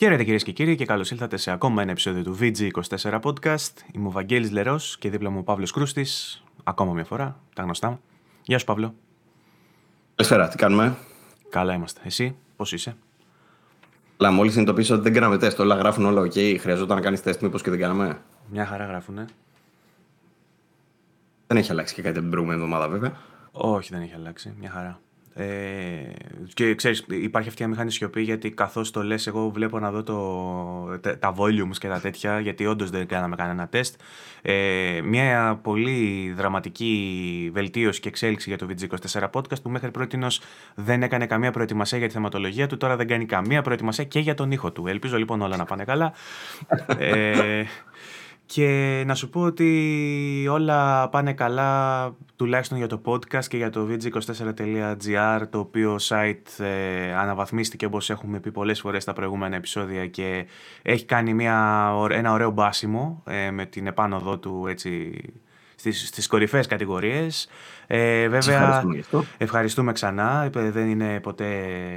Χαίρετε κυρίες και κύριοι και καλώς ήλθατε σε ακόμα ένα επεισόδιο του VG24 Podcast. Είμαι ο Βαγγέλης Λερός και δίπλα μου ο Παύλος Κρούστης. Ακόμα μια φορά, τα γνωστά. Γεια σου, Παύλο. Καλησπέρα, τι κάνουμε; Καλά είμαστε. Εσύ, πώς είσαι; Καλά, μόλις συνειδητοποίησα ότι δεν κάναμε τεστ. Όλα γράφουν όλα OK. Χρειαζόταν να κάνεις τεστ, μήπως και δεν κάναμε; Μια χαρά γράφουνε. Δεν έχει αλλάξει και κάτι την προηγούμενη εβδομάδα, βέβαια. Όχι, δεν έχει αλλάξει. Μια χαρά. Ε, και ξέρεις, υπάρχει αυτή η αμήχανη σιωπή γιατί καθώς το λες εγώ βλέπω να δω το, τα, volumes και τα τέτοια γιατί όντως δεν κάναμε κανένα τεστ. Ε, μια πολύ δραματική βελτίωση και εξέλιξη για το VG24 podcast που μέχρι πρώτη δεν έκανε καμία προετοιμασία για τη θεματολογία του, τώρα δεν κάνει καμία προετοιμασία και για τον ήχο του. Ελπίζω λοιπόν όλα να πάνε καλά. ε, και να σου πω ότι όλα πάνε καλά τουλάχιστον για το podcast και για το vg24.gr το οποίο site ε, αναβαθμίστηκε όπως έχουμε πει πολλές φορές στα προηγούμενα επεισόδια και έχει κάνει μια, ένα ωραίο μπάσιμο ε, με την επάνωδό του έτσι στις, στις κορυφαίες κατηγορίες. Ε, βέβαια, ευχαριστούμε, ευχαριστούμε ξανά. Δεν είναι ποτέ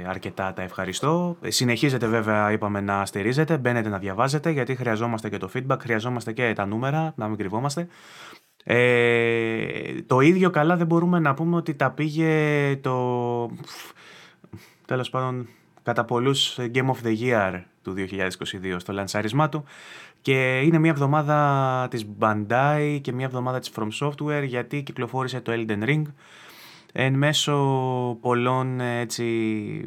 αρκετά τα ευχαριστώ. Συνεχίζετε βέβαια, είπαμε, να στηρίζετε. Μπαίνετε να διαβάζετε, γιατί χρειαζόμαστε και το feedback, χρειαζόμαστε και τα νούμερα, να μην κρυβόμαστε. Ε, το ίδιο καλά δεν μπορούμε να πούμε ότι τα πήγε το... Τέλος πάντων, κατά πολλούς Game of the Year του 2022 στο λανσάρισμά του. Και είναι μια εβδομάδα της Bandai και μια εβδομάδα της From Software γιατί κυκλοφόρησε το Elden Ring εν μέσω πολλών έτσι,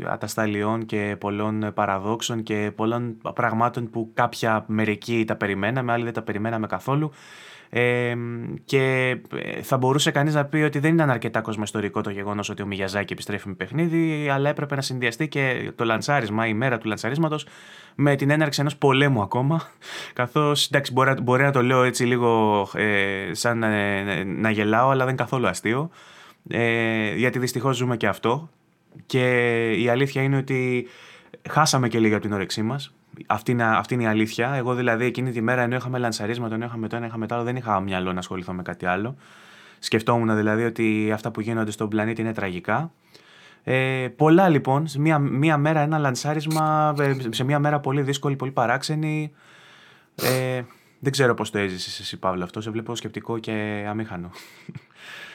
ατασταλιών και πολλών παραδόξων και πολλών πραγμάτων που κάποια μερικοί τα περιμέναμε, άλλοι δεν τα περιμέναμε καθόλου και ε, θα μπορούσε κανείς να πει ότι δεν ήταν αρκετά κοσμοϊστορικό το γεγονός ότι ο Μιγιαζάκη επιστρέφει με παιχνίδι, αλλά έπρεπε να συνδυαστεί και το λανσάρισμα, η μέρα του λανσαρίσματος, με την έναρξη ενός πολέμου ακόμα. Καθώς, εντάξει, μπορεί, μπορεί να το λέω έτσι λίγο ε, σαν ε, να γελάω, αλλά δεν είναι καθόλου αστείο. Ε, γιατί δυστυχώς ζούμε και αυτό. Και η αλήθεια είναι ότι χάσαμε και λίγο από την όρεξή μας αυτή είναι, αυτή είναι η αλήθεια. Εγώ δηλαδή εκείνη τη μέρα ενώ είχαμε λανσαρίσματα, ενώ είχαμε το ένα, είχαμε το άλλο, δεν είχα μυαλό να ασχοληθώ με κάτι άλλο. Σκεφτόμουν δηλαδή ότι αυτά που γίνονται στον πλανήτη είναι τραγικά. Ε, πολλά λοιπόν, σε μία, μία μέρα ένα λανσάρισμα, ε, σε μία μέρα πολύ δύσκολη, πολύ παράξενη. Ε, δεν ξέρω πώς το έζησες εσύ Παύλο αυτό, σε βλέπω σκεπτικό και αμήχανο.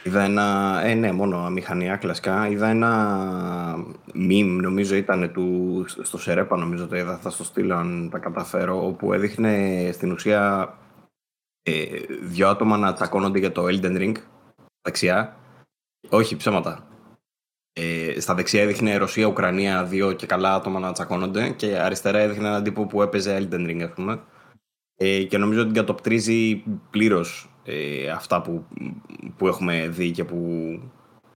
Είδα ένα, ε, ναι, μόνο αμηχανία κλασικά. Είδα ένα meme, νομίζω ήταν του, στο Σερέπα, νομίζω το είδα, θα στο στείλω αν τα καταφέρω, όπου έδειχνε στην ουσία ε, δυο άτομα να τσακώνονται για το Elden Ring, δεξιά. Όχι, ψέματα. Ε, στα δεξιά έδειχνε Ρωσία-Ουκρανία, δύο και καλά άτομα να τσακώνονται και αριστερά έδειχνε έναν τύπο που έπαιζε Elden Ring, ας πούμε. Ε, και νομίζω ότι κατοπτρίζει πλήρως ε, αυτά που, που έχουμε δει και που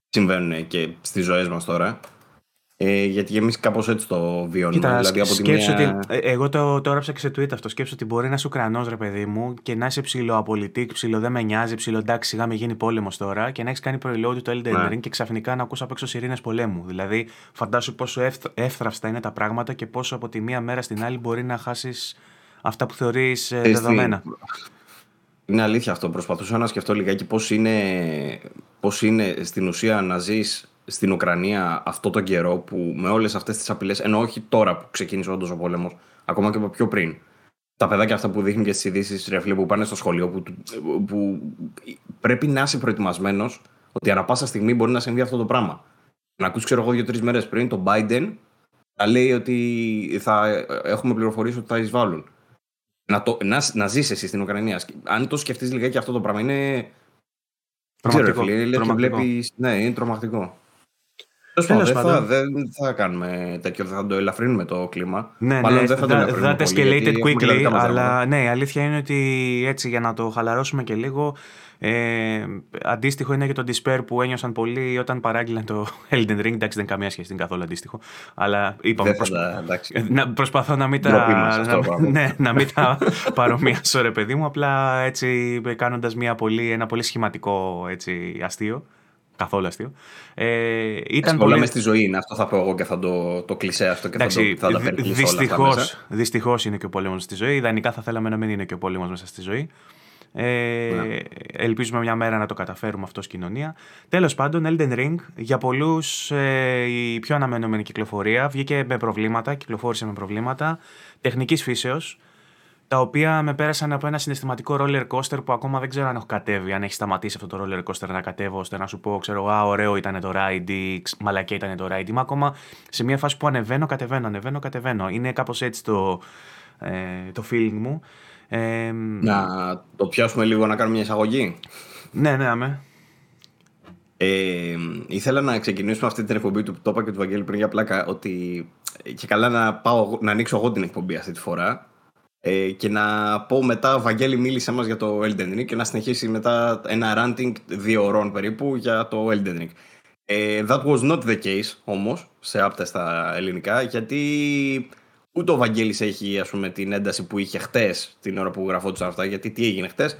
συμβαίνουν και στις ζωές μας τώρα. Ε, γιατί εμείς κάπως έτσι το βιώνουμε. Κοίτα, δηλαδή, από τη μία... ότι, ε, εγώ το, το έγραψα και σε tweet αυτό. Σκέψω ότι μπορεί να είσαι Ουκρανός, ρε παιδί μου, και να είσαι ψηλοαπολιτή, ψηλο δεν με νοιάζει, ψηλο εντάξει, σιγά με γίνει πόλεμος τώρα, και να έχεις κάνει προϊόντι το Elden ναι. Ring και ξαφνικά να ακούσει απ' έξω σιρήνες πολέμου. Δηλαδή, φαντάσου πόσο εύθραυστα είναι τα πράγματα και πόσο από τη μία μέρα στην άλλη μπορεί να χάσεις αυτά που θεωρείς ε, δεδομένα. Είναι αλήθεια αυτό. Προσπαθούσα να σκεφτώ λιγάκι πώς είναι, πώς είναι στην ουσία να ζεις στην Ουκρανία αυτό τον καιρό που με όλες αυτές τις απειλές, ενώ όχι τώρα που ξεκίνησε όντως ο πόλεμος, ακόμα και από πιο πριν. Τα παιδάκια αυτά που δείχνουν και στι ειδήσεις ρεφλή που πάνε στο σχολείο, που, που πρέπει να είσαι προετοιμασμένος ότι ανά πάσα στιγμή μπορεί να συμβεί αυτό το πράγμα. Να ακούσει, ξέρω εγώ, δύο-τρεις μέρες πριν τον Biden να λέει ότι θα έχουμε πληροφορήσει ότι θα εισβάλλουν να, το, να, να ζεις εσύ στην Ουκρανία. Αν το σκεφτείς λιγάκι αυτό το πράγμα είναι... Τρομακτικό. Ξέρω, φίλε, τρομακτικό. Βλέπεις, ναι, είναι τρομακτικό. Δεν, θα, δεν θα κάνουμε τέτοιο, δεν θα το ελαφρύνουμε το κλίμα. Ναι, Μάλλον ναι, δεν θα το ελαφρύνουμε that πολύ, γιατί escalated έχουμε και quickly, δικά μας αλλά δράματα. ναι, η αλήθεια είναι ότι έτσι για να το χαλαρώσουμε και λίγο, ε, αντίστοιχο είναι και το Despair που ένιωσαν πολύ όταν παράγγειλαν το Elden Ring, εντάξει δεν είναι καμία σχέση, δεν είναι καθόλου αντίστοιχο, αλλά είπαμε Δεν θα προσπα- τα- εντάξει. να, προσπαθώ να μην τα, Ντροπή μας αυτό το να, πράγμα. ναι, να μην τα παρομοιάσω ρε παιδί μου, απλά έτσι κάνοντας μια πολύ, ένα πολύ σχηματικό έτσι, αστείο, καθόλου αστείο. Ε, ήταν Όλα πολύ... μες στη ζωή είναι, αυτό θα πω εγώ και θα το, το κλεισέ αυτό και θα, Εντάξει, το, θα τα περικλείσω όλα αυτά δυστυχώς, μέσα. δυστυχώς είναι και ο πόλεμος στη ζωή. Ιδανικά θα θέλαμε να μην είναι και ο πόλεμος μέσα στη ζωή. Ε, Ναι. Ελπίζουμε μια μέρα να το καταφέρουμε αυτό στην κοινωνία. Τέλος πάντων, Elden Ring για πολλούς ε, η πιο αναμενόμενη κυκλοφορία. Βγήκε με προβλήματα, κυκλοφόρησε με προβλήματα τεχνικής φύσεως τα οποία με πέρασαν από ένα συναισθηματικό roller coaster που ακόμα δεν ξέρω αν έχω κατέβει, αν έχει σταματήσει αυτό το roller coaster να κατέβω ώστε να σου πω, ξέρω, Α, ωραίο ήταν το ride ή ξ- μαλακιά ήταν το ride. Είμαι ακόμα σε μια φάση που ανεβαίνω, κατεβαίνω, ανεβαίνω, κατεβαίνω. Είναι κάπως έτσι το, ε, το feeling μου. Ε, Να το πιάσουμε λίγο να κάνουμε μια εισαγωγή; Ναι, ναι, αμέ. Ε, ήθελα να ξεκινήσουμε αυτή την εκπομπή του το είπα και του Βαγγέλη πριν για πλάκα ότι ε, και καλά να, πάω, εγώ- να ανοίξω εγώ την εκπομπή αυτή τη φορά ε, και να πω μετά Βαγγέλη μίλησε μας για το Elden Ring και να συνεχίσει μετά ένα ranting δύο ωρών περίπου για το Elden Ring. Ε, that was not the case όμως σε άπτα στα ελληνικά γιατί ούτε ο Βαγγέλης έχει ας πούμε την ένταση που είχε χτες την ώρα που γραφόντουσαν αυτά γιατί τι έγινε χτες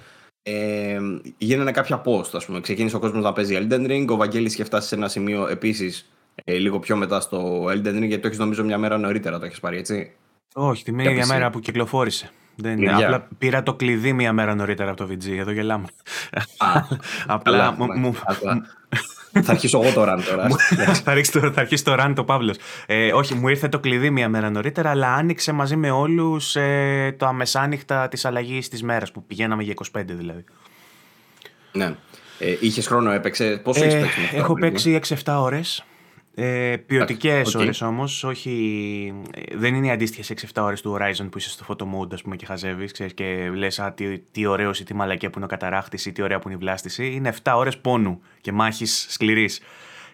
ε, γίνανε κάποια post, ας πούμε. Ξεκίνησε ο κόσμος να παίζει Elden Ring. Ο Βαγγέλης είχε φτάσει σε ένα σημείο επίσης ε, λίγο πιο μετά στο Elden Ring, γιατί το έχεις νομίζω μια μέρα νωρίτερα το έχεις πάρει, έτσι. Όχι, την Για ίδια PC. μέρα που κυκλοφόρησε. Δεν, Ίδια. απλά πήρα το κλειδί μία μέρα νωρίτερα από το VG. Εδώ γελάμε. Α, απλά καλά, μου, μα- μου, καλά. Θα αρχίσω εγώ τώρα. τώρα. θα, ρίξεις το, θα αρχίσει το run του ο Παύλος. Ε, όχι, μου ήρθε το κλειδί μία μέρα νωρίτερα, αλλά άνοιξε μαζί με όλους ε, τα μεσάνυχτα της αλλαγής της μέρας που πηγαίναμε για 25 δηλαδή. ναι. Ε, είχες χρόνο, έπαιξε; Πόσο έχεις Ε, παίξει μέχρι τώρα, έχω περίπου; παίξει 6-7 ώρες. Ε, Ποιοτικές Εντάξει, οκ. ώρες όμως, όχι. ε, Δεν είναι οι αντίστοιχες 6-7 ώρες του Horizon που είσαι στο photo mode, ας πούμε, και χαζεύεις και λες, Α, τι, τι ωραίο ή τι μαλακία που είναι ο καταράχτης ή τι ωραία που είναι η βλάστηση. Είναι 7 ώρες πόνου και μάχης σκληρής.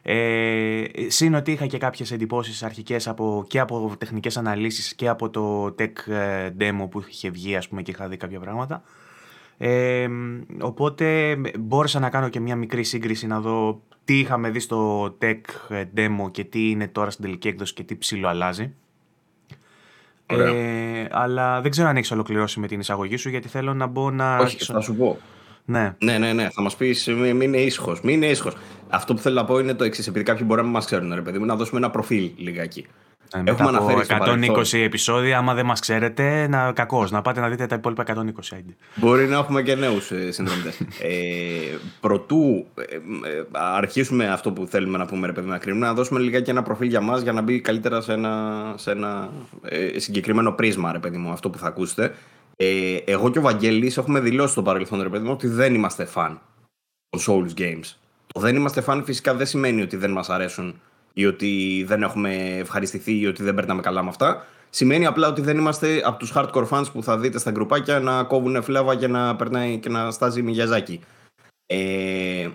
Ε, Συν ότι είχα και κάποιες εντυπώσεις αρχικές από, και από τεχνικές αναλύσεις και από το tech ε, demo που είχε βγει ας πούμε και είχα δει κάποια πράγματα. Ε, οπότε μπόρεσα να κάνω και μια μικρή σύγκριση να δω τι είχαμε δει στο tech ε, demo και τι είναι τώρα στην τελική έκδοση και τι ψηλό αλλάζει. Ωραία. Ε, αλλά δεν ξέρω αν έχεις ολοκληρώσει με την εισαγωγή σου γιατί θέλω να μπω να. Όχι, αρχίσω- θα σου πω. Ναι. Ναι, ναι, ναι. Θα μας πεις, μην είναι ήσυχος. Μην είναι ήσυχος. Αυτό που θέλω να πω είναι το εξής. Επειδή κάποιοι μπορεί να μην μας ξέρουν, ρε παιδί μου, να δώσουμε ένα προφίλ λιγάκι. Ε, Έχουμε μετά από αναφέρει στο 120 παρελθόν. επεισόδια, άμα δεν μας ξέρετε, να, κακώς, να πάτε να δείτε τα υπόλοιπα 120. άντε. Μπορεί να έχουμε και νέους συνδρομητές. ε, προτού ε, ε, αρχίσουμε αυτό που θέλουμε να πούμε, ρε παιδί, να κρίνουμε, να δώσουμε λιγάκι ένα προφίλ για μας για να μπει καλύτερα σε ένα, σε ένα ε, συγκεκριμένο πρίσμα, ρε παιδί μου, αυτό που θα ακούσετε. Ε, εγώ και ο Βαγγέλης έχουμε δηλώσει στο παρελθόν, ρε παιδί μου, ότι δεν είμαστε fan των Souls Games. Το δεν είμαστε fan φυσικά δεν σημαίνει ότι δεν μας αρέσουν ή ότι δεν έχουμε ευχαριστηθεί ή ότι δεν περνάμε καλά με αυτά. Σημαίνει απλά ότι δεν είμαστε από τους hardcore fans που θα δείτε στα γκρουπάκια να κόβουν φλέβα και να περνάει και να στάζει μηγιαζάκι. Ε,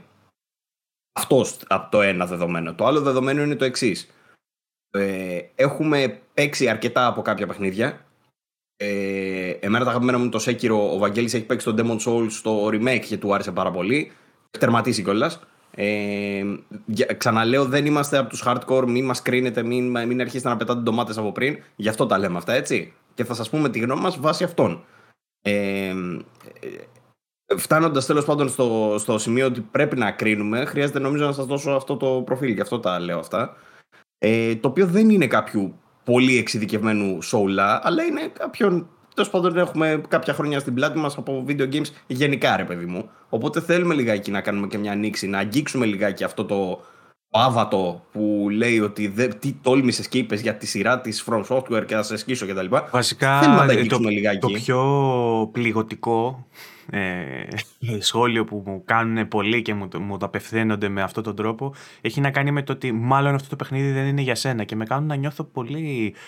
αυτός από το ένα δεδομένο. Το άλλο δεδομένο είναι το εξής. Ε, έχουμε παίξει αρκετά από κάποια παιχνίδια. Ε, εμένα τα αγαπημένα μου είναι το Sekiro. Ο Βαγγέλης έχει παίξει το Demon Souls στο remake και του άρεσε πάρα πολύ. Έχει τερματίσει κιόλας. Ε, για- ξαναλέω, δεν είμαστε από τους hardcore. Μην μας κρίνετε, μην, μην αρχίσετε να πετάτε ντομάτες από πριν. Γι' αυτό τα λέμε αυτά, έτσι. Και θα σας πούμε τη γνώμη μας βάσει αυτών. Ε, Φτάνοντας τέλος πάντων στο, στο σημείο ότι πρέπει να κρίνουμε, χρειάζεται νομίζω να σας δώσω αυτό το προφίλ. Γι' αυτό τα λέω αυτά. Ε, το οποίο δεν είναι κάποιου πολύ εξειδικευμένου σόουλα, αλλά είναι κάποιον. Τέλος πάντων, έχουμε κάποια χρόνια στην πλάτη μας από video games γενικά, ρε παιδί μου. Οπότε θέλουμε λιγάκι να κάνουμε και μια ανοίξη, να αγγίξουμε λιγάκι αυτό το άβατο που λέει ότι δε, τι τόλμησες και είπες για τη σειρά της From Software και θα σε σκίσω κτλ. Βασικά, Θέλουμε να τα ε, αγγίξουμε το, λιγάκι. το πιο πληγωτικό ε, σχόλιο που μου κάνουν πολλοί και μου, το- μου το απευθύνονται με αυτόν τον τρόπο έχει να κάνει με το ότι μάλλον αυτό το παιχνίδι δεν είναι για σένα και με κάνουν να νιώθω πολύ, ε,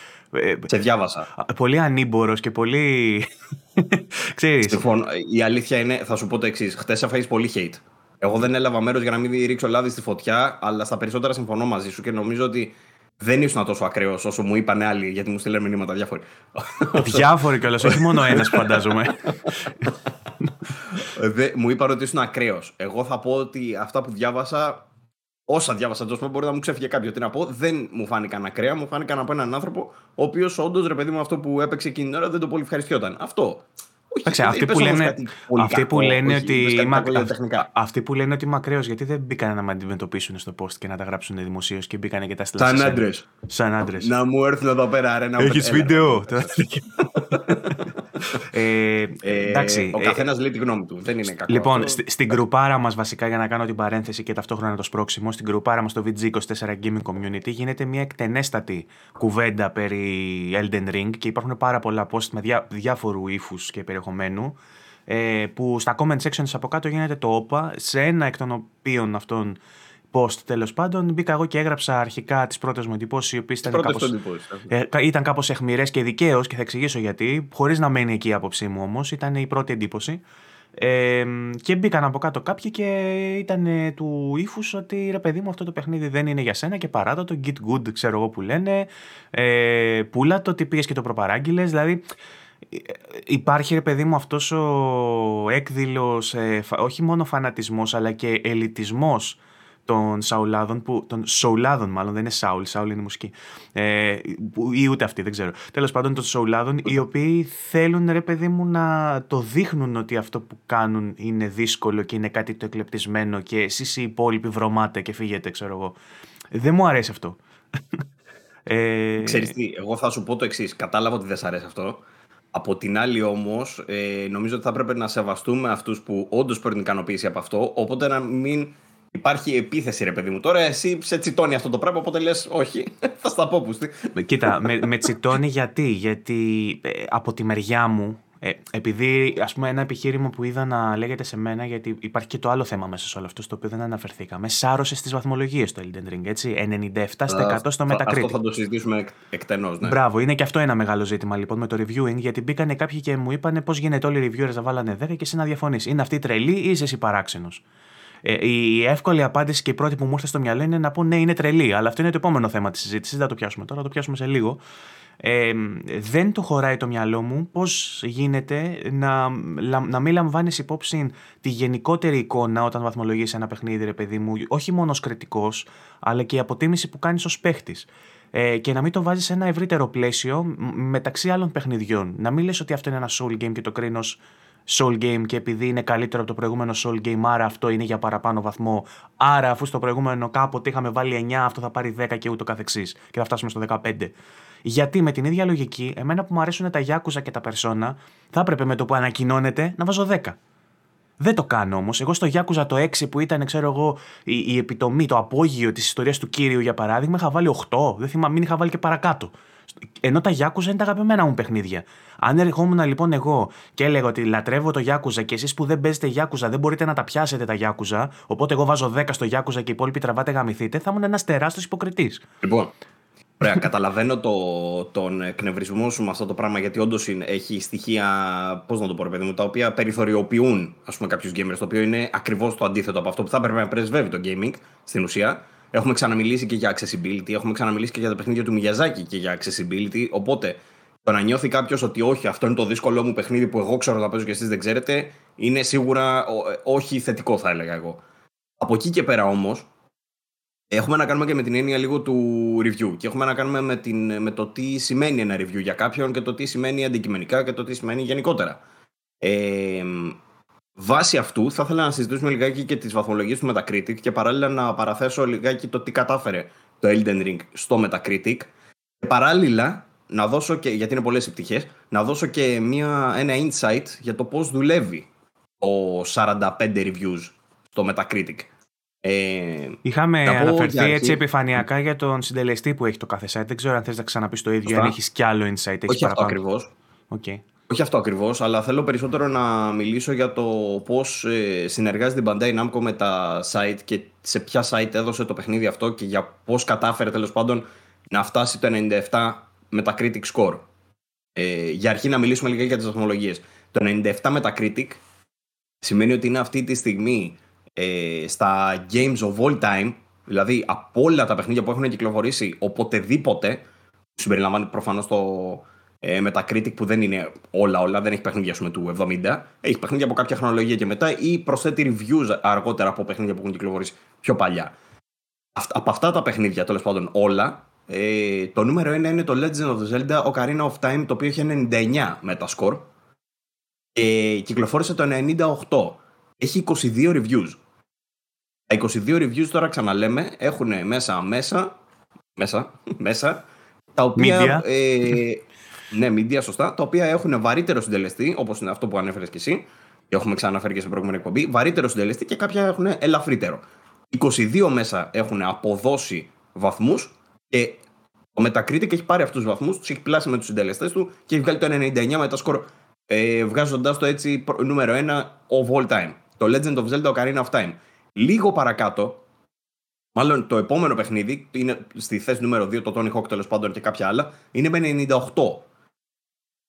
Σε διάβασα. α- πολύ ανήμπορος και πολύ... Ξέρεις, Λοιπόν, η αλήθεια είναι, θα σου πω το εξής. Χθες έφαγες πολύ hate. Εγώ δεν έλαβα μέρος για να μην ρίξω λάδι στη φωτιά, αλλά στα περισσότερα συμφωνώ μαζί σου και νομίζω ότι δεν ήσουν τόσο ακραίος όσο μου είπαν άλλοι, γιατί μου στείλαν μηνύματα διάφοροι. Διάφοροι κιόλας, όχι μόνο ένας φαντάζομαι. Δε, μου είπαν ότι ήσουν ακραίος. Εγώ θα πω ότι αυτά που διάβασα, όσα διάβασα τόσο μπορεί να μου ξέφυγε κάποιο. Τι να πω, δεν μου φάνηκαν ακραία, μου φάνηκαν από έναν άνθρωπο, ο οποίος όντως ρε παιδί μου αυτό που έπαιξε εκείνη την ώρα δεν το πολύ ευχαριστιόταν. Αυτό. Όχι, αυτοί που λένε, αυτοί που λένε ότι είμαι, αυτοί που λένε ότι είμαι ακραίο, γιατί δεν μπήκαν να με αντιμετωπίσουν στο post και να τα γράψουν δημοσίως και μπήκαν και τα στείλουν. Σαν άντρες. Σαν άντρες. Να μου έρθουν εδώ πέρα, ρε, να Έχεις βίντεο; ε, ε, εντάξει, ο ε, καθένας λέει τη γνώμη του. Δεν είναι κακό. Λοιπόν, αυτό. στην κρουπάρα μας, βασικά για να κάνω την παρένθεση και ταυτόχρονα το σπρώξιμο, στην κρουπάρα μας στο VG24 Gaming Community γίνεται μια εκτενέστατη κουβέντα περί Elden Ring και υπάρχουν πάρα πολλά post με διά, διάφορου ύφους και περιεχομένου. Ε, που στα comment sections από κάτω γίνεται το όπα, σε ένα εκ των οποίων αυτών post τέλος πάντων. Μπήκα εγώ και έγραψα αρχικά τις πρώτες μου εντυπώσεις, οι οποίες ήταν κάπω. Ε, ήταν κάπως εχμηρέ και δικαίως και θα εξηγήσω γιατί. Χωρίς να μένει εκεί η άποψή μου όμως, ήταν η πρώτη εντύπωση. Ε, και μπήκαν από κάτω κάποιοι και ήταν του ύφους ότι ρε παιδί μου αυτό το παιχνίδι δεν είναι για σένα και παράτα το get good ξέρω εγώ που λένε ε, πουλά το ότι πήγες και το προπαράγγειλες δηλαδή υπάρχει ρε παιδί μου αυτός ο έκδηλος ε, όχι μόνο φανατισμός αλλά και ελιτισμός των Σαουλάδων, που, των Σοουλάδων μάλλον, δεν είναι Σάουλ, Σάουλ είναι μουσική. Ε, ή ούτε αυτή, δεν ξέρω. Τέλος πάντων, των Σοουλάδων, οι οποίοι θέλουν ρε παιδί μου να το δείχνουν ότι αυτό που κάνουν είναι δύσκολο και είναι κάτι το εκλεπτισμένο και εσείς οι υπόλοιποι βρωμάτε και φύγετε, ξέρω εγώ. Δεν μου αρέσει αυτό. Ε... Ξέρεις τι, εγώ θα σου πω το εξής. Κατάλαβα ότι δεν σ' αρέσει αυτό. Από την άλλη όμως, ε, νομίζω ότι θα πρέπει να σεβαστούμε αυτούς που όντως παίρνουν ικανοποίηση από αυτό, οπότε να μην Υπάρχει επίθεση, ρε παιδί μου. Τώρα εσύ σε τσιτώνει αυτό το πράγμα, οπότε λες, Όχι, θα στα πω πούστη. Κοίτα, με, με τσιτώνει γιατί. Γιατί ε, από τη μεριά μου, ε, επειδή ας πούμε ένα επιχείρημα που είδα να λέγεται σε μένα, γιατί υπάρχει και το άλλο θέμα μέσα σε όλο αυτό, στο οποίο δεν αναφερθήκαμε, σάρωσε στις βαθμολογίες το Elden Ring, έτσι. 97% στο Metacritic. Αυτό θα το συζητήσουμε εκτενώς, ναι. Μπράβο, είναι και αυτό ένα μεγάλο ζήτημα λοιπόν με το reviewing, γιατί μπήκανε κάποιοι και μου είπαν πώς γίνεται όλοι οι reviewers να βάλανε 10 και εσύ να διαφωνείς. Είναι αυτή τρελή ή είσαι εσύ παράξενος; Ε, η εύκολη απάντηση και η πρώτη που μου ήρθε στο μυαλό είναι να πω ναι, είναι τρελή. Αλλά αυτό είναι το επόμενο θέμα της συζήτησης. Δεν θα το πιάσουμε τώρα, θα το πιάσουμε σε λίγο. Ε, δεν το χωράει το μυαλό μου πώς γίνεται να, να μην λαμβάνεις υπόψη τη γενικότερη εικόνα όταν βαθμολογείς ένα παιχνίδι, ρε παιδί μου, όχι μόνο ως κριτικός, αλλά και η αποτίμηση που κάνεις ως παίχτης. Ε, και να μην το βάζεις σε ένα ευρύτερο πλαίσιο μεταξύ άλλων παιχνιδιών. Να μην λες ότι αυτό είναι ένα soul game και το κρίνω Soul Game και επειδή είναι καλύτερο από το προηγούμενο Soul Game, άρα αυτό είναι για παραπάνω βαθμό. Άρα, αφού στο προηγούμενο κάποτε είχαμε βάλει 9, αυτό θα πάρει 10 και ούτω καθεξής. Και θα φτάσουμε στο 15. Γιατί με την ίδια λογική, εμένα που μου αρέσουν τα Yakuza και τα Persona, θα έπρεπε με το που ανακοινώνεται να βάζω 10. Δεν το κάνω όμως. Εγώ στο Yakuza το 6 που ήταν, ξέρω εγώ, η, η επιτομή, το απόγειο της ιστορίας του κύριου για παράδειγμα, είχα βάλει 8. Δεν θυμάμαι, μην είχα βάλει και παρακάτω. Ενώ τα Yakuza είναι τα αγαπημένα μου παιχνίδια. Αν ερχόμουν λοιπόν εγώ και έλεγα ότι λατρεύω το Yakuza και εσείς που δεν παίζετε Yakuza δεν μπορείτε να τα πιάσετε τα Yakuza, οπότε εγώ βάζω 10 στο Yakuza και οι υπόλοιποι τραβάτε γαμηθείτε, θα ήμουν ένας τεράστιος υποκριτής. Λοιπόν, Ωραία, καταλαβαίνω το, τον εκνευρισμό σου με αυτό το πράγμα γιατί όντως έχει στοιχεία, πώς να το πω, ρε παιδί μου, τα οποία περιθωριοποιούν κάποιους gamers. Το οποίο είναι ακριβώς το αντίθετο από αυτό που θα έπρεπε να πρεσβεύει το gaming στην ουσία. Έχουμε ξαναμιλήσει και για accessibility, έχουμε ξαναμιλήσει και για τα παιχνίδια του Miyazaki και για accessibility. Οπότε το να νιώθει κάποιος ότι όχι, αυτό είναι το δύσκολο μου παιχνίδι που εγώ ξέρω να παίζω και εσείς δεν ξέρετε, είναι σίγουρα ε, όχι θετικό, θα έλεγα εγώ. Από εκεί και πέρα όμως, έχουμε να κάνουμε και με την έννοια λίγο του review. Και έχουμε να κάνουμε με, την, με το τι σημαίνει ένα review για κάποιον και το τι σημαίνει αντικειμενικά και το τι σημαίνει γενικότερα. Ε, Βάσει αυτού, θα ήθελα να συζητήσουμε λιγάκι και τις βαθμολογίες του Metacritic και παράλληλα να παραθέσω λιγάκι το τι κατάφερε το Elden Ring στο Metacritic. Και παράλληλα, να δώσω και, γιατί είναι πολλές οι να δώσω και μια, ένα insight για το πώς δουλεύει ο 45 reviews στο Metacritic. Ε, Είχαμε αναφερθεί έτσι επιφανειακά για τον συντελεστή που έχει το κάθε site. Δεν ξέρω αν θες να ξαναπείς το ίδιο, αν έχεις κι άλλο insight. Όχι αυτό ακριβώς. Okay. Όχι αυτό ακριβώς, αλλά θέλω περισσότερο να μιλήσω για το πώς ε, συνεργάζεται η Bandai Namco με τα site και σε ποια site έδωσε το παιχνίδι αυτό και για πώς κατάφερε τέλος πάντων να φτάσει το 97 με τα Critic Score. Ε, για αρχή να μιλήσουμε λίγα για τις βαθμολογίες. Το 97 με τα Critic σημαίνει ότι είναι αυτή τη στιγμή ε, στα games of all time, δηλαδή από όλα τα παιχνίδια που έχουν κυκλοφορήσει οποτεδήποτε, συμπεριλαμβάνει προφανώς το ε, Metacritic που δεν είναι όλα όλα, δεν έχει παιχνίδια σου με του 70, έχει παιχνίδια από κάποια χρονολογία και μετά ή προσθέτει reviews αργότερα από παιχνίδια που έχουν κυκλοφορήσει πιο παλιά. Από αυτά τα παιχνίδια, τέλος πάντων όλα, ε, το νούμερο 1 είναι το Legend of Zelda Ocarina of Time, το οποίο έχει 99 Metascore και κυκλοφόρησε το 98. Έχει 22 reviews. Τα 22 reviews τώρα ξαναλέμε έχουν μέσα, μέσα, μέσα, μέσα, τα οποία... Ε, ναι, media, σωστά, τα οποία έχουν βαρύτερο συντελεστή, όπως είναι αυτό που ανέφερες και εσύ, και έχουμε ξαναφέρει και σε προηγούμενη εκπομπή, βαρύτερο συντελεστή και κάποια έχουν ελαφρύτερο. 22 μέσα έχουν αποδώσει βαθμούς και ο Metacritic έχει πάρει αυτούς τους βαθμούς, τους έχει πλάσει με τους συντελεστές του και έχει βγάλει το 99 με τα σκορ, ε, βγάζοντα το έτσι νούμερο 1 of all time. Το Legend of Zelda Ocarina of Time. Λίγο παρακάτω, μάλλον το επόμενο παιχνίδι, είναι στη θέση νούμερο 2, το Tony Hawk τέλος πάντων και κάποια άλλα, είναι με 98.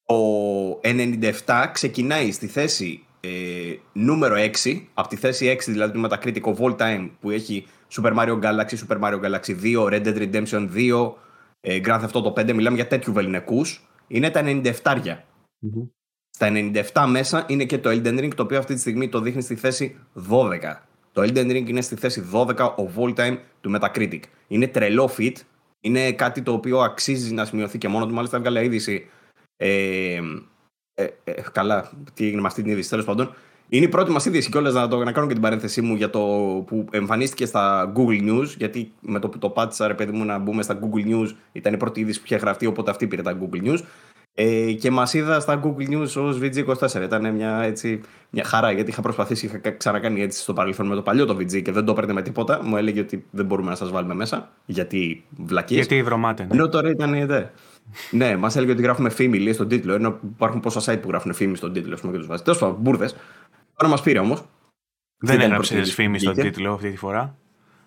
Το 97 ξεκινάει στη θέση ε, νούμερο 6, από τη θέση 6 δηλαδή του Metacritic of all time που έχει Super Mario Galaxy, Super Mario Galaxy 2, Red Dead Redemption 2, ε, Grand Theft Auto 5, μιλάμε για τέτοιου βεληνικούς, είναι τα 97 mm Στα 97 μέσα είναι και το Elden Ring, το οποίο αυτή τη στιγμή το δείχνει στη θέση 12. Το Elden Ring είναι στη θέση 12 of all time του Metacritic. Είναι τρελό fit, είναι κάτι το οποίο αξίζει να σημειωθεί και μόνο του. Μάλιστα, έβγαλε είδηση ε, ε, ε, καλά, τι έγινε με αυτή την είδηση, τέλος πάντων. Είναι η πρώτη μας είδηση κιόλας να, το, να κάνω και την παρένθεσή μου για το που εμφανίστηκε στα Google News. Γιατί με το που το πάτησα, ρε παιδί μου, να μπούμε στα Google News, ήταν η πρώτη είδηση που είχε γραφτεί, οπότε αυτή πήρε τα Google News. Ε, και μας είδα στα Google News ως VG24. Ήταν μια, έτσι, μια χαρά γιατί είχα προσπαθήσει, είχα ξανακάνει έτσι στο παρελθόν με το παλιό το VG και δεν το έπαιρνε με τίποτα. Μου έλεγε ότι δεν μπορούμε να σας βάλουμε μέσα γιατί βλακίε. Γιατί βρωμάτε. Ναι. Ενώ τώρα ήταν. Ναι ναι, μας έλεγε ότι γράφουμε φήμη λέει, στον τίτλο. Ενώ υπάρχουν πόσα site που γράφουν φήμη στον τίτλο πούμε, και τους βάζεις. Τέλος πάντων, μπουρδες. Τώρα μας πήρε όμως. Δεν έγραψες φήμη στον τίτλο αυτή τη φορά;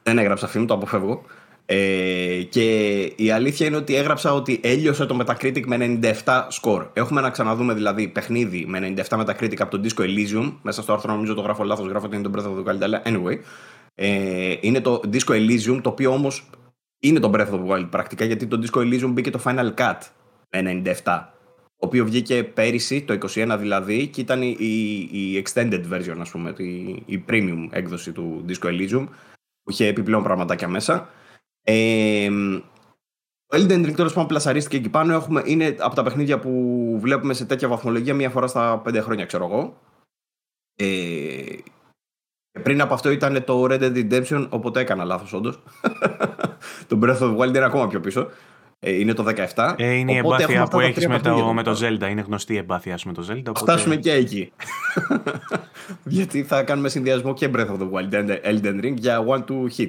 Δεν έγραψα φήμη, το αποφεύγω. Ε, και η αλήθεια είναι ότι έγραψα ότι έλειωσε το Metacritic με 97 score. Έχουμε να ξαναδούμε δηλαδή παιχνίδι με 97 Metacritic από το Disco Elysium. Μέσα στο άρθρο νομίζω το γράφω λάθος, γράφω ότι είναι το Breath of the Wild, αλλά anyway. Ε, είναι το Disco Elysium, το οποίο όμως είναι το Breath of the Wild πρακτικά γιατί το Disco Elysium μπήκε το Final Cut με 97 το οποίο βγήκε πέρυσι, το 21 δηλαδή, και ήταν η, η extended version, ας πούμε, η, η premium έκδοση του Disco Elysium, που είχε επιπλέον πραγματάκια μέσα. Ε, το Elden Ring τέλο πάντων πλασαρίστηκε εκεί πάνω. Έχουμε, είναι από τα παιχνίδια που βλέπουμε σε τέτοια βαθμολογία μία φορά στα πέντε χρόνια, ξέρω εγώ. Ε, πριν από αυτό ήταν το Red Dead Redemption, οπότε έκανα λάθος όντως. το Breath of the Wild είναι ακόμα πιο πίσω. Ε, είναι το 17. Ε, είναι η εμπάθεια που έχεις με, το, με το Zelda. Είναι γνωστή η εμπάθεια με το Zelda. Οπότε... Φτάσουμε και εκεί. Γιατί θα κάνουμε συνδυασμό και Breath of the Wild and Elden Ring για one to hit.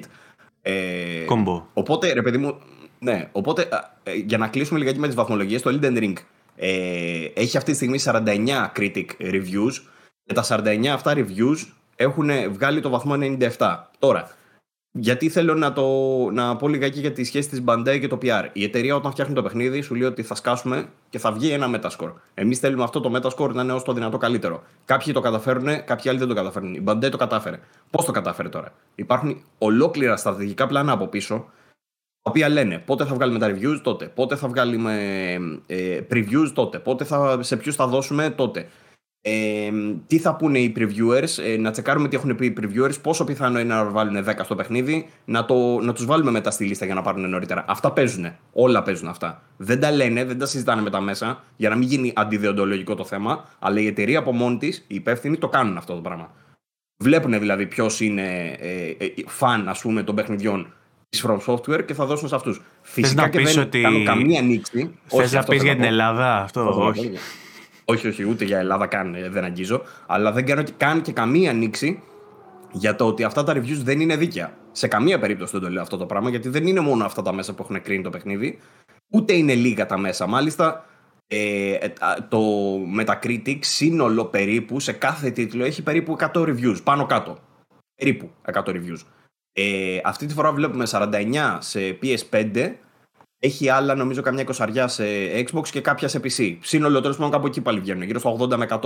Ε, Combo. Οπότε, ρε παιδί μου, ναι, οπότε ε, για να κλείσουμε λιγάκι με τις βαθμολογίες, το Elden Ring ε, έχει αυτή τη στιγμή 49 critic reviews. Και τα 49 αυτά reviews έχουν βγάλει το βαθμό 97. Τώρα, γιατί θέλω να, το, να πω λιγάκι για τη σχέση της Bandai και το PR. Η εταιρεία όταν φτιάχνει το παιχνίδι σου λέει ότι θα σκάσουμε και θα βγει ένα Metascore. Εμείς θέλουμε αυτό το Metascore να είναι όσο το δυνατό καλύτερο. Κάποιοι το καταφέρουν, κάποιοι άλλοι δεν το καταφέρνουν. Η Bandai το κατάφερε. Πώς το κατάφερε τώρα; Υπάρχουν ολόκληρα στρατηγικά πλάνα από πίσω, τα οποία λένε πότε θα βγάλουμε τα reviews τότε, πότε θα βγάλουμε ε, previews τότε, πότε θα, σε ποιους θα δώσουμε τότε. Ε, τι θα πούνε οι previewers, ε, να τσεκάρουμε τι έχουν πει οι previewers, πόσο πιθανό είναι να βάλουν 10 στο παιχνίδι, να, το, να τους βάλουμε μετά στη λίστα για να πάρουν νωρίτερα. Αυτά παίζουν. Όλα παίζουν αυτά. Δεν τα λένε, δεν τα συζητάνε μετά μέσα, για να μην γίνει αντιδεοντολογικό το θέμα, αλλά η εταιρεία από μόνη της, οι υπεύθυνοι, το κάνουν αυτό το πράγμα. Βλέπουν δηλαδή ποιος είναι ε, ε, φαν, ας πούμε, των παιχνιδιών της From Software και θα δώσουν σε αυτούς. Φυσικά και δεν ότι... κάνουν καμία ανοίξη. Θες να πεις για την Ελλάδα αυτό, όχι. Όχι, όχι, ούτε για Ελλάδα καν ε, δεν αγγίζω. Αλλά δεν κάνω καν και καμία ανοίξη για το ότι αυτά τα reviews δεν είναι δίκαια. Σε καμία περίπτωση δεν το λέω αυτό το πράγμα, γιατί δεν είναι μόνο αυτά τα μέσα που έχουν κρίνει το παιχνίδι, ούτε είναι λίγα τα μέσα. Μάλιστα, ε, ε το Metacritic σύνολο περίπου σε κάθε τίτλο έχει περίπου 100 reviews, πάνω κάτω. Περίπου 100 reviews. Ε, αυτή τη φορά βλέπουμε 49 σε PS5 έχει άλλα, νομίζω, καμιά εικοσαριά σε Xbox και κάποια σε PC. Σύνολο τέλος πάντων κάπου εκεί πάλι βγαίνουν, γύρω στο 80 με 100.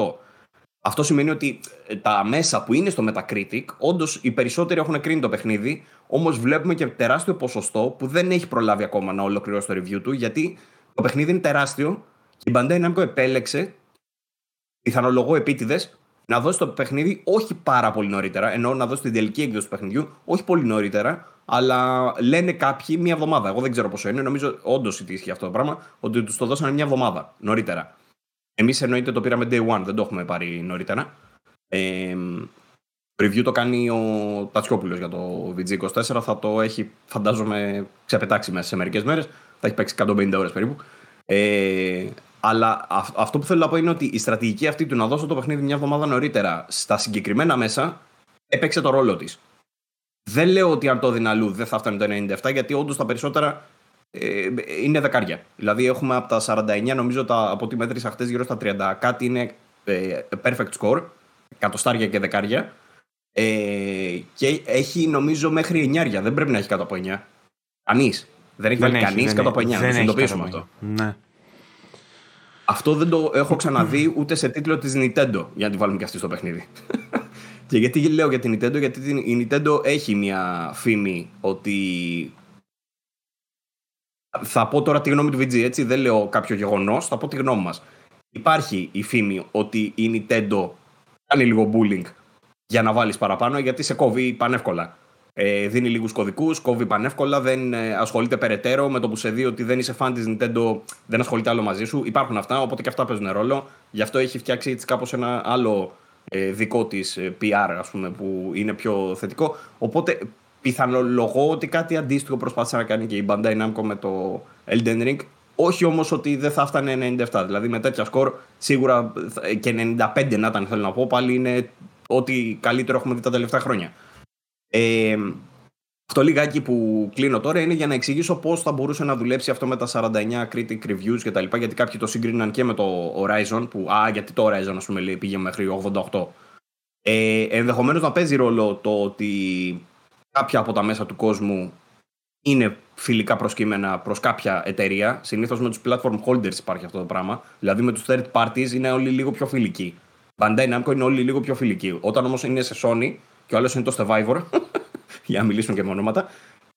Αυτό σημαίνει ότι ε, τα μέσα που είναι στο Metacritic, όντως οι περισσότεροι έχουν κρίνει το παιχνίδι, όμως βλέπουμε και τεράστιο ποσοστό που δεν έχει προλάβει ακόμα να ολοκληρώσει το review του, γιατί το παιχνίδι είναι τεράστιο και η Bandai Namco επέλεξε, πιθανολογώ επίτηδες, να δώσει το παιχνίδι όχι πάρα πολύ νωρίτερα, ενώ να δώσει την τελική έκδοση του παιχνιδιού, όχι πολύ νωρίτερα, αλλά λένε κάποιοι μία εβδομάδα. Εγώ δεν ξέρω πόσο είναι, νομίζω όντως ότι ισχύει αυτό το πράγμα, ότι τους το δώσανε μία εβδομάδα νωρίτερα. Εμείς εννοείται το πήραμε day one, δεν το έχουμε πάρει νωρίτερα. Ε, review το κάνει ο Τατσιόπουλος για το VG24. Θα το έχει, φαντάζομαι, ξεπετάξει μέσα σε μερικές μέρες. Θα έχει παίξει 150 ώρες περίπου. Ε, αλλά αυτό που θέλω να πω είναι ότι η στρατηγική αυτή του να δώσω το παιχνίδι μια εβδομάδα νωρίτερα στα συγκεκριμένα μέσα έπαιξε το ρόλο της. Δεν λέω ότι αν το έδινα αλλού δεν θα φτάνει το 97, γιατί όντως τα περισσότερα ε, είναι δεκάρια. Δηλαδή έχουμε από τα 49, νομίζω τα, από ό,τι μέτρησα χτε γύρω στα 30 κάτι είναι ε, perfect score, εκατοστάρια και δεκάρια. Ε, και έχει νομίζω μέχρι 9. Δεν πρέπει να έχει κάτω από 9. Κανείς. Δεν έχει βάλει κανείς κάτω από 9. Να συνειδητοποιήσουμε αυτό. Ναι. Αυτό δεν το έχω ξαναδεί ούτε σε τίτλο της Nintendo για να τη βάλουμε και αυτή στο παιχνίδι. και γιατί λέω για την Nintendo, γιατί η Nintendo έχει μια φήμη ότι. Θα πω τώρα τη γνώμη του VG, έτσι, δεν λέω κάποιο γεγονός, θα πω τη γνώμη μας. Υπάρχει η φήμη ότι η Nintendo κάνει λίγο bullying για να βάλεις παραπάνω, γιατί σε κόβει πανεύκολα. Ε, δίνει λίγους κωδικούς, κόβει πανεύκολα, δεν ε, ασχολείται περαιτέρω με το που σε δει ότι δεν είσαι fan της Nintendo, δεν ασχολείται άλλο μαζί σου. Υπάρχουν αυτά, οπότε και αυτά παίζουν ρόλο. Γι' αυτό έχει φτιάξει έτσι κάπως ένα άλλο ε, δικό της ε, PR, ας πούμε, που είναι πιο θετικό. Οπότε πιθανολογώ ότι κάτι αντίστοιχο προσπάθησε να κάνει και η Bandai Namco με το Elden Ring. Όχι όμως ότι δεν θα φτάνε 97. Δηλαδή με τέτοια σκορ σίγουρα και 95 να ήταν, θέλω να πω, πάλι είναι ό,τι καλύτερο έχουμε δει τα τελευταία χρόνια. Ε, αυτό λιγάκι που κλείνω τώρα είναι για να εξηγήσω πώς θα μπορούσε να δουλέψει αυτό με τα 49 critic reviews κτλ. Γιατί κάποιοι το συγκρίναν και με το Horizon, που α, γιατί το Horizon ας πούμε, πήγε μέχρι 88. Ε, Ενδεχομένως να παίζει ρόλο το ότι κάποια από τα μέσα του κόσμου είναι φιλικά προσκύμενα προς κάποια εταιρεία. Συνήθως με τους platform holders υπάρχει αυτό το πράγμα. Δηλαδή με τους third parties είναι όλοι λίγο πιο φιλικοί. Bandai Namco είναι όλοι λίγο πιο φιλικοί. Όταν όμως είναι σε Sony και ο άλλος είναι το Survivor, για να μιλήσουμε και με ονόματα.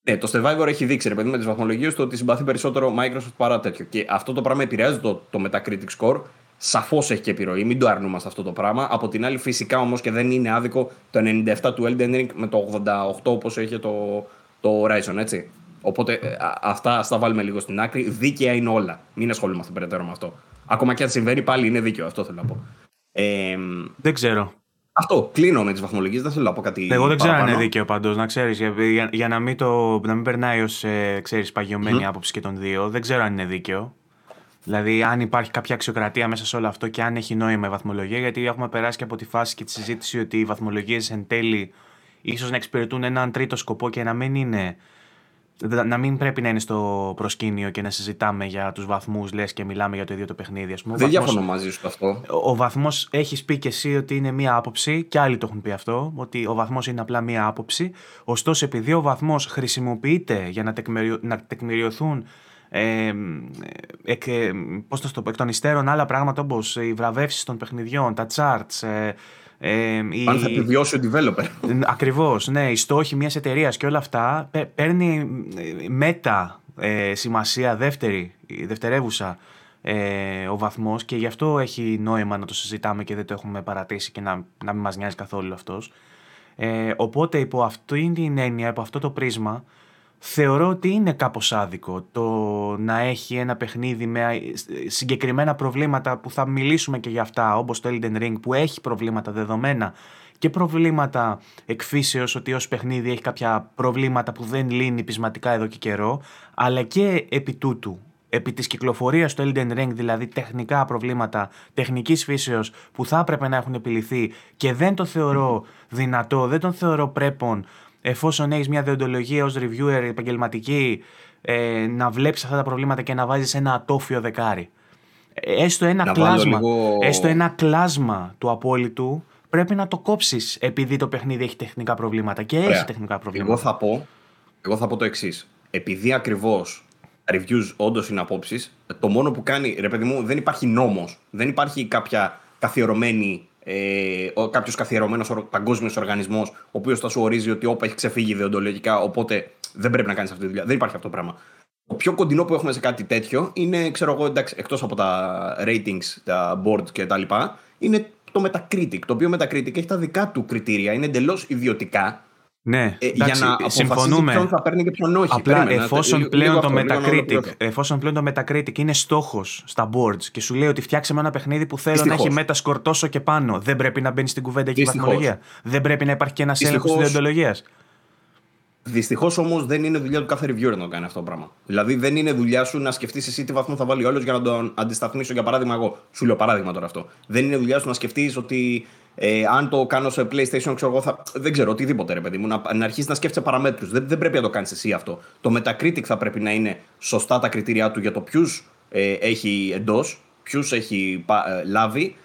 Ναι, το Survivor έχει δείξει ρε παιδί με τις βαθμολογίες του ότι συμπαθεί περισσότερο Microsoft παρά τέτοιο. Και αυτό το πράγμα επηρεάζει το, το Metacritic score. Σαφώς έχει και επιρροή, μην το αρνούμαστε αυτό το πράγμα. Από την άλλη, φυσικά όμως και δεν είναι άδικο το 97 του Elden Ring με το 88 όπως έχει το, το Horizon, έτσι. Οπότε ε, αυτά ας τα βάλουμε λίγο στην άκρη. Δίκαια είναι όλα. Μην ασχολούμαστε περαιτέρω με αυτό. Ακόμα και αν συμβαίνει, πάλι είναι δίκαιο. Αυτό θέλω να πω. Ε, δεν ξέρω. Αυτό. Κλείνω με τις βαθμολογίες. Δεν θέλω να πω κάτι. Εγώ δεν ξέρω αν είναι δίκαιο πάντως, να ξέρεις. Για, για, να, μην το, να μην περνάει ως ε, παγιωμένη άποψη και των δύο. Δεν ξέρω αν είναι δίκαιο. Δηλαδή, αν υπάρχει κάποια αξιοκρατία μέσα σε όλο αυτό και αν έχει νόημα η βαθμολογία. Γιατί έχουμε περάσει και από τη φάση και τη συζήτηση ότι οι βαθμολογίες εν τέλει ίσως να εξυπηρετούν έναν τρίτο σκοπό και να μην είναι να μην πρέπει να είναι στο προσκήνιο και να συζητάμε για τους βαθμούς, λες και μιλάμε για το ίδιο το παιχνίδι. Ας πούμε. Δεν διαφωνώ μαζί σου αυτό. Ο, ο βαθμός έχεις πει και εσύ ότι είναι μία άποψη, και άλλοι το έχουν πει αυτό, ότι ο βαθμός είναι απλά μία άποψη. Ωστόσο, επειδή ο βαθμός χρησιμοποιείται για να, τεκμηριο, να τεκμηριωθούν ε, εκ, ε, πώς το πω, εκ των υστέρων άλλα πράγματα όπως οι βραβεύσεις των παιχνιδιών, τα charts, ε, ε, Αν θα επιβιώσει ο developer. Ακριβώς, ναι. Οι στόχοι μιας εταιρείας και όλα αυτά παίρνει μέτα ε, σημασία δεύτερη, δευτερεύουσα ε, ο βαθμός και γι' αυτό έχει νόημα να το συζητάμε και δεν το έχουμε παρατήσει και να, να μην μας νοιάζει καθόλου αυτός. Ε, οπότε υπό αυτή την έννοια, υπό αυτό το πρίσμα, θεωρώ ότι είναι κάπως άδικο το να έχει ένα παιχνίδι με συγκεκριμένα προβλήματα που θα μιλήσουμε και για αυτά όπως το Elden Ring που έχει προβλήματα δεδομένα και προβλήματα εκφύσεως ότι ως παιχνίδι έχει κάποια προβλήματα που δεν λύνει πεισματικά εδώ και καιρό αλλά και επί τούτου επί της κυκλοφορίας του Elden Ring, δηλαδή τεχνικά προβλήματα τεχνικής φύσεως που θα έπρεπε να έχουν επιληθεί και δεν το θεωρώ δυνατό, δεν τον θεωρώ πρέπον εφόσον έχεις μια διοντολογία ως reviewer επαγγελματική, ε, να βλέπεις αυτά τα προβλήματα και να βάζεις ένα ατόφιο δεκάρι. Έστω ένα, κλάσμα, έστω ένα κλάσμα του απόλυτου πρέπει να το κόψεις επειδή το παιχνίδι έχει τεχνικά προβλήματα. Και έχει τεχνικά προβλήματα. Εγώ θα πω, εγώ θα πω το εξής. Επειδή ακριβώς reviews όντως είναι απόψεις, το μόνο που κάνει, ρε παιδί μου, δεν υπάρχει νόμος. Δεν υπάρχει κάποια καθιερωμένη ε, κάποιος καθιερωμένος παγκόσμιος οργανισμός, ο οποίος θα σου ορίζει ότι όπα έχει ξεφύγει ιδεοντολογικά, οπότε δεν πρέπει να κάνεις αυτή τη δουλειά. Δεν υπάρχει αυτό το πράγμα. Το πιο κοντινό που έχουμε σε κάτι τέτοιο είναι, ξέρω εγώ, εντάξει, εκτός από τα ratings, τα board και τα λοιπά, είναι το Metacritic. Το οποίο Metacritic έχει τα δικά του κριτήρια, είναι εντελώς ιδιωτικά. Ναι, ε, εντάξει, για να συμφωνούμε. ποιον θα παίρνει και ποιον όχι. Απλά Περίμενα, εφόσον, πλέον το Metacritic, εφόσον πλέον το Metacritic είναι στόχος στα boards και σου λέει ότι φτιάξε με ένα παιχνίδι που θέλω Δυστυχώς. να έχει Metascore τόσο και πάνω, δεν πρέπει να μπαίνει στην κουβέντα και η βαθμολογία. Δεν πρέπει να υπάρχει και ένας έλεγχος της διοντολογίας. Δυστυχώς όμως δεν είναι δουλειά του κάθε reviewer να το κάνει αυτό το πράγμα. Δηλαδή δεν είναι δουλειά σου να σκεφτείς εσύ τι βαθμό θα βάλει ο άλλος για να τον αντισταθμίσω. Για παράδειγμα, εγώ σου λέω παράδειγμα τώρα αυτό. Δεν είναι δουλειά σου να σκεφτείς ότι ε, αν το κάνω σε PlayStation, ξέρω εγώ, θα... δεν ξέρω, οτιδήποτε ρε παιδί μου, να, να αρχίσεις να σκέφτεσαι παραμέτρους. Δεν, δεν πρέπει να το κάνεις εσύ αυτό. Το Metacritic θα πρέπει να είναι σωστά τα κριτήριά του για το ποιους ε, έχει εντός, ποιους έχει ε, λάβει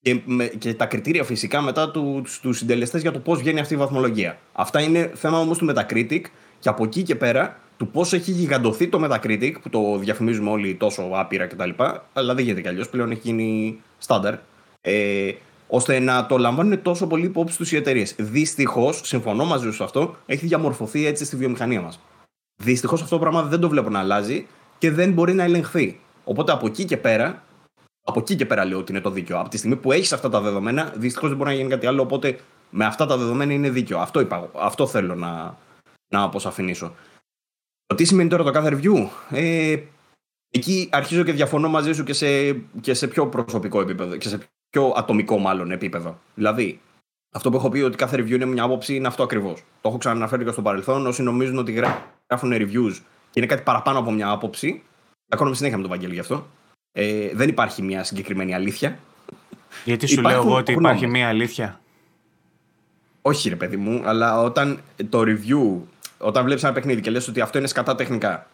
και, με, και τα κριτήρια φυσικά μετά του, του συντελεστές για το πώς βγαίνει αυτή η βαθμολογία. Αυτά είναι θέμα όμως του Metacritic και από εκεί και πέρα του πώς έχει γιγαντωθεί το Metacritic, που το διαφημίζουμε όλοι τόσο άπειρα κτλ. Αλλά δεν γίνεται κι αλλιώς, πλέον έχει γίνει στάνταρ. Ε, ώστε να το λαμβάνουν τόσο πολύ υπόψη τους οι εταιρείες. Δυστυχώς, συμφωνώ μαζί σου σε αυτό, έχει διαμορφωθεί έτσι στη βιομηχανία μας. Δυστυχώς αυτό το πράγμα δεν το βλέπω να αλλάζει και δεν μπορεί να ελεγχθεί. Οπότε από εκεί και πέρα, από εκεί και πέρα λέω ότι είναι το δίκαιο. Από τη στιγμή που έχεις αυτά τα δεδομένα, δυστυχώς δεν μπορεί να γίνει κάτι άλλο. Οπότε με αυτά τα δεδομένα είναι δίκαιο. Αυτό, είπα, αυτό θέλω να, να αποσαφηνίσω. Το τι σημαίνει τώρα το κάθε review. Ε, εκεί αρχίζω και διαφωνώ μαζί σου και σε, και σε πιο προσωπικό επίπεδο και σε πιο ατομικό μάλλον επίπεδο. Δηλαδή, αυτό που έχω πει ότι κάθε review είναι μια άποψη είναι αυτό ακριβώς. Το έχω ξαναναφέρει και στο παρελθόν. Όσοι νομίζουν ότι γράφουν reviews και είναι κάτι παραπάνω από μια άποψη, ακόμα συνέχεια με τον Βαγγέλη γι' αυτό. Ε, δεν υπάρχει μια συγκεκριμένη αλήθεια. Γιατί σου λέω εγώ ότι υπάρχει μια αλήθεια; Όχι, ρε παιδί μου, αλλά όταν το review, όταν βλέπεις ένα παιχνίδι και λες ότι αυτό είναι σκατά τεχνικά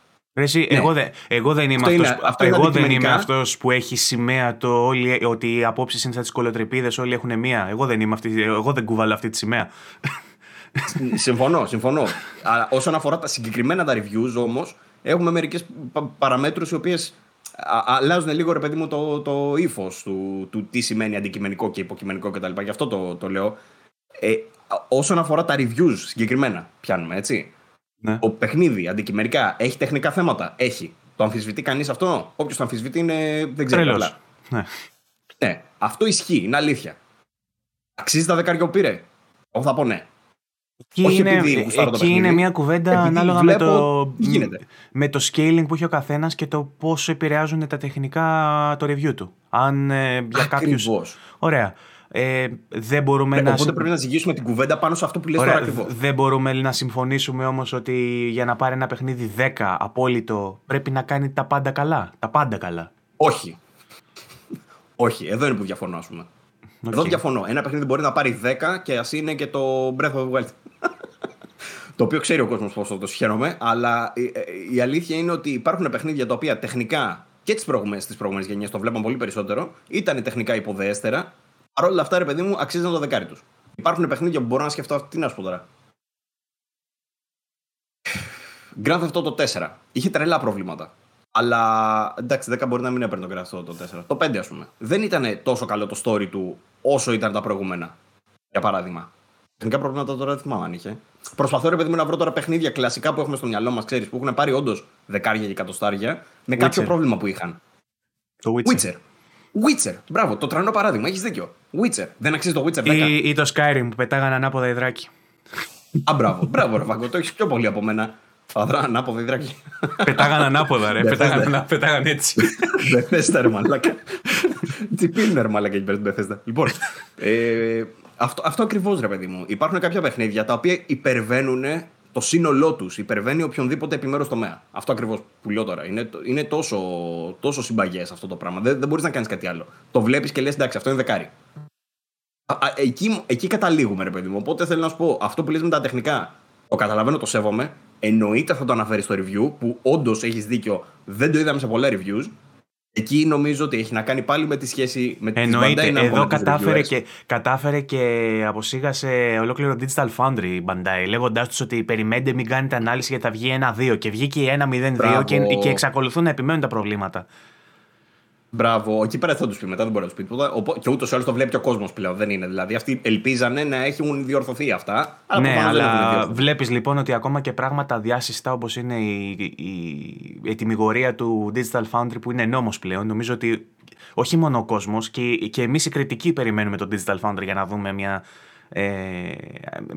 εσύ, ναι. εγώ, δε, εγώ δεν είμαι αυτό αυτός, εγώ δεν είμαι αυτός που έχει σημαία το όλοι, ότι οι απόψεις είναι σαν τις κολοτρεπίδε, όλοι έχουν μία. Εγώ δεν είμαι αυτή, εγώ δεν κουβαλώ αυτή τη σημαία. συμφωνώ, συμφωνώ. Αλλά όσον αφορά τα συγκεκριμένα τα reviews όμως, έχουμε μερικές παραμέτρους οι οποίες αλλάζουν λίγο ρε παιδί μου το, το ύφος του, του τι σημαίνει αντικειμενικό και υποκειμενικό κτλ. Γι' αυτό το, το λέω. Ε, όσον αφορά τα reviews συγκεκριμένα, πιάνουμε έτσι. Ναι. Το παιχνίδι αντικειμενικά έχει τεχνικά θέματα. Έχει. Το αμφισβητεί κανείς αυτό; Όποιος το αμφισβητεί είναι. Δεν ξέρει καλά. Ναι. ναι. Αυτό ισχύει. Είναι αλήθεια. Αξίζει τα δεκάρια που πήρε. Εγώ θα πω ναι. Εκεί Όχι είναι, επειδή εκεί είναι μια κουβέντα επειδή ανάλογα με το, με το scaling που έχει ο καθένας και το πόσο επηρεάζουν τα τεχνικά το review του. Αν ε, για κάποιου. Ωραία. Ε, δεν μπορούμε ε, να. Οπότε πρέπει να ζυγίσουμε την κουβέντα πάνω σε αυτό που λες τώρα ακριβώς. Δεν μπορούμε να συμφωνήσουμε όμως ότι για να πάρει ένα παιχνίδι 10 απόλυτο πρέπει να κάνει τα πάντα καλά. Τα πάντα καλά. Όχι. Όχι, εδώ είναι που διαφωνώ, ας πούμε. Okay. Εδώ διαφωνώ. Ένα παιχνίδι μπορεί να πάρει 10 και ας είναι και το Breath of the Wild. το οποίο ξέρει ο κόσμος πώς θα το συγχαίρομαι, αλλά η, η αλήθεια είναι ότι υπάρχουν παιχνίδια τα οποία τεχνικά και τις προηγούμενες γενιές το βλέπαν πολύ περισσότερο, ήταν τεχνικά υποδέστερα Παρ' όλα αυτά, ρε παιδί μου, αξίζει το δεκάρι τους. Υπάρχουν παιχνίδια που μπορώ να σκεφτώ. Τι να σου πω τώρα. Grand Theft Auto 4. Είχε τρελά προβλήματα. Αλλά εντάξει, 10 μπορεί να μην έπαιρνε το Grand Theft Auto 4. Το 5, ας πούμε. Δεν ήταν τόσο καλό το story του όσο ήταν τα προηγούμενα. Για παράδειγμα. Τεχνικά προβλήματα τώρα δεν θυμάμαι αν είχε. Προσπαθώ ρε παιδί μου να βρω τώρα παιχνίδια κλασικά που έχουμε στο μυαλό μας, ξέρεις, που έχουν πάρει όντως δεκάρια και εκατοστάρια με κάποιο πρόβλημα που είχαν. Το Witcher. Witcher. Witcher. Μπράβο, το τρανό παράδειγμα. Έχεις δίκιο. Witcher. Δεν αξίζει το Witcher 10. Ή, ή το Skyrim που πετάγανε ανάποδα υδράκι. Α, μπράβο, μπράβο, ρε Βαγκό. Το έχεις πιο πολύ από μένα. Φαδρά ανάποδα υδράκι. Πετάγανε ανάποδα, ρε. πετάγανε, πετάγανε έτσι. Μπεθέστα, ρε μαλάκα. Τι πίνουν, ρε μαλάκα εκεί πέρα στην Μπεθέστα. Λοιπόν, ε, αυτό, αυτό ακριβώς, ρε παιδί μου. Υπάρχουν κάποια παιχνίδια τα οποία υπερβαίνουν το σύνολό τους υπερβαίνει οποιονδήποτε επιμέρους τομέα. Αυτό ακριβώς που λέω τώρα. Είναι, είναι τόσο, τόσο συμπαγές αυτό το πράγμα. Δεν, δεν μπορείς να κάνεις κάτι άλλο. Το βλέπεις και λες: Εντάξει, αυτό είναι δεκάρι. Α, α, εκεί, εκεί καταλήγουμε, ρε παιδί μου. Οπότε θέλω να σου πω, αυτό που λες με τα τεχνικά, το καταλαβαίνω, το σέβομαι. Εννοείται θα το αναφέρεις στο review, που όντως έχεις δίκιο, δεν το είδαμε σε πολλά reviews. Εκεί νομίζω ότι έχει να κάνει πάλι με τη σχέση με την Bandai Εδώ κατάφερε και, κατάφερε και αποσύγασε ολόκληρο Digital Foundry η Bandai, λέγοντάς τους ότι περιμένετε μην κάνετε ανάλυση γιατί θα βγει ένα 2 και βγήκε ένα 0-2 και, και εξακολουθούν να επιμένουν τα προβλήματα. Μπράβο, εκεί πέρα θα τους πει μετά, δεν μπορεί να τους πει τίποτα. Και ούτως ή άλλως το βλέπει ο κόσμος πλέον. Δεν είναι. Δηλαδή αυτοί ελπίζανε να έχουν διορθωθεί αυτά. Αλλά ναι, αλλά βλέπεις λοιπόν ότι ακόμα και πράγματα διάσυστα όπως είναι η, η, η ετοιμιγορία του Digital Foundry που είναι νόμος πλέον. Νομίζω ότι όχι μόνο ο κόσμος και, και εμείς οι κριτικοί περιμένουμε το Digital Foundry για να δούμε μια ε,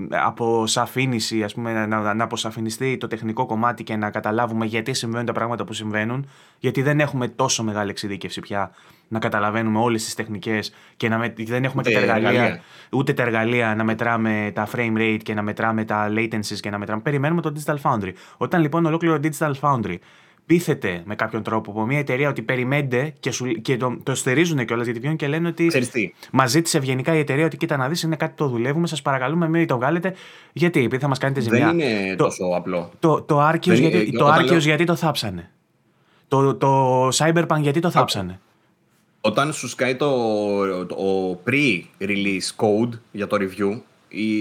αποσαφήνιση, ας πούμε, να, να αποσαφινιστεί το τεχνικό κομμάτι και να καταλάβουμε γιατί συμβαίνουν τα πράγματα που συμβαίνουν, γιατί δεν έχουμε τόσο μεγάλη εξειδίκευση πια να καταλαβαίνουμε όλες τις τεχνικές και να δεν έχουμε ούτε, τα εργαλεία, ούτε τα εργαλεία να μετράμε τα frame rate και να μετράμε τα latencies και να μετράμε. Περιμένουμε το Digital Foundry. Όταν λοιπόν ολόκληρο Digital Foundry πείθεται με κάποιον τρόπο από μια εταιρεία ότι περιμένετε και, σου, και το, το στερίζουν κιόλας γιατί βγαίνουν και λένε ότι μας ζήτησε ευγενικά η εταιρεία ότι κοίτα να δεις, είναι κάτι το δουλεύουμε, σας παρακαλούμε, μην το βγάλετε. Γιατί, επειδή θα μας κάνετε ζημιά. Δεν είναι το, τόσο απλό. Το, το Arceus, γιατί, το λέω... γιατί το θάψανε; Το, το Cyberpunk γιατί το θάψανε; Όταν σου σκάει το, το, pre-release code για το review,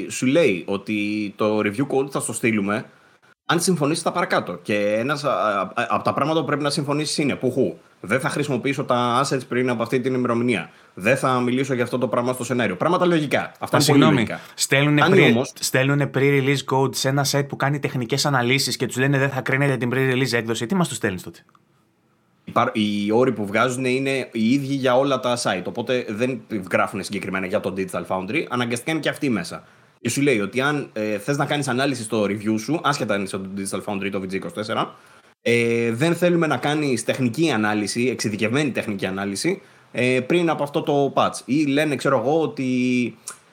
σου λέει ότι το review code θα στο στείλουμε αν συμφωνήσεις τα παρακάτω. Και ένας από τα πράγματα που πρέπει να συμφωνήσεις είναι πουχού. Δεν θα χρησιμοποιήσω τα assets πριν από αυτή την ημερομηνία. Δεν θα μιλήσω για αυτό το πράγμα στο σενάριο. Πράγματα λογικά. Αυτά είναι πολύ λογικά. Στέλνουν, pre, όμως... στέλνουν pre-release code σε ένα set που κάνει τεχνικές αναλύσεις και τους λένε δεν θα κρίνετε την pre-release έκδοση. Τι μας το στέλνεις τότε; Οι όροι που βγάζουν είναι οι ίδιοι για όλα τα site. Οπότε δεν γράφουν συγκεκριμένα για το Digital Foundry. Αναγκαστικά είναι και αυτοί μέσα. Και σου λέει ότι αν ε, θες να κάνεις ανάλυση στο review σου, άσχετα αν είσαι το Digital Foundry ή το VG24, ε, δεν θέλουμε να κάνεις τεχνική ανάλυση, εξειδικευμένη τεχνική ανάλυση, ε, πριν από αυτό το patch. Ή λένε, ξέρω εγώ, ότι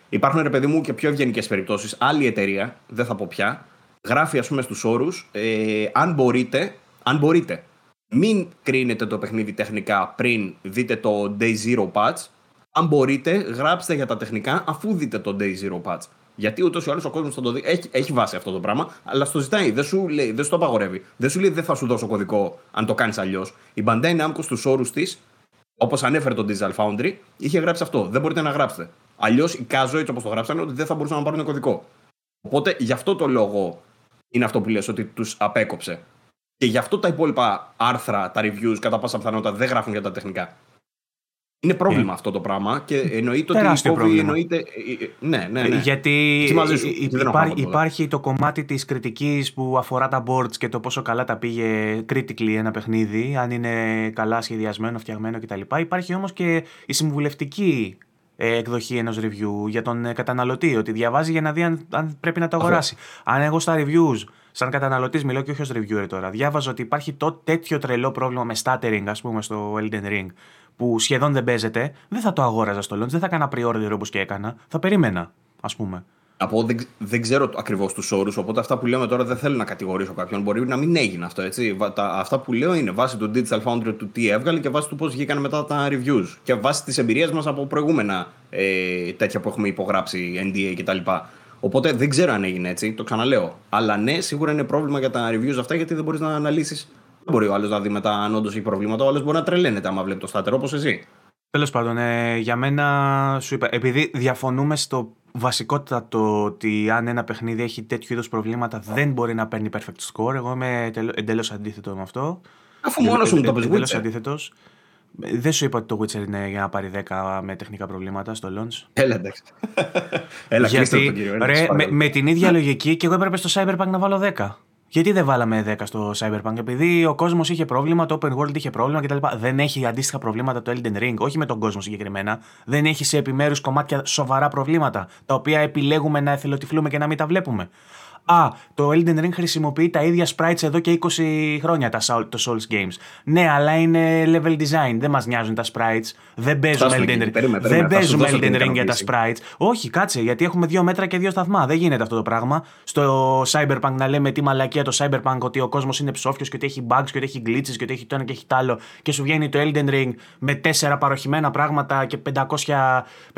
υπάρχουν ρε παιδί μου και πιο ευγενικές περιπτώσεις. Άλλη εταιρεία, δεν θα πω πια, γράφει ας πούμε στους όρους, ε, αν μπορείτε, αν μπορείτε, μην κρίνετε το παιχνίδι τεχνικά πριν δείτε το Day Zero patch. Αν μπορείτε, γράψτε για τα τεχνικά αφού δείτε το Day Zero patch. Γιατί ούτως ή άλλως ο κόσμος θα το δει. Έχει, έχει βάση αυτό το πράγμα, αλλά στο ζητάει. Δεν σου, λέει, δεν σου το απαγορεύει. Δεν σου λέει δεν θα σου δώσω κωδικό αν το κάνεις αλλιώς. Η Bandai Namco στους όρους της, όπως ανέφερε το Digital Foundry, είχε γράψει αυτό. Δεν μπορείτε να γράψετε. Αλλιώς η Κάζο, έτσι όπως το γράψανε, ότι δεν θα μπορούσαν να πάρουν κωδικό. Οπότε γι' αυτό το λόγο είναι αυτό που λες ότι τους απέκοψε. Και γι' αυτό τα υπόλοιπα άρθρα, τα reviews, κατά πάσα πιθανότητα δεν γράφουν για τα τεχνικά. Είναι πρόβλημα yeah. αυτό το πράγμα και εννοείται ότι η εννοείται... Ε, ε, ναι, ναι, ναι. Γιατί υπάρχει, υπάρχει το κομμάτι της κριτικής που αφορά τα boards και το πόσο καλά τα πήγε critically ένα παιχνίδι, αν είναι καλά σχεδιασμένο, φτιαγμένο κτλ. Υπάρχει όμως και η συμβουλευτική ε, εκδοχή ενός review για τον καταναλωτή, ότι διαβάζει για να δει αν, αν πρέπει να το αγοράσει. Αν εγώ στα reviews σαν καταναλωτής, μιλώ και όχι ως reviewer τώρα, διάβαζα ότι υπάρχει το τέτοιο τρελό πρόβλημα με stuttering, ας πούμε, στο Elden Ring, που σχεδόν δεν παίζεται, δεν θα το αγόραζα στο launch, δεν θα έκανα pre-order όπως και έκανα. Θα περίμενα, ας πούμε. Από δεν, δεν ξέρω ακριβώς τους όρους, οπότε αυτά που λέμε τώρα δεν θέλω να κατηγορήσω κάποιον. Μπορεί να μην έγινε αυτό, έτσι. Τα, αυτά που λέω είναι βάσει του Digital Foundry του τι έβγαλε και βάσει του πώς βγήκαν μετά τα reviews. Και βάσει της εμπειρίας μας από προηγούμενα ε, τέτοια που έχουμε υπογράψει, NDA κτλ. Οπότε δεν ξέρω αν έγινε έτσι, το ξαναλέω. Αλλά ναι, σίγουρα είναι πρόβλημα για τα reviews αυτά γιατί δεν μπορείς να αναλύσεις δεν μπορεί ο άλλος να δει μετά αν όντως έχει προβλήματα. Ο άλλος μπορεί να τρελαίνεται άμα βλέπει το στάτερ όπως εσύ. Τέλος πάντων, ε, για μένα σου είπα, επειδή διαφωνούμε στο βασικότατο ότι αν ένα παιχνίδι έχει τέτοιου είδους προβλήματα δεν μπορεί να παίρνει perfect score. Εγώ είμαι εντελώς αντίθετο με αυτό. Αφού μόνος σου το πει. Εντελώ αντίθετος. Δεν σου είπα ότι το Witcher είναι για να πάρει 10 με τεχνικά προβλήματα στο launch. Έλα εντάξει. Έλα, Γιατί, τον κύριο, ρε, με, με, την ίδια λογική και εγώ έπρεπε στο Cyberpunk να βάλω 10. Γιατί δεν βάλαμε 10 στο Cyberpunk, επειδή ο κόσμος είχε πρόβλημα, το Open World είχε πρόβλημα κτλ. Δεν έχει αντίστοιχα προβλήματα το Elden Ring, όχι με τον κόσμο συγκεκριμένα. Δεν έχει σε επιμέρους κομμάτια σοβαρά προβλήματα, τα οποία επιλέγουμε να εθελοτυφλούμε και να μην τα βλέπουμε. Α, το Elden Ring χρησιμοποιεί τα ίδια sprites εδώ και 20 χρόνια τα, το Souls Games. Ναι, αλλά είναι level design. Δεν μας νοιάζουν τα sprites. Δεν παίζουμε Elden Ring. Δεν παίζουμε Elden Ring για τα sprites. Όχι, κάτσε, γιατί έχουμε δύο μέτρα και δύο σταθμά. Δεν γίνεται αυτό το πράγμα. Στο Cyberpunk να λέμε τι μαλακία το Cyberpunk ότι ο κόσμος είναι ψόφιος και ότι έχει bugs και ότι έχει glitches και ότι έχει το ένα και έχει το άλλο. Και σου βγαίνει το Elden Ring με τέσσερα παροχημένα πράγματα και 500,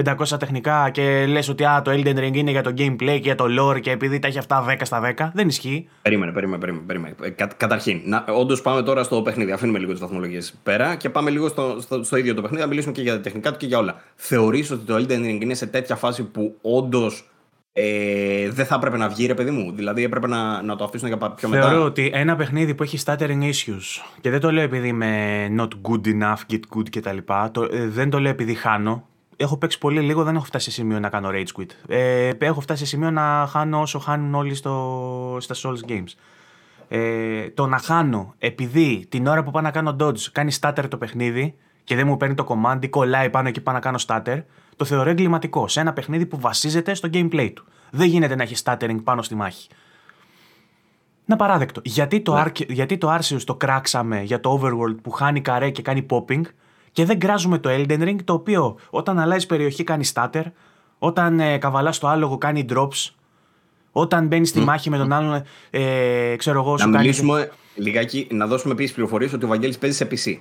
500 τεχνικά και λες ότι α, το Elden Ring είναι για το gameplay και για το lore και επειδή τα έχει αυτά 10 στα 10. Δεν ισχύει. Περίμενε, περίμενε. περίμενε, περίμενε. Ε, κα, καταρχήν, όντως πάμε τώρα στο παιχνίδι. Αφήνουμε λίγο τις βαθμολογίες πέρα και πάμε λίγο στο, στο, στο, ίδιο το παιχνίδι. Να μιλήσουμε και για τα τεχνικά του και για όλα. Θεωρείς ότι το Elden Ring είναι σε τέτοια φάση που όντως ε, δεν θα έπρεπε να βγει, ρε παιδί μου; Δηλαδή έπρεπε να, να το αφήσουν για πιο μετά; Θεωρώ ότι ένα παιχνίδι που έχει stuttering issues και δεν το λέω επειδή είμαι not good enough, get good κτλ. Ε, δεν το λέω επειδή χάνω. Έχω παίξει πολύ λίγο, δεν έχω φτάσει σε σημείο να κάνω rage quit. Ε, έχω φτάσει σε σημείο να χάνω όσο χάνουν όλοι στο, στα Souls Games. Ε, το να χάνω επειδή την ώρα που πάω να κάνω dodge κάνει stutter το παιχνίδι και δεν μου παίρνει το command ή κολλάει πάνω και πάω να κάνω stutter, το θεωρώ εγκληματικό σε ένα παιχνίδι που βασίζεται στο gameplay του. Δεν γίνεται να έχεις stuttering πάνω στη μάχη. Να παράδεκτο. Γιατί το, ναι. γιατί το Arceus το κράξαμε για το Overworld που χάνει καρέ και κάνει popping και δεν κράζουμε το Elden Ring το οποίο όταν αλλάζει περιοχή κάνει stutter, όταν ε, καβαλάς το άλογο κάνει drops, όταν μπαίνεις στη μάχη με τον άλλον, ε, ξέρω εγώ, σου Να μιλήσουμε λιγάκι, να δώσουμε επίσης πληροφορίες ότι ο Βαγγέλης παίζει σε PC.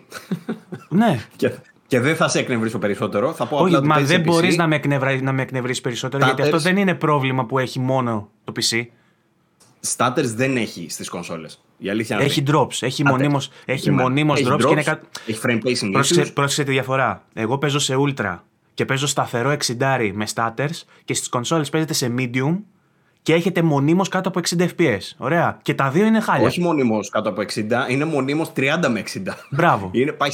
ναι. και, και δεν θα σε εκνευρίσω περισσότερο. Θα πω Όχι, απλά μα δεν μπορείς να με, εκνευρά, με εκνευρίσει περισσότερο, γιατί αυτό δεν είναι πρόβλημα που έχει μόνο το PC. Stutters δεν έχει στις κονσόλες. Έχει drops. Έχει μονίμω έχει μονίμως drops, drops, και είναι Έχει frame pacing. Πρόσεξε, πρόσεξε τη διαφορά. Εγώ παίζω σε ultra και παίζω σταθερό 60 με stutters και στις κονσόλες παίζεται σε medium και έχετε μονίμως κάτω από 60 FPS. Ωραία. Και τα δύο είναι χάλια. Όχι μονίμως κάτω από 60, είναι μονίμως 30 με 60. Μπράβο. Είναι, πάει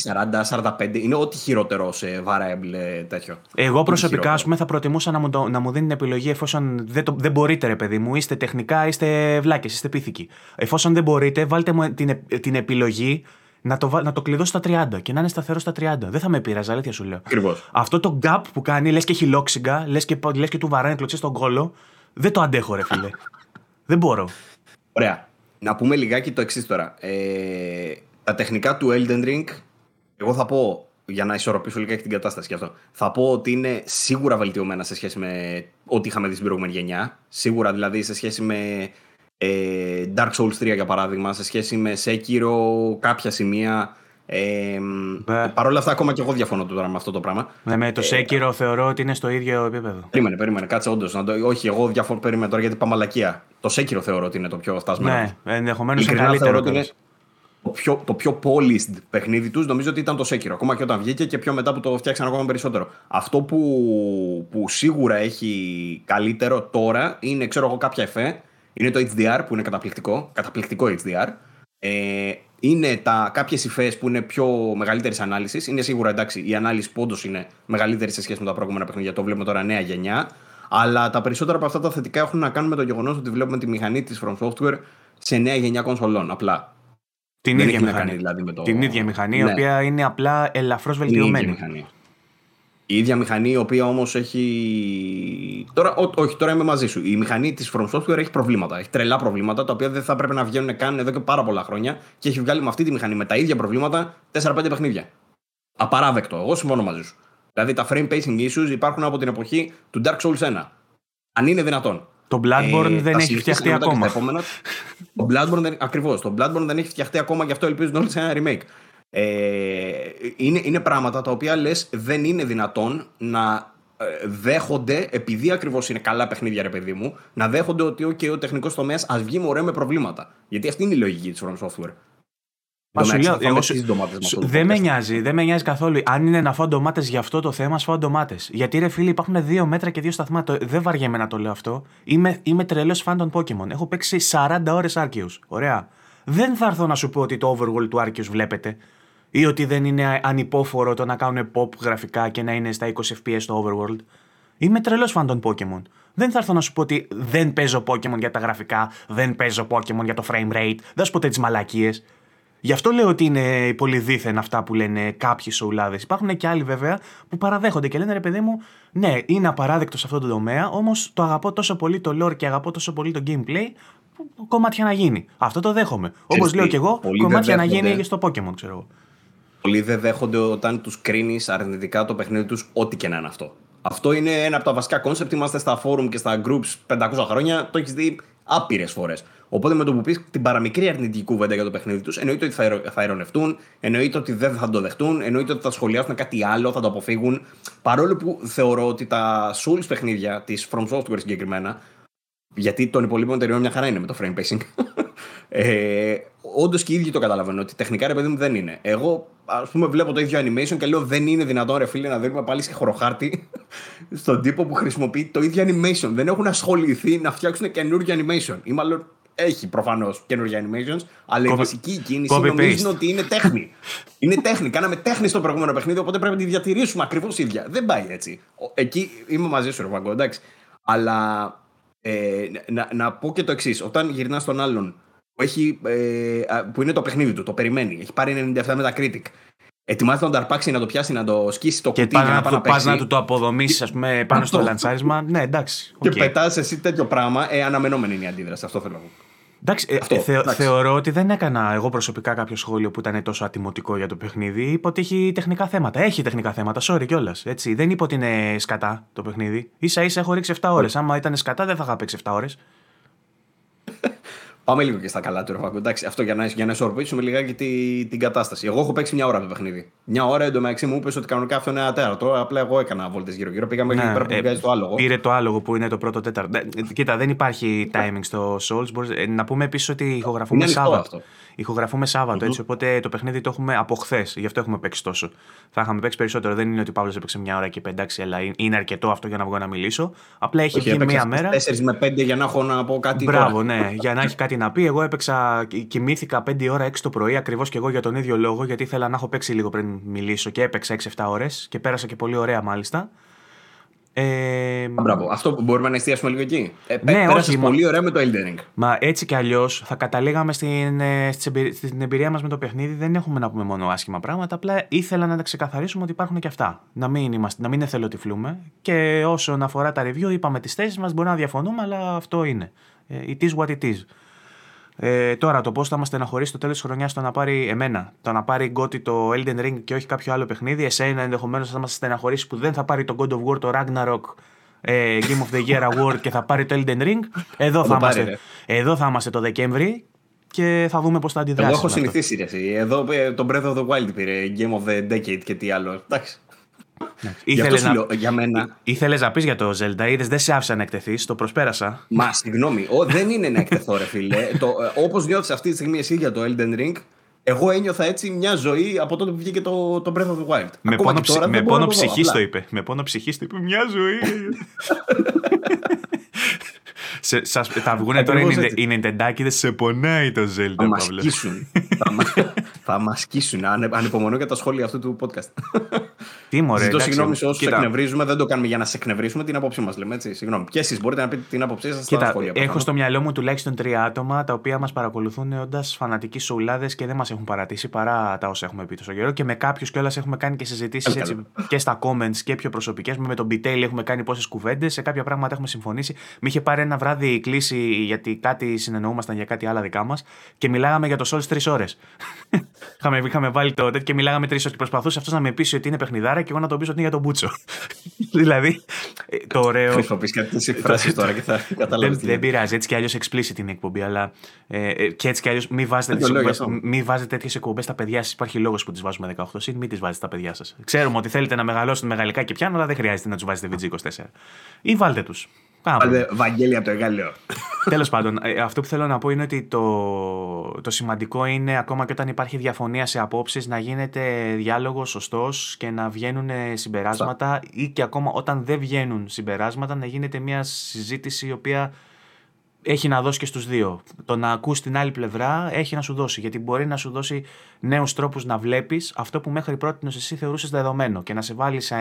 40, 45, είναι ό,τι χειρότερο σε variable τέτοιο. Εγώ προσωπικά, ας πούμε, θα προτιμούσα να μου, το, να μου δίνει επιλογή εφόσον δεν, το, δεν μπορείτε, ρε παιδί μου, είστε τεχνικά, είστε βλάκες, είστε πίθηκοι. Εφόσον δεν μπορείτε, βάλτε μου την, την επιλογή να το, να το κλειδώσω στα 30 και να είναι σταθερό στα 30. Δεν θα με πειράζει, αλήθεια σου λέω. Ακριβώς. Αυτό το gap που κάνει, λες και έχει λόξιγκα, λες και, λες και του βαράνε κλωτσέ στον κόλο, δεν το αντέχω, ρε φίλε. δεν μπορώ. Ωραία. Να πούμε λιγάκι το εξής τώρα. Ε, τα τεχνικά του Elden Ring, εγώ θα πω, για να ισορροπήσω λιγάκι την κατάσταση γι' αυτό, θα πω ότι είναι σίγουρα βελτιωμένα σε σχέση με ό,τι είχαμε δει στην προηγούμενη γενιά. Σίγουρα δηλαδή σε σχέση με ε, Dark Souls 3 για παράδειγμα, σε σχέση με Sekiro, κάποια σημεία ε, ναι. Παρ' όλα αυτά, ακόμα και εγώ διαφωνώ τώρα με αυτό το πράγμα. Ναι, με το Σέκυρο ε, θεωρώ ότι είναι στο ίδιο επίπεδο. Περίμενε, περίμενε, κάτσε όντως. Το... Όχι, εγώ διαφωνώ, περίμενε τώρα γιατί πάμε μαλακία. Το Σέκυρο θεωρώ ότι είναι το πιο φτασμένο. Ναι, ενδεχομένως είναι καλύτερο. Ότι είναι το πιο, το πιο polished παιχνίδι τους νομίζω ότι ήταν το Σέκυρο. Ακόμα και όταν βγήκε και πιο μετά που το φτιάξαν ακόμα περισσότερο. Αυτό που, που σίγουρα έχει καλύτερο τώρα είναι, ξέρω εγώ, κάποια εφέ. Είναι το HDR που είναι καταπληκτικό. Καταπληκτικό HDR. Ε, είναι τα, κάποιες υφές που είναι πιο μεγαλύτερης ανάλυσης. Είναι σίγουρα εντάξει, η ανάλυση πόντο είναι μεγαλύτερη σε σχέση με τα προηγούμενα παιχνίδια. Το βλέπουμε τώρα νέα γενιά. Αλλά τα περισσότερα από αυτά τα θετικά έχουν να κάνουν με το γεγονός ότι βλέπουμε τη μηχανή της From Software σε νέα γενιά κονσολών. Απλά. Την ίδια μηχανή. δηλαδή, με το... Την ίδια μηχανή, η ναι. οποία είναι απλά ελαφρώς βελτιωμένη. Η ίδια μηχανή, η οποία όμως έχει. Τώρα, ό, όχι, τώρα είμαι μαζί σου. Η μηχανή της From Software έχει προβλήματα. Έχει τρελά προβλήματα, τα οποία δεν θα έπρεπε να βγαίνουν καν εδώ και πάρα πολλά χρόνια και έχει βγάλει με αυτή τη μηχανή με τα ίδια προβλήματα 4-5 παιχνίδια. Απαράδεκτο. Εγώ συμφωνώ μαζί σου. Δηλαδή τα frame pacing issues υπάρχουν από την εποχή του Dark Souls 1. Αν είναι δυνατόν. Το Bloodborne ε, δεν έχει φτιαχτεί ακόμα. Επόμενα, το Bloodborne ακριβώς. Το Bloodborne δεν έχει φτιαχτεί ακόμα, γι' αυτό ελπίζουν όλοι σε ένα remake. Ε, είναι, είναι πράγματα τα οποία λες δεν είναι δυνατόν να ε, δέχονται, επειδή ακριβώς είναι καλά παιχνίδια, ρε παιδί μου, να δέχονται ότι okay, ο τεχνικός τομέας ας βγει μωρέ με προβλήματα. Γιατί αυτή είναι η λογική της From Software. Μα σου λέω, εγώ δεν με νοιάζει, δεν με νοιάζει καθόλου. Αν είναι να φάω ντομάτες για αυτό το θέμα, φάω ντομάτες. Γιατί ρε φίλοι, υπάρχουν δύο μέτρα και δύο σταθμά. Δεν βαριέμαι να το λέω αυτό. Είμαι, είμαι τρελός φαν των Pokémon. Έχω παίξει 40 ώρες Arceus. Ωραία. Δεν θα έρθω να σου πω ότι το overworld του Arceus βλέπετε ή ότι δεν είναι ανυπόφορο το να κάνουν pop γραφικά και να είναι στα 20 FPS στο overworld. Είμαι τρελός φαν των Pokémon. Δεν θα έρθω να σου πω ότι δεν παίζω Pokémon για τα γραφικά, δεν παίζω Pokémon για το frame rate, δεν σου πω τι μαλακίες. Γι' αυτό λέω ότι είναι πολύ δήθεν αυτά που λένε κάποιοι soul άδες. Υπάρχουν και άλλοι βέβαια που παραδέχονται και λένε ρε παιδί μου, ναι, είναι απαράδεκτο σε αυτό το τομέα, όμως το αγαπώ τόσο πολύ το lore και αγαπώ τόσο πολύ το gameplay, που κομμάτια να γίνει. Αυτό το δέχομαι. Όπως λέω κι εγώ, κομμάτια να γίνει και στο Pokémon, ξέρω εγώ. Πολλοί δεν δέχονται όταν τους κρίνεις αρνητικά το παιχνίδι τους, ό,τι και να είναι αυτό. Αυτό είναι ένα από τα βασικά concept. Είμαστε στα forum και στα groups 500 χρόνια. Το έχεις δει άπειρες φορές. Οπότε με το που πεις την παραμικρή αρνητική κουβέντα για το παιχνίδι τους, εννοείται ότι θα, θα ειρωνευτούν, εννοείται ότι δεν θα το δεχτούν, εννοείται ότι θα σχολιάσουν κάτι άλλο, θα το αποφύγουν. Παρόλο που θεωρώ ότι τα Souls παιχνίδια της From Software συγκεκριμένα, γιατί των υπολείπων εταιρεών μια χαρά είναι με το frame pacing. ε, Όντως και οι ίδιοι το καταλαβαίνουν ότι τεχνικά ρε παιδί μου δεν είναι. Εγώ ας πούμε, βλέπω το ίδιο animation και λέω δεν είναι δυνατόν, ρε φίλε, να δίνουμε πάλι σε χωροχάρτη στον τύπο που χρησιμοποιεί το ίδιο animation. Δεν έχουν ασχοληθεί να φτιάξουν καινούργιο animation. Ή μάλλον έχει προφανώς καινούργια animations, αλλά η βασική κίνηση νομίζουν ότι είναι τέχνη. είναι τέχνη. Κάναμε τέχνη στο προηγούμενο παιχνίδι, οπότε πρέπει να τη διατηρήσουμε ακριβώς ίδια. Δεν πάει έτσι. Εκεί είμαι μαζί σου, Ροβαγκό, εντάξει. Αλλά ε, να, να πω και το εξής. Όταν γυρνάς στον άλλον που, έχει, ε, που είναι το παιχνίδι του, το περιμένει, έχει πάρει 97 με τα critic. Ετοιμάζεται να το αρπάξει, να το πιάσει, να το σκίσει το και κουτί. Και να, να, πας να του το αποδομήσεις, ας πούμε, πάνω στο λανσάρισμα. Ναι, εντάξει. Και okay. πετάς εσύ τέτοιο πράγμα. Ε, αναμενόμενη είναι η αντίδραση. Αυτό θέλω να πω. Εντάξει, ε, Αυτό, θε, εντάξει. θεωρώ ότι δεν έκανα εγώ προσωπικά κάποιο σχόλιο που ήταν τόσο ατιμωτικό για το παιχνίδι. Είπα ότι έχει τεχνικά θέματα. Έχει τεχνικά θέματα, sorry κιόλας. Δεν είπα ότι είναι σκατά το παιχνίδι. σα ίσα έχω ρίξει 7 ώρες. Άμα ήταν σκατά, δεν θα είχα παίξει 7 ώρες. Πάμε λίγο και στα καλά του Ροφάκου. Εντάξει, αυτό για να, για να ισορροπήσουμε λιγάκι τη, την κατάσταση. Εγώ έχω παίξει μια ώρα το παιχνίδι. Μια ώρα εντωμεταξύ μου είπες ότι κανονικά αυτό είναι ένα τέταρτο. Απλά εγώ έκανα βόλτες γύρω-γύρω. Πήγαμε ναι, εκεί πέρα που ε, το άλογο. Πήρε το άλογο που είναι το πρώτο τέταρτο. Ε, κοίτα, δεν υπάρχει timing στο Souls. Μπορείς, ε, να πούμε επίσης ότι ηχογραφούμε Σάββατο. Ηχογραφούμε Σάββατο, έτσι, οπότε το παιχνίδι το έχουμε από χθες. Γι' αυτό έχουμε παίξει τόσο. Θα είχαμε παίξει περισσότερο. Δεν είναι ότι ο Παύλος έπαιξε μια ώρα και πεντάξει, αλλά είναι αρκετό αυτό για να βγω να μιλήσω. Απλά έχει βγει μία μέρα. 4 με 5 για να έχω να πω κάτι. Μπράβο, ναι, για να έχει κάτι να πει. Εγώ έπαιξα, κοιμήθηκα 5 ώρα 6 το πρωί ακριβώς και εγώ για τον ίδιο λόγο, γιατί ήθελα να έχω παίξει λίγο πριν μιλήσω και έπαιξα 6-7 ώρες και πέρασα και πολύ ωραία μάλιστα. Ε, Μπράβο. Αυτό που μπορούμε να εστιάσουμε λίγο εκεί. Ε, ναι, όχι, πολύ ωραία με το Elden Ring. Μα έτσι κι αλλιώς θα καταλήγαμε στην, ε, στην εμπειρία μας με το παιχνίδι. Δεν έχουμε να πούμε μόνο άσχημα πράγματα. Απλά ήθελα να τα ξεκαθαρίσουμε ότι υπάρχουν και αυτά. Να μην, είμαστε, να μην εθελοτυφλούμε. Και όσον αφορά τα review, είπαμε τις θέσεις μας. Μπορεί να διαφωνούμε, αλλά αυτό είναι. Ε, it is what it is. Ε, τώρα, το πώς θα μας στεναχωρήσει το τέλος της χρονιάς το να πάρει εμένα, το να πάρει γκότι το Elden Ring και όχι κάποιο άλλο παιχνίδι, εσένα ενδεχομένως θα μας στεναχωρήσει που δεν θα πάρει το God of War, το Ragnarok, ε, Game of the Year Award και θα πάρει το Elden Ring. Εδώ θα, είμαστε, εδώ θα είμαστε το Δεκέμβρη και θα δούμε πώς θα αντιδράσει. Εγώ έχω συνηθίσει. Ρε, εδώ ε, το Breath of the Wild πήρε Game of the Decade και τι άλλο. Εντάξει. Ήθελε να... για μένα... Ήθελες να πεις για το Zelda, είδες δεν σε άφησα να εκτεθείς, το προσπέρασα. Μα συγγνώμη, ο, δεν είναι να εκτεθώ ρε φίλε. το, ε, όπως νιώθεις αυτή τη στιγμή εσύ για το Elden Ring, εγώ ένιωθα έτσι μια ζωή από τότε που βγήκε το, το Breath of the Wild. Με Ακόμα πόνο, τώρα, με πόνο ψυχής το είπε. Με πόνο ψυχής το είπε μια ζωή. σε, σας, θα βγουν τώρα οι Νιντεντάκηδες, σε πονάει το Zelda. Θα μας σκίσουν. θα μας σκίσουν. Ανυπομονώ για τα σχόλια αυτού του podcast. Τι μωρέ. Ζητώ συγγνώμη σε όσους εκνευρίζουμε, δεν το κάνουμε για να σε εκνευρίσουμε την άποψή μας. Λέμε έτσι. Συγγνώμη. Και εσείς μπορείτε να πείτε την άποψή σας στα σχόλια. Έχω στο μυαλό μου τουλάχιστον τρία άτομα τα οποία μας παρακολουθούν όντας φανατικοί σουλάδε και δεν μας έχουν παρατήσει παρά τα όσα έχουμε πει τόσο καιρό. Και με κάποιους κιόλας έχουμε κάνει και συζητήσεις και στα comments και πιο προσωπικές. Με τον Μπιτέλη έχουμε κάνει πόσες κουβέντες. Σε κάποια πράγματα έχουμε συμφωνήσει. Μη είχε πάρει ένα βράδυ κλίση γιατί κάτι συνεννοούμασταν για κάτι άλλα δικά μας και μιλάγαμε για το Souls τρεις ώρες. είχαμε, βάλει το τέτοιο και μιλάγαμε τρεις ώρες και προσπαθούσε αυτός να με πείσει ότι είναι παιχνιδάρα και εγώ να τον πείσω ότι είναι για τον Μπούτσο. δηλαδή, ε, το ωραίο. Χρησιμοποιεί κάτι εκφράσει τώρα και θα καταλάβεις. Δεν, δεν πειράζει. Έτσι κι αλλιώς explicit την εκπομπή, αλλά ε, ε, και έτσι κι αλλιώς μην βάζετε, μη βάζετε τέτοιες εκπομπές στα παιδιά σας. Υπάρχει λόγος που τις βάζουμε 18 συν, μην τις βάζετε στα παιδιά σας. Ξέρουμε ότι θέλετε να μεγαλώσετε μεγαλικά και πιάνω, αλλά δεν χρειάζεται να τους βάζετε VG24. Ή βάλτε τους. Βάλτε Βαγγέλη από το εργαλείο. Τέλος πάντων, αυτό που θέλω να πω είναι ότι το, το σημαντικό είναι ακόμα και όταν υπάρχει διαφωνία σε απόψεις να γίνεται διάλογος σωστός και να βγαίνουν συμπεράσματα ή και ακόμα όταν δεν βγαίνουν συμπεράσματα να γίνεται μια συζήτηση η οποία έχει να δώσει και στους δύο. Το να ακούς την άλλη πλευρά έχει να σου δώσει. Γιατί μπορεί να σου δώσει νέους τρόπους να βλέπεις αυτό που μέχρι πρώτη εσύ θεωρούσες δεδομένο και να σε βάλει σε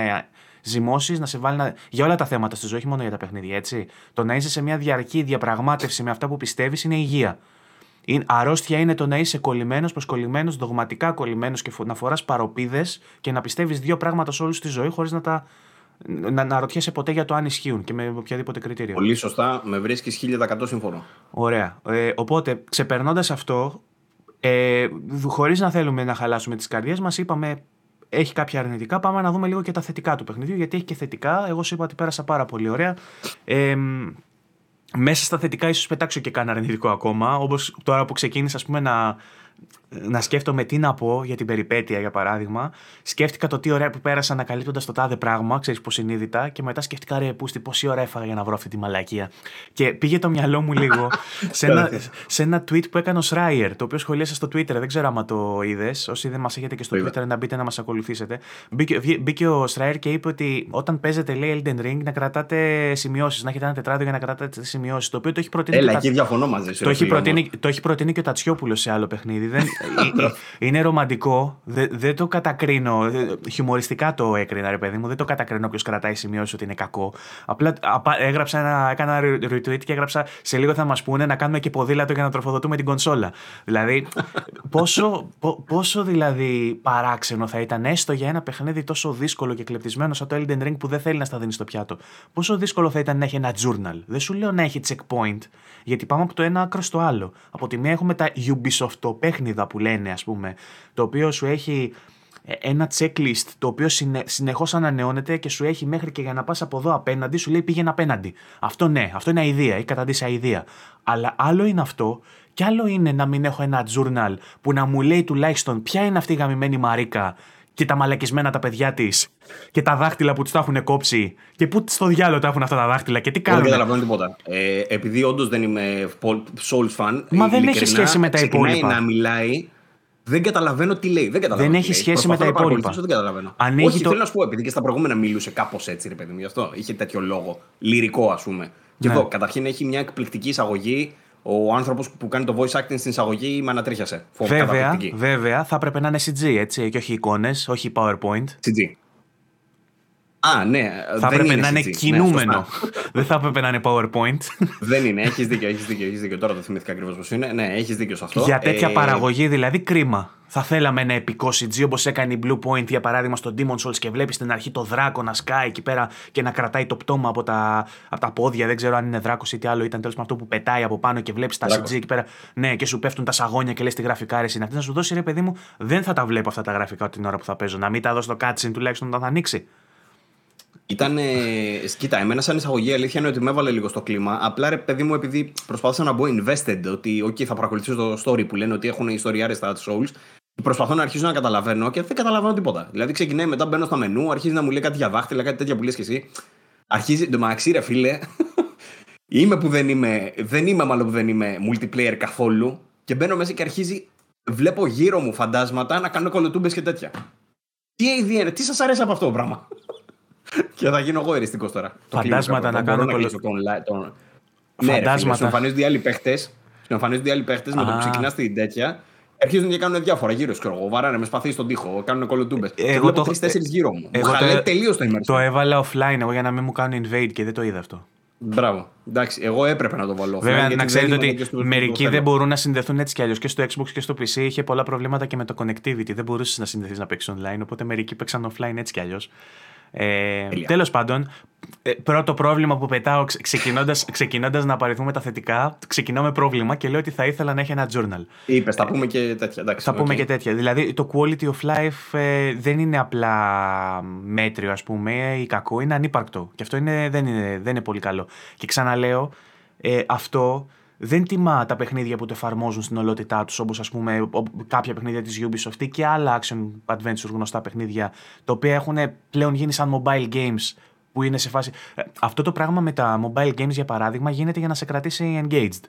ζυμώσεις, να σε βάλει να... για όλα τα θέματα στη ζωή, όχι μόνο για τα παιχνίδια. Έτσι. Το να είσαι σε μια διαρκή διαπραγμάτευση με αυτά που πιστεύεις είναι υγεία. Είναι, αρρώστια είναι το να είσαι κολλημένος, προσκολλημένος, δογματικά κολλημένος και να φοράς παροπίδες και να πιστεύεις δύο πράγματα σε όλη τη ζωή χωρίς να τα να, να ρωτιέσαι ποτέ για το αν ισχύουν και με οποιαδήποτε κριτήριο. Πολύ σωστά, με βρίσκεις 1100 σύμφωνο. Ωραία. Ε, οπότε, ξεπερνώντας αυτό, ε, χωρίς να θέλουμε να χαλάσουμε τις καρδιές μας, είπαμε έχει κάποια αρνητικά. Πάμε να δούμε λίγο και τα θετικά του παιχνιδιού, γιατί έχει και θετικά. Εγώ σου είπα ότι πέρασα πάρα πολύ ωραία. Ε, μέσα στα θετικά, ίσως πετάξω και κανένα αρνητικό ακόμα. Όπως τώρα που ξεκίνησα, ας πούμε, να, να σκέφτομαι τι να πω για την περιπέτεια, για παράδειγμα. Σκέφτηκα το τι ωραία που πέρασα ανακαλύπτοντα το τάδε πράγμα, ξέρεις συνείδητα, και μετά σκέφτηκα ρε πούστη πόση ώρα έφαγα για να βρω αυτή τη μαλακία. Και πήγε το μυαλό μου λίγο σε, ένα, σε ένα tweet που έκανε ο Σράιερ, το οποίο σχολίασα στο Twitter. Δεν ξέρω άμα το είδες. Όσοι δεν μας έχετε και στο Twitter, να μπείτε να μας ακολουθήσετε. Μπήκε, μπήκε ο Σράιερ και είπε ότι όταν παίζετε, λέει Elden Ring, να κρατάτε σημειώσεις, να έχετε ένα τετράδιο για να κρατάτε σημειώσεις. Το οποίο το έχει προτείνει. Έλα, εκεί διαφωνώ μαζί σου. Το, έχει προτείνει, το έχει προτείνει και ο Τατσιόπουλος σε άλλο παιχνίδι. Δεν, ε, ε, είναι ρομαντικό. Δεν, το κατακρίνω. Χιουμοριστικά το έκρινα, ρε παιδί μου. Δεν το κατακρίνω όποιος κρατάει σημειώσεις ότι είναι κακό. Απλά έγραψα ένα, έκανα retweet και έγραψα σε λίγο θα μας πούνε να κάνουμε και ποδήλατο για να τροφοδοτούμε την κονσόλα. Δηλαδή, πόσο, πόσο δηλαδή παράξενο θα ήταν έστω για ένα παιχνίδι τόσο δύσκολο και κλεπτισμένο σαν το Elden Ring που δεν θέλει να στα δίνεις στο πιάτο. Πόσο δύσκολο θα ήταν να έχει ένα journal. Δεν σου λέω να έχει checkpoint, γιατί πάμε από το ένα άκρο στο άλλο. Από τη μία έχουμε τα Ubisoft παιχνίδα που λένε, ας πούμε, το οποίο σου έχει ε, ένα checklist το οποίο συνε, συνεχώς ανανεώνεται και σου έχει μέχρι και για να πας από εδώ απέναντι σου λέει πήγαινε απέναντι. Αυτό ναι, αυτό είναι αηδία, έχει καταντήσει αηδία. Αλλά άλλο είναι αυτό και άλλο είναι να μην έχω ένα journal που να μου λέει τουλάχιστον ποια είναι αυτή η γαμημένη Μαρίκα και τα μαλακισμένα τα παιδιά της και τα δάχτυλα που τους τα έχουν κόψει και πού στο διάλογο τα έχουν αυτά τα δάχτυλα και τι κάνουν. Δεν καταλαβαίνω τίποτα. Ε, επειδή όντως δεν είμαι Souls fan. Μα δεν έχει σχέση με τα υπόλοιπα. να μιλάει δεν καταλαβαίνω τι λέει. Δεν, καταλαβαίνω δεν έχει σχέση με τα υπόλοιπα. Δεν καταλαβαίνω. Αν Όχι, το... θέλω να σου πω, επειδή και στα προηγούμενα μιλούσε κάπως έτσι, ρε παιδί μου, γι' αυτό είχε τέτοιο λόγο. Λυρικό, ας πούμε. Και ναι. εδώ, καταρχήν έχει μια εκπληκτική εισαγωγή. Ο άνθρωπος που κάνει το voice acting στην εισαγωγή με ανατρίχιασε. Βέβαια, βέβαια, θα έπρεπε να είναι CG, έτσι, και όχι εικόνες, όχι PowerPoint. CG. Α, ναι. Θα έπρεπε να είναι ναι, κινούμενο. δεν θα έπρεπε να είναι PowerPoint. δεν είναι, έχεις δίκιο, έχεις δίκιο, έχεις δίκιο. Τώρα το θυμήθηκα ακριβώς πώς είναι. Ναι, έχεις δίκιο σε αυτό. Για τέτοια ε... παραγωγή δηλαδή κρίμα. Θα θέλαμε ένα επικό CG όπως έκανε η Blue Point για παράδειγμα στο Demon Souls και βλέπεις στην αρχή το δράκο να σκάει εκεί πέρα και να κρατάει το πτώμα από τα, από τα πόδια. Δεν ξέρω αν είναι δράκο ή τι άλλο ήταν τέλος με αυτό που πετάει από πάνω και βλέπεις τα CG εκεί πέρα. Ναι, και σου πέφτουν τα σαγόνια και λες τη γραφικά είναι αυτή. Να σου δώσει ρε παιδί μου, δεν θα τα βλέπω αυτά τα γραφικά την ώρα που θα παίζω. Να μην τα δώσω το cutscene τουλάχιστον όταν θα ανοίξει. Ήταν. Κοίτα, εμένα σαν εισαγωγή αλήθεια είναι ότι με έβαλε λίγο στο κλίμα. Απλά ρε παιδί μου, επειδή προσπάθησα να μπω invested, ότι okay, θα παρακολουθήσω το story που λένε ότι έχουν ιστοριάρε στα Souls, προσπαθώ να αρχίσω να καταλαβαίνω και δεν καταλαβαίνω τίποτα. Δηλαδή ξεκινάει μετά, μπαίνω στα μενού, αρχίζει να μου λέει κάτι για δάχτυλα, κάτι τέτοια που λες και εσύ. Αρχίζει. Το μαξί, ρε φίλε. είμαι που δεν είμαι. Δεν είμαι μάλλον που δεν είμαι multiplayer καθόλου. Και μπαίνω μέσα και αρχίζει. Βλέπω γύρω μου φαντάσματα να κάνω κολοτούμπες και τέτοια. Τι, τι σας αρέσει από αυτό το πράγμα; Και θα γίνω εγώ εριστικός τώρα. Φαντάσματα να κάνω κολλο... τον... Ναι, Φαντάσματα. Σου εμφανίζονται οι άλλοι παίχτες. Σου εμφανίζονται οι άλλοι παίχτες με το που ξεκινάς την τέτοια. Αρχίζουν και κάνουν διάφορα γύρω σου. Βαράνε με σπαθί στον τοίχο, κάνουν κολοτούμπες. Εγώ το τρει-τέσσερι γύρω μου. Εγώ το... τελείως το immersion. Το έβαλα offline εγώ για να μην μου κάνουν invade και δεν το είδα αυτό. Μπράβο. Εντάξει, εγώ έπρεπε να το βάλω. offline. Βέβαια, να ξέρετε ότι μερικοί δεν μπορούν να συνδεθούν έτσι κι αλλιώς. Και στο Xbox και στο PC είχε πολλά προβλήματα και με το connectivity. Δεν μπορούσες να συνδεθείς να παίξεις online. Οπότε μερικοί παίξαν offline έτσι κι αλλιώς. Ε, Τέλος πάντων, ε, πρώτο πρόβλημα που πετάω ξεκινώντας να απαριθμούμε τα θετικά, ξεκινάω με πρόβλημα και λέω ότι θα ήθελα να έχει ένα journal. Είπες, θα πούμε και τέτοια. Εντάξει, θα πούμε και τέτοια. Δηλαδή το quality of life ε, δεν είναι απλά μέτριο, ας πούμε, ή κακό, είναι ανύπαρκτο. Και αυτό είναι, δεν, είναι, δεν είναι πολύ καλό. Και ξαναλέω, ε, αυτό δεν τιμά τα παιχνίδια που το εφαρμόζουν στην ολότητά τους, όπως ας πούμε κάποια παιχνίδια της Ubisoft και άλλα action adventure γνωστά παιχνίδια, τα οποία έχουν πλέον γίνει σαν mobile games που είναι σε φάση. Ε, αυτό το πράγμα με τα mobile games, για παράδειγμα, γίνεται για να σε κρατήσει engaged.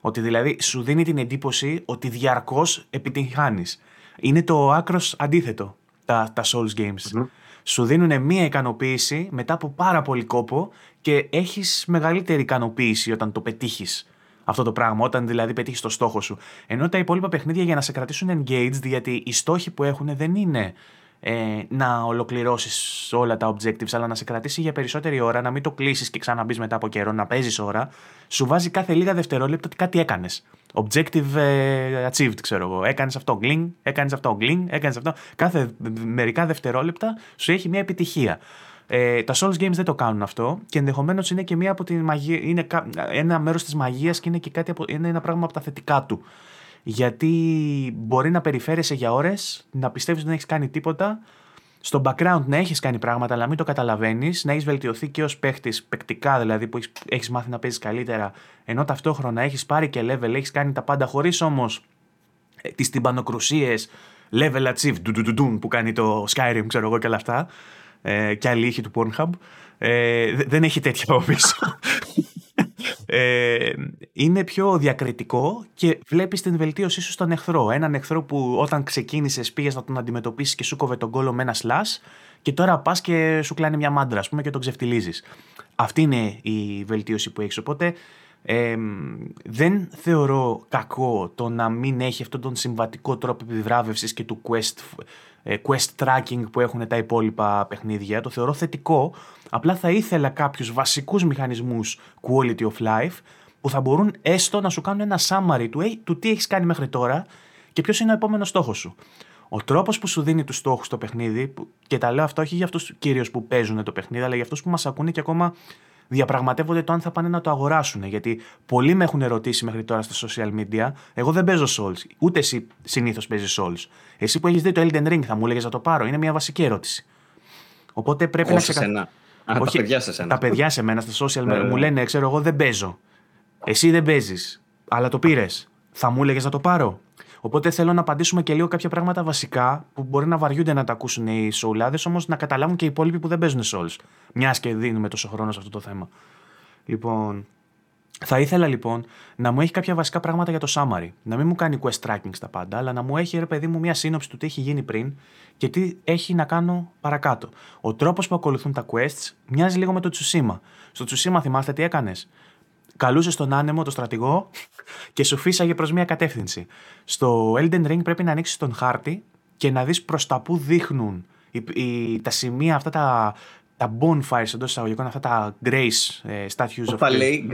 Ότι δηλαδή σου δίνει την εντύπωση ότι διαρκώς επιτυγχάνεις. Είναι το άκρος αντίθετο τα, τα Souls games. Σου δίνουν μία ικανοποίηση μετά από πάρα πολύ κόπο και έχεις μεγαλύτερη ικανοποίηση όταν το πετύχεις αυτό το πράγμα, όταν δηλαδή πετύχεις το στόχο σου. Ενώ τα υπόλοιπα παιχνίδια για να σε κρατήσουν engaged, γιατί οι στόχοι που έχουν δεν είναι ε, να ολοκληρώσεις όλα τα objectives, αλλά να σε κρατήσει για περισσότερη ώρα, να μην το κλείσεις και ξαναμπείς μετά από καιρό, να παίζεις ώρα, σου βάζει κάθε λίγα δευτερόλεπτα ότι κάτι έκανες. Objective ε, achieved, ξέρω εγώ. Έκανες αυτό, γκλινγκ, έκανες αυτό, γκλινγκ, έκανες αυτό. Κάθε μερικά δευτερόλεπτα σου έχει μια επιτυχία. Ε, τα Souls Games δεν το κάνουν αυτό και ενδεχομένως είναι και μία από τη μαγεία, είναι ένα μέρος της μαγείας και είναι και κάτι από, είναι ένα πράγμα από τα θετικά του. Γιατί μπορεί να περιφέρεσαι για ώρες, να πιστεύεις ότι δεν έχεις κάνει τίποτα, στο background να έχεις κάνει πράγματα, αλλά μην το καταλαβαίνεις, να έχεις βελτιωθεί και ως παίχτης, παικτικά δηλαδή, που έχεις μάθει να παίζεις καλύτερα, ενώ ταυτόχρονα έχεις πάρει και level, έχεις κάνει τα πάντα χωρίς όμως ε, τις τυμπανοκρουσίες, level achieve, που κάνει το Skyrim, ξέρω εγώ και όλα αυτά, ε, και άλλη ήχη του Pornhub. Ε, δεν έχει τέτοια από πίσω. Ε, είναι πιο διακριτικό και βλέπεις την βελτίωσή σου στον εχθρό. Έναν εχθρό που όταν ξεκίνησες πήγες να τον αντιμετωπίσεις και σου κόβε τον κόλο με ένα σλάς και τώρα πας και σου κλάνει μια μάντρα ας πούμε και τον ξεφτιλίζεις. Αυτή είναι η βελτίωση που έχεις. Οπότε ε, δεν θεωρώ κακό το να μην έχει αυτόν τον συμβατικό τρόπο επιβράβευσης και του quest, ε, quest tracking που έχουν τα υπόλοιπα παιχνίδια. Το θεωρώ θετικό. Απλά θα ήθελα κάποιους βασικούς μηχανισμούς quality of life που θα μπορούν έστω να σου κάνουν ένα summary του, του τι έχεις κάνει μέχρι τώρα και ποιος είναι ο επόμενος στόχος σου. Ο τρόπος που σου δίνει τους στόχους στο παιχνίδι, και τα λέω αυτό όχι για αυτούς κυρίως που παίζουν το παιχνίδι, αλλά για αυτούς που μας ακούνε και ακόμα διαπραγματεύονται το αν θα πάνε να το αγοράσουν. Γιατί πολλοί με έχουν ερωτήσει μέχρι τώρα στα social media. Εγώ δεν παίζω Souls. Ούτε εσύ συνήθως παίζεις Souls. Εσύ που έχεις δει το Elden Ring θα μου έλεγες να το πάρω. Είναι μια βασική ερώτηση. Οπότε πρέπει να ξεκα... Α, τα παιδιά σε σένα. Τα παιδιά σε μένα στα social media μου λένε, ξέρω εγώ δεν παίζω. Εσύ δεν παίζεις. Αλλά το πήρες. Θα μου έλεγες να το πάρω. Οπότε θέλω να απαντήσουμε και λίγο κάποια πράγματα βασικά που μπορεί να βαριούνται να τα ακούσουν οι σοουλάδε, όμως να καταλάβουν και οι υπόλοιποι που δεν παίζουν souls. Μιας και δίνουμε τόσο χρόνο σε αυτό το θέμα. Λοιπόν, θα ήθελα λοιπόν να μου έχει κάποια βασικά πράγματα για το summary. Να μην μου κάνει quest tracking στα πάντα, αλλά να μου έχει ρε παιδί μου μια σύνοψη του τι έχει γίνει πριν και τι έχει να κάνω παρακάτω. Ο τρόπος που ακολουθούν τα quests μοιάζει λίγο με το Tsushima. Στο Tsushima θυμάστε τι έκανες; Καλούσε τον άνεμο, τον στρατηγό και σου φύσαγε προς μια κατεύθυνση. Στο Elden Ring πρέπει να ανοίξεις τον χάρτη και να δεις προς τα που δείχνουν τα σημεία αυτά τα, τα bonfires εντός εισαγωγικών, αυτά τα grace ε, statues of. λέει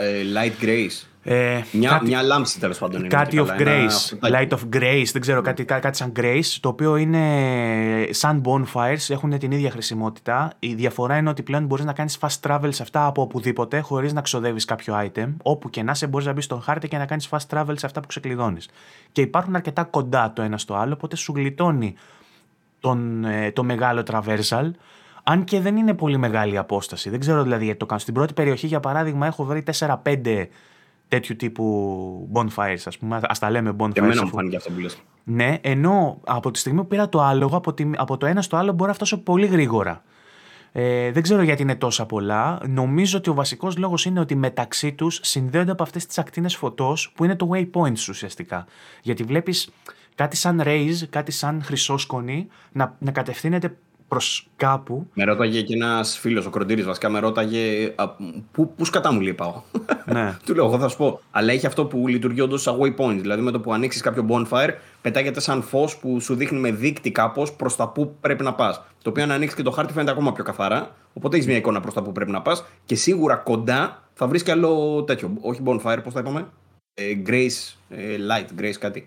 ε, light grace. Ε, μια, κάτι, μια λάμψη τέλος πάντων. Είναι κάτι of grace. Light of grace, δεν ξέρω, κάτι, κάτι σαν grace, το οποίο είναι σαν bonfires, έχουν την ίδια χρησιμότητα. Η διαφορά είναι ότι πλέον μπορείς να κάνεις fast travel σε αυτά από οπουδήποτε, χωρίς να ξοδεύεις κάποιο item. Όπου και να σε μπορείς να μπεις στον χάρτη και να κάνεις fast travel σε αυτά που ξεκλειδώνεις. Και υπάρχουν αρκετά κοντά το ένα στο άλλο, οπότε σου γλιτώνει τον, ε, το μεγάλο traversal. Αν και δεν είναι πολύ μεγάλη απόσταση. Δεν ξέρω δηλαδή γιατί το κάνω. Στην πρώτη περιοχή, για παράδειγμα, έχω βρει 4-5 τέτοιου τύπου bonfires, ας πούμε. Α τα λέμε bonfires. Και εμένα μου φάνηκε αυτό που λες. Ναι, ενώ από τη στιγμή που πήρα το άλογο, από, τη, από το ένα στο άλλο μπορώ να φτάσω πολύ γρήγορα. Ε, δεν ξέρω γιατί είναι τόσα πολλά. Νομίζω ότι ο βασικός λόγος είναι ότι μεταξύ τους συνδέονται από αυτές τις ακτίνες φωτός που είναι το waypoints ουσιαστικά. Γιατί βλέπεις κάτι σαν rays, κάτι σαν χρυσόσκονη να, να κατευθύνεται προς κάπου. Με ρώταγε και ένας φίλος, ο Κροντήρης βασικά, με ρώταγε πού, πού σκατά μου λέει πάω. Ναι. Του λέω, εγώ θα σου πω. Αλλά έχει αυτό που λειτουργεί όντως σαν waypoint. Δηλαδή με το που ανοίξεις κάποιο bonfire, πετάγεται σαν φως που σου δείχνει με δείκτη κάπως προς τα που πρέπει να πας. Το οποίο αν ανοίξεις και το χάρτη φαίνεται ακόμα πιο καθαρά. Οπότε έχεις μια εικόνα προς τα που πρέπει να πας. Και σίγουρα κοντά θα βρεις και άλλο τέτοιο. Όχι bonfire, πώς τα είπαμε; Ε, grace, ε, light, grace κάτι.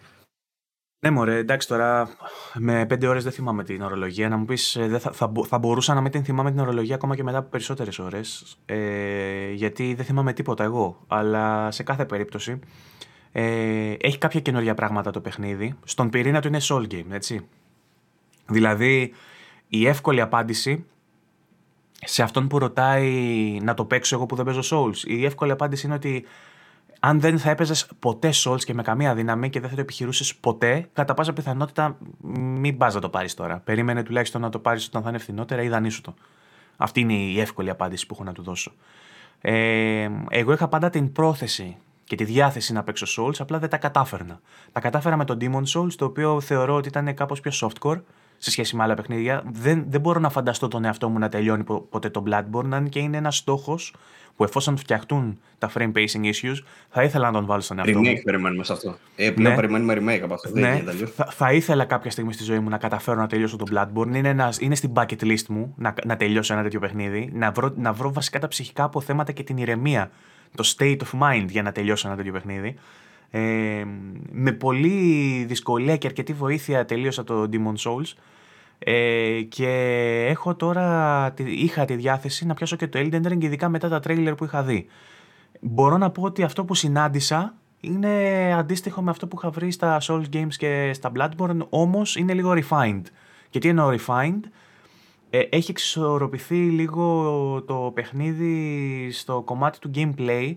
Ναι, μωρέ, εντάξει τώρα με πέντε ώρες δεν θυμάμαι την ορολογία. Να μου πεις, ε, θα, θα, θα, μπορούσα να μην την θυμάμαι την ορολογία ακόμα και μετά από περισσότερες ώρες. Ε, γιατί δεν θυμάμαι τίποτα εγώ. Αλλά σε κάθε περίπτωση ε, έχει κάποια καινούργια πράγματα το παιχνίδι. Στον πυρήνα του είναι soul game, έτσι. Δηλαδή, η εύκολη απάντηση σε αυτόν που ρωτάει να το παίξω εγώ που δεν παίζω Souls, η εύκολη απάντηση είναι ότι αν δεν θα έπαιζες ποτέ Souls και με καμία δύναμη και δεν θα το επιχειρούσες ποτέ, κατά πάσα πιθανότητα μην πας να το πάρεις τώρα. Περίμενε τουλάχιστον να το πάρεις όταν θα είναι φθηνότερα ή δανείσου το. Αυτή είναι η εύκολη απάντηση που έχω να του δώσω. Ε, εγώ είχα πάντα την πρόθεση και τη διάθεση να παίξω Souls, απλά δεν τα κατάφερνα. Τα κατάφερα με τον Demon Souls, το οποίο θεωρώ ότι ήταν κάπως πιο softcore σε σχέση με άλλα παιχνίδια. Δεν, δεν μπορώ να φανταστώ τον εαυτό μου να τελειώνει ποτέ το Bloodborne, αν και είναι ένας στόχος που εφόσον φτιαχτούν τα frame pacing issues, θα ήθελα να τον βάλω στον εαυτό μου. Remake περιμένουμε σε αυτό. Ε, πλέον ναι. περιμένουμε remake από αυτό. Ναι. θα, θα, ήθελα κάποια στιγμή στη ζωή μου να καταφέρω να τελειώσω τον Bloodborne. Είναι, ένας, είναι στην bucket list μου να, να τελειώσω ένα τέτοιο παιχνίδι. Να βρω, να βρω βασικά τα ψυχικά αποθέματα και την ηρεμία. Το state of mind για να τελειώσω ένα τέτοιο παιχνίδι. Ε, με πολύ δυσκολία και αρκετή βοήθεια τελείωσα το Demon Souls. Ε, και έχω τώρα, είχα τη διάθεση να πιάσω και το Elden Ring, ειδικά μετά τα τρέιλερ που είχα δει. Μπορώ να πω ότι αυτό που συνάντησα είναι αντίστοιχο με αυτό που είχα βρει στα Souls Games και στα Bloodborne, όμως είναι λίγο refined. Και τι εννοώ refined, ε, έχει εξισορροπηθεί λίγο το παιχνίδι στο κομμάτι του gameplay,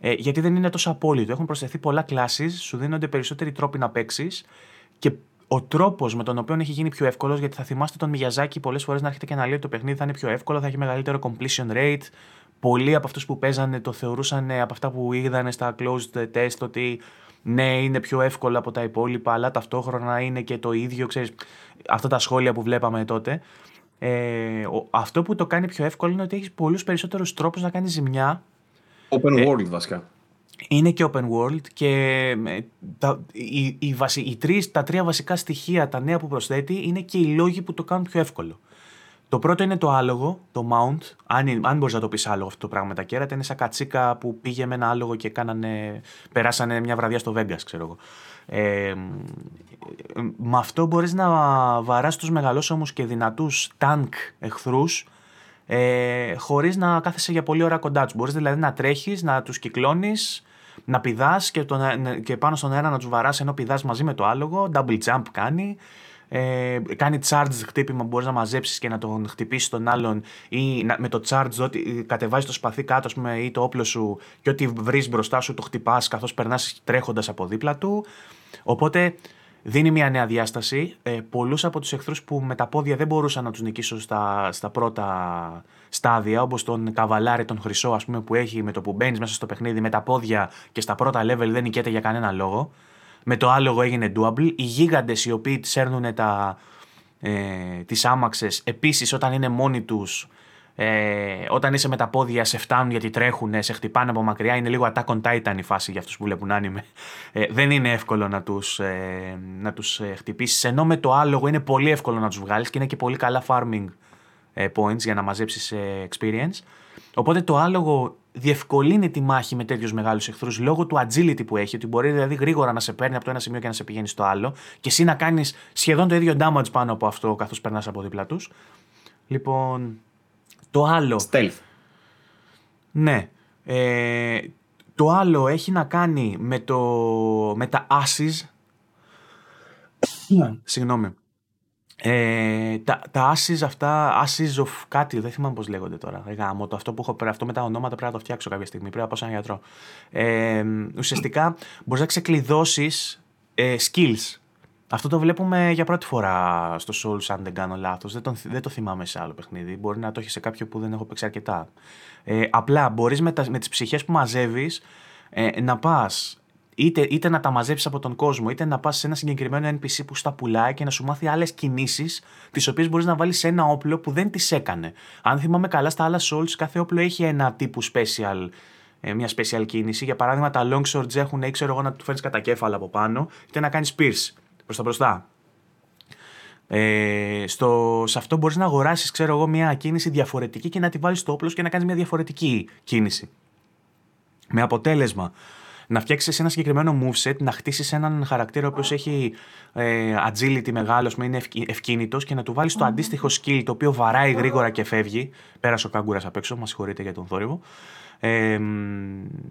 Ε, γιατί δεν είναι τόσο απόλυτο. Έχουν προσθεθεί πολλά classes, σου δίνονται περισσότεροι τρόποι να παίξεις και ο τρόπος με τον οποίο έχει γίνει πιο εύκολος, γιατί θα θυμάστε τον Μιαζάκη πολλές φορές να έρχεται και να λέει ότι το παιχνίδι θα είναι πιο εύκολο, θα έχει μεγαλύτερο completion rate. Πολλοί από αυτούς που παίζανε το θεωρούσαν από αυτά που είδαν στα closed test ότι ναι, είναι πιο εύκολο από τα υπόλοιπα, αλλά ταυτόχρονα είναι και το ίδιο, ξέρεις, αυτά τα σχόλια που βλέπαμε τότε. Ε, αυτό που το κάνει πιο εύκολο είναι ότι έχεις πολλούς περισσότερους τρόπους να κάνεις ζημιά. Open ε, world βασικά. Είναι και open world και ε, τα, οι, οι, οι τρεις, τα τρία βασικά στοιχεία, τα νέα που προσθέτει, είναι και οι λόγοι που το κάνουν πιο εύκολο. Το πρώτο είναι το άλογο, το mount. Αν, αν μπορείς να το πεις άλογο αυτό το πράγμα με τα κέρατα, είναι σαν κατσίκα που πήγε με ένα άλογο και κάνανε, περάσανε μια βραδιά στο Vegas, ξέρω εγώ. Ε, με αυτό μπορείς να βαράς τους μεγαλόσωμους και δυνατούς τάγκ εχθρούς ε, χωρίς να κάθεσαι για πολλή ώρα κοντά τους. Μπορείς δηλαδή να τρέχεις, να τους κυκλώνεις, να πηδάς και, τον, και πάνω στον αέρα να τους βαράς ενώ πηδάς μαζί με το άλογο, double jump κάνει. Ε, κάνει charge χτύπημα που μπορείς να μαζέψεις και να τον χτυπήσεις τον άλλον ή να, με το charge ότι κατεβάζει το σπαθί κάτω πούμε, ή το όπλο σου και ό,τι βρεις μπροστά σου το χτυπάς καθώς περνάς τρέχοντας από δίπλα του. Οπότε δίνει μια νέα διάσταση. Ε, Πολλούς από τους εχθρούς που με τα πόδια δεν μπορούσαν να τους νικήσω στα, στα πρώτα στάδια, όπως τον καβαλάρι, τον χρυσό, ας πούμε, που έχει με το που μπαίνεις μέσα στο παιχνίδι με τα πόδια και στα πρώτα level δεν νικέται για κανένα λόγο. Με το άλογο έγινε doable. Οι γίγαντες οι οποίοι σέρνουν τα, ε, τις άμαξες επίσης όταν είναι μόνοι τους ε, όταν είσαι με τα πόδια σε φτάνουν γιατί τρέχουν, σε χτυπάνε από μακριά. Είναι λίγο Attack on Titan η φάση για αυτούς που βλέπουν άνιμε. Ε, δεν είναι εύκολο να τους, ε, να τους ε, χτυπήσεις. Ενώ με το άλογο είναι πολύ εύκολο να τους βγάλεις και είναι και πολύ καλά farming ε, points για να μαζέψεις ε, experience. Οπότε το άλογο διευκολύνει τη μάχη με τέτοιους μεγάλους εχθρούς λόγω του agility που έχει, ότι μπορεί δηλαδή γρήγορα να σε παίρνει από το ένα σημείο και να σε πηγαίνει στο άλλο, και εσύ να κάνεις σχεδόν το ίδιο damage πάνω από αυτό καθώς περνάς από δίπλα τους. Λοιπόν, το άλλο. Stealth. Ναι. Ε, το άλλο έχει να κάνει με, το, με τα asses. Συγγνώμη. Ε, τα, τα asses αυτά, asses of κάτι, δεν θυμάμαι πώς λέγονται τώρα. Γάμο, το αυτό που έχω αυτό με τα ονόματα πρέπει να το φτιάξω κάποια στιγμή. Πρέπει να πάω σε έναν γιατρό. Ε, ουσιαστικά μπορείς να ξεκλειδώσεις ε, skills. Αυτό το βλέπουμε για πρώτη φορά στο Souls, αν δεν κάνω λάθος. Δεν, δεν το θυμάμαι σε άλλο παιχνίδι. Μπορεί να το έχει σε κάποιο που δεν έχω παίξει αρκετά. Ε, απλά μπορείς με, με τις ψυχές που μαζεύεις ε, να πας είτε, είτε να τα μαζέψεις από τον κόσμο, είτε να πας σε ένα συγκεκριμένο NPC που στα πουλάει και να σου μάθει άλλες κινήσεις, τις οποίες μπορείς να βάλεις σε ένα όπλο που δεν τις έκανε. Αν θυμάμαι καλά, στα άλλα Souls κάθε όπλο έχει ένα τύπου special ε, μια special κίνηση. Για παράδειγμα, τα long swords έχουν, ή ξέρω εγώ, να του φέρνεις κατά κέφαλα από πάνω, είτε να κάνεις pierce προς τα μπροστά. Ε, στο, σε αυτό μπορείς να αγοράσεις, ξέρω εγώ, μια κίνηση διαφορετική και να τη βάλεις στο όπλος και να κάνεις μια διαφορετική κίνηση. Με αποτέλεσμα να φτιάξεις ένα συγκεκριμένο moveset, να χτίσεις έναν χαρακτήρα ο οποίος έχει ε, agility μεγάλο, με είναι ευκίνητος και να του βάλεις το αντίστοιχο skill το οποίο βαράει γρήγορα και φεύγει. Πέρασε ο κάγκουρας απ' έξω, μα συγχωρείτε για τον θόρυβο. Ε,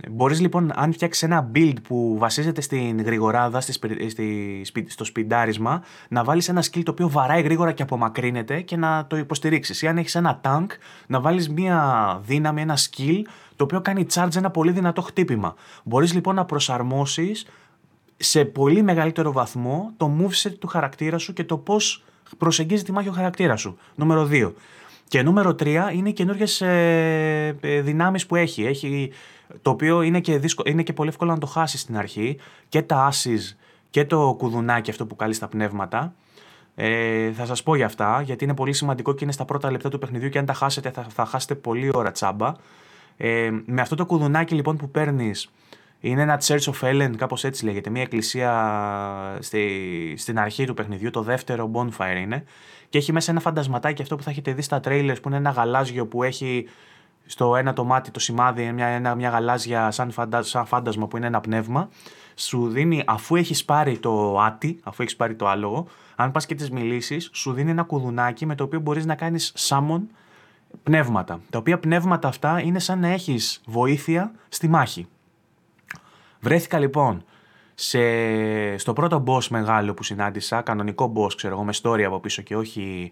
μπορείς λοιπόν αν φτιάξεις ένα build που βασίζεται στην γρηγοράδα, στη, στη, στο σπιντάρισμα, να βάλεις ένα skill το οποίο βαράει γρήγορα και απομακρύνεται και να το υποστηρίξεις. Ή αν έχεις ένα tank, να βάλεις μια δύναμη, ένα skill το οποίο κάνει charge ένα πολύ δυνατό χτύπημα. Μπορείς λοιπόν να προσαρμόσεις σε πολύ μεγαλύτερο βαθμό το moveset του χαρακτήρα σου και το πώς προσεγγίζει τη μάχη ο χαρακτήρας σου. Νούμερο 2. Και νούμερο 3 είναι οι καινούργιες ε, ε δυνάμεις που έχει. έχει. Το οποίο είναι και, είναι και πολύ εύκολο να το χάσεις στην αρχή. Και τα asses και το κουδουνάκι αυτό που καλείς στα πνεύματα. Ε, θα σας πω για αυτά, γιατί είναι πολύ σημαντικό και είναι στα πρώτα λεπτά του παιχνιδιού και αν τα χάσετε θα, θα χάσετε πολύ ώρα τσάμπα. Ε, με αυτό το κουδουνάκι λοιπόν που παίρνεις, είναι ένα Church of Ellen, κάπως έτσι λέγεται, μια εκκλησία στη, στην αρχή του παιχνιδιού, το δεύτερο bonfire είναι, και έχει μέσα ένα φαντασματάκι αυτό που θα έχετε δει στα trailers που είναι ένα γαλάζιο που έχει στο ένα το μάτι το σημάδι, μια, ένα, μια γαλάζια σαν, φαντα, σαν φάντασμα που είναι ένα πνεύμα, σου δίνει, αφού έχεις πάρει το άτι, αφού έχεις πάρει το άλογο, αν πας και τις μιλήσεις, σου δίνει ένα κουδουνάκι με το οποίο μπορείς να κάνεις summon πνεύματα. Τα οποία πνεύματα αυτά είναι σαν να έχεις βοήθεια στη μάχη. Βρέθηκα λοιπόν σε, στο πρώτο boss μεγάλο που συνάντησα, κανονικό boss ξέρω εγώ με story από πίσω και όχι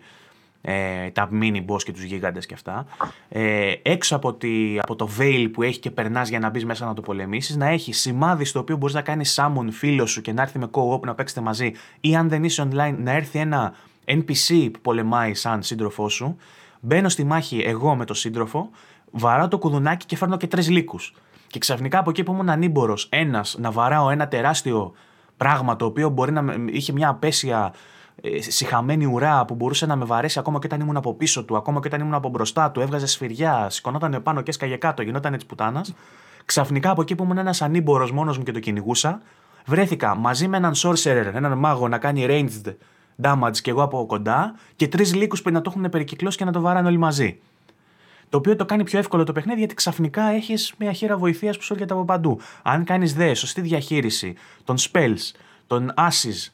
ε, τα mini boss και τους γίγαντες και αυτά. Ε, έξω από, τη, από το veil που έχει και περνάς για να μπεις μέσα να το πολεμήσεις, να έχεις σημάδι στο οποίο μπορείς να κάνεις summon φίλο σου και να έρθει με co-op να παίξετε μαζί ή αν δεν είσαι online να έρθει ένα NPC που πολεμάει σαν σύντροφό σου. Μπαίνω στη μάχη εγώ με τον σύντροφο, βαράω το κουδουνάκι και φέρνω και τρεις λύκους. Και ξαφνικά από εκεί που ήμουν ανήμπορος, ένας να βαράω ένα τεράστιο πράγμα το οποίο μπορεί να είχε μια απέσια ε, συχαμένη ουρά που μπορούσε να με βαρέσει ακόμα και όταν ήμουν από πίσω του, ακόμα και όταν ήμουν από μπροστά του, έβγαζε σφυριά, σηκωνόταν πάνω και έσκαγε κάτω, γινόταν της πουτάνας. Ξαφνικά από εκεί που ήμουν ένας ανήμπορος μόνος μου και το κυνηγούσα, βρέθηκα μαζί με έναν sorcerer, έναν μάγο να κάνει ranged damage και εγώ από κοντά και τρεις λύκους που να το έχουν περικυκλώσει και να το βαράνε όλοι μαζί. Το οποίο το κάνει πιο εύκολο το παιχνίδι γιατί ξαφνικά έχεις μια χείρα βοηθείας που σου έρχεται από παντού. Αν κάνεις δε σωστή διαχείριση των spells, των asses,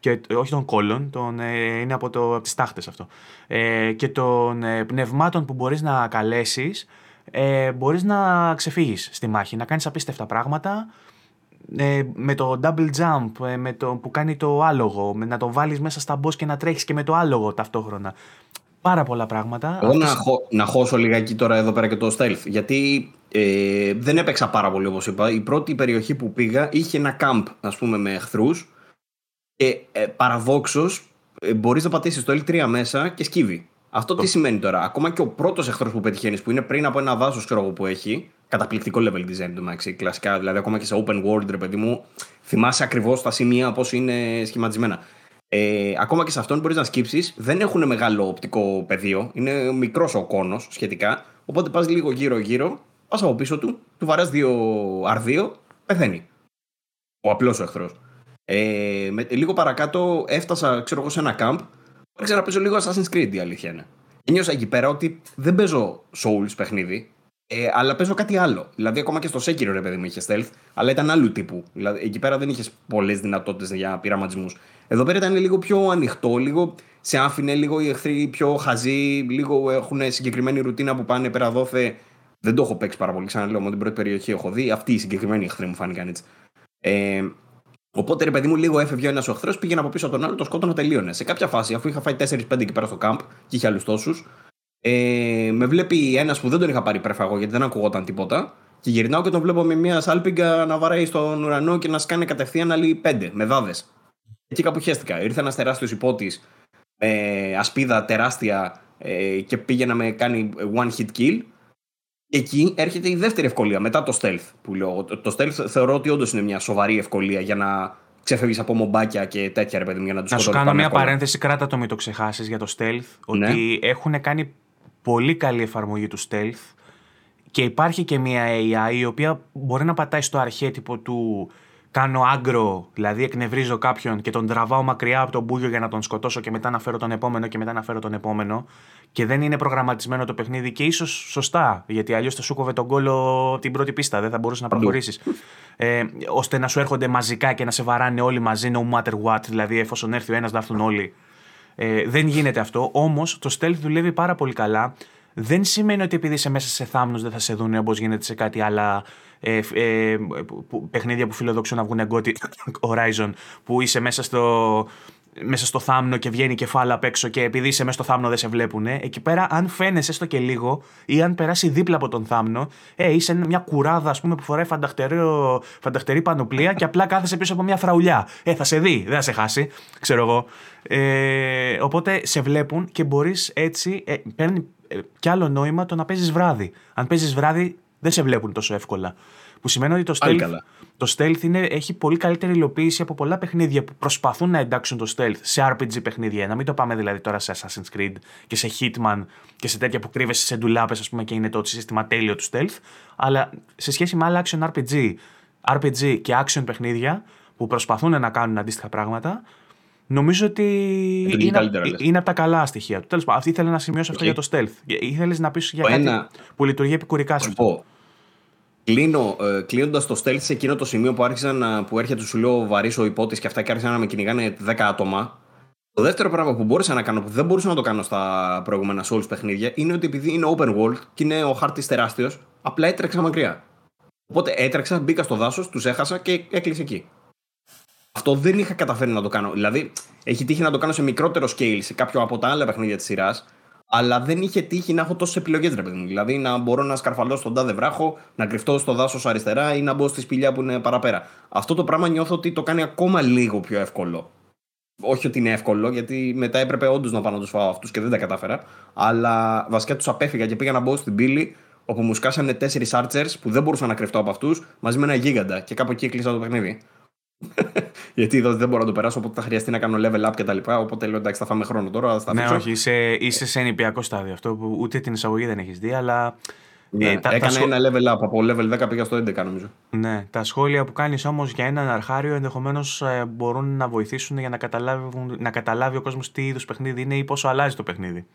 και, όχι των κόλλων, τον, ε, είναι από, το, από τις τάχτες αυτό, ε, και των ε, πνευμάτων που μπορείς να καλέσεις, ε, μπορείς να ξεφύγεις στη μάχη, να κάνεις απίστευτα πράγματα, ε, με το double jump, ε, με το, που κάνει το άλογο, με να το βάλεις μέσα στα boss και να τρέχεις και με το άλογο ταυτόχρονα. Πάρα πολλά πράγματα. Εγώ να, χω, να χώσω λιγάκι τώρα εδώ πέρα και το stealth, γιατί ε, δεν έπαιξα πάρα πολύ όπως είπα. Η πρώτη περιοχή που πήγα είχε ένα camp, ας πούμε, με εχθρούς και ε, παραδόξως ε, μπορείς να πατήσεις το L3 μέσα και σκύβει. Αυτό τι σημαίνει τώρα; Ακόμα και ο πρώτος εχθρός που πετυχαίνεις, που είναι πριν από ένα δάσος που έχει, καταπληκτικό level design του Maxi, κλασικά. Δηλαδή, ακόμα και σε open world, ρε παιδί μου, θυμάσαι ακριβώς τα σημεία πώς είναι σχηματισμένα. Ε, ακόμα και σε αυτόν μπορείς να σκύψεις. Δεν έχουν μεγάλο οπτικό πεδίο. Είναι μικρός ο κόνος σχετικά. Οπότε πας λίγο γύρω-γύρω, πας από πίσω του, του βαράς δύο αρδίο, πεθαίνει. Ο απλός ο εχθρός. Ε, λίγο παρακάτω έφτασα, ξέρω εγώ, σε ένα camp. Άρχισα να παίζω λίγο Assassin's Creed, η αλήθεια είναι. Νιώσα εκεί πέρα ότι δεν παίζω Souls παιχνίδι, ε, αλλά παίζω κάτι άλλο. Δηλαδή, ακόμα και στο Sekiro, ρε παιδί μου, είχες stealth, αλλά ήταν άλλου τύπου. Δηλαδή, εκεί πέρα δεν είχες πολλές δυνατότητες για πειραματισμούς. Εδώ πέρα ήταν λίγο πιο ανοιχτό, λίγο σε άφηνε, λίγο οι εχθροί πιο χαζοί, λίγο έχουν συγκεκριμένη ρουτίνα που πάνε πέρα δόθε. Δεν το έχω παίξει πάρα πολύ, ξαναλέω, μόνο την πρώτη περιοχή έχω δει. Αυτοί οι συγκεκριμένοι εχθροί μου φάνηκαν έτσι. Ε, Οπότε ρε παιδί μου, λίγο έφευγε ένας εχθρός, πήγαινε από πίσω από τον άλλο, το σκότωνα, τελείωνε. Σε κάποια φάση, αφού είχα φάει 4-5 εκεί πέρα στο camp και είχε άλλους τόσους, ε, με βλέπει ένας που δεν τον είχα πάρει πρέφαγο γιατί δεν ακουγόταν τίποτα. Και γυρνάω και τον βλέπω με μια σάλπιγγα να βαράει στον ουρανό και να σκάνε κατευθείαν άλλοι πέντε με δάδε. Εκεί κάπου χαίστηκα. Ήρθε ένας τεράστιος υπότης, ε, ασπίδα τεράστια ε, και πήγε να με κάνει one hit kill. Εκεί έρχεται η δεύτερη ευκολία μετά το stealth που λέω. Το stealth θεωρώ ότι όντως είναι μια σοβαρή ευκολία για να ξεφεύγεις από μομπάκια και τέτοια ρε παιδί μου για να τους Να σου κάνω μια παρένθεση, κράτα το μην το ξεχάσεις για το stealth. Ναι. Ότι έχουν κάνει πολύ καλή εφαρμογή του stealth και υπάρχει και μια AI η οποία μπορεί να πατάει στο αρχέτυπο του κάνω άγκρο, δηλαδή εκνευρίζω κάποιον και τον τραβάω μακριά από τον μπούγιο για να τον σκοτώσω και μετά να φέρω τον επόμενο και μετά να φέρω τον επόμενο και δεν είναι προγραμματισμένο το παιχνίδι και ίσως σωστά, γιατί αλλιώς θα σου κόβε τον κόλλο την πρώτη πίστα, δεν θα μπορούσες να προχωρήσεις. Ε, ώστε να σου έρχονται μαζικά και να σε βαράνε όλοι μαζί, no matter what, δηλαδή εφόσον έρθει ο ένας να έρθουν όλοι. Ε, δεν γίνεται αυτό. Όμως το stealth δουλεύει πάρα πολύ καλά. Δεν σημαίνει ότι επειδή είσαι μέσα σε θάμνους δεν θα σε δουν όπως γίνεται σε κάτι άλλα ε, ε, παιχνίδια που φιλοδοξούν να βγουν εγκότι Horizon, που είσαι μέσα στο, μέσα στο θάμνο και βγαίνει κεφάλα απ' έξω και επειδή είσαι μέσα στο θάμνο δεν σε βλέπουν. Εκεί πέρα, αν φαίνεσαι έστω και λίγο ή αν περάσει δίπλα από τον θάμνο, ε, είσαι μια κουράδα ας πούμε, που φοράει φανταχτερή πανοπλία και απλά κάθεσαι πίσω από μια φραουλιά. Ε, θα σε δει, δεν θα σε χάσει, ξέρω εγώ. Ε, οπότε σε βλέπουν και μπορείς έτσι, ε, παίρνει ε, κι άλλο νόημα το να παίζεις βράδυ. Αν παίζεις βράδυ, δεν σε βλέπουν τόσο εύκολα. Που σημαίνει ότι το stealth, το stealth είναι, έχει πολύ καλύτερη υλοποίηση από πολλά παιχνίδια που προσπαθούν να εντάξουν το stealth σε RPG παιχνίδια. Να μην το πάμε δηλαδή τώρα σε Assassin's Creed και σε Hitman και σε τέτοια που κρύβεσαι σε ντουλάπες, ας πούμε, και είναι το σύστημα τέλειο του stealth. Αλλά σε σχέση με άλλα action RPG, RPG και action παιχνίδια που προσπαθούν να κάνουν αντίστοιχα πράγματα, Νομίζω ότι είναι, είναι, από τα καλά στοιχεία του. Τέλος πάντων, αυτή ήθελε να σημειώσει okay. αυτό για το stealth. Ήθελες να πεις για κάτι ένα... που λειτουργεί επικουρικά σου. Πω. Κλείνω, ε, κλείνοντας το stealth σε εκείνο το σημείο που, άρχισαν, που έρχεται σου λέω βαρύς ο υπότης και αυτά και άρχισαν να με κυνηγάνε 10 άτομα. Το δεύτερο πράγμα που μπόρεσα να κάνω, που δεν μπορούσα να το κάνω στα προηγούμενα Souls παιχνίδια, είναι ότι επειδή είναι open world και είναι ο χάρτης τεράστιος, απλά έτρεξα μακριά. Οπότε έτρεξα, μπήκα στο δάσος, τους έχασα και έκλεισε εκεί. Αυτό δεν είχα καταφέρει να το κάνω. Δηλαδή, έχει τύχει να το κάνω σε μικρότερο scale σε κάποιο από τα άλλα παιχνίδια της σειράς, αλλά δεν είχε τύχει να έχω τόσες επιλογές, ρε παιδί μου. Δηλαδή, να μπορώ να σκαρφαλώ στον τάδε βράχο, να κρυφτώ στο δάσος αριστερά ή να μπω στη σπηλιά που είναι παραπέρα. Αυτό το πράγμα νιώθω ότι το κάνει ακόμα λίγο πιο εύκολο. Όχι ότι είναι εύκολο, γιατί μετά έπρεπε όντως να πάω να τους φάω αυτούς και δεν τα κατάφερα. Αλλά βασικά τους απέφυγα και πήγα να μπω στην πύλη όπου μου σκάσανε τέσσερις archers που δεν μπορούσα να κρυφτώ από αυτούς μαζί με ένα γίγαντα. Και κάπου εκεί κλείσα το παιχνίδι. Γιατί εδώ δεν μπορώ να το περάσω, οπότε θα χρειαστεί να κάνω level up κτλ. Οπότε λέω εντάξει, θα φάμε χρόνο τώρα. Θα ναι, όχι, είσαι, είσαι σε νηπιακό στάδιο αυτό που ούτε την εισαγωγή δεν έχεις δει, αλλά. Ναι, ε, τα, έκανε τα ένα level up από level 10 πήγα στο 11 νομίζω. Ναι, τα σχόλια που κάνεις όμως για έναν αρχάριο ενδεχομένως ε, μπορούν να βοηθήσουν για να, να καταλάβει ο κόσμος τι είδους παιχνίδι είναι ή πόσο αλλάζει το παιχνίδι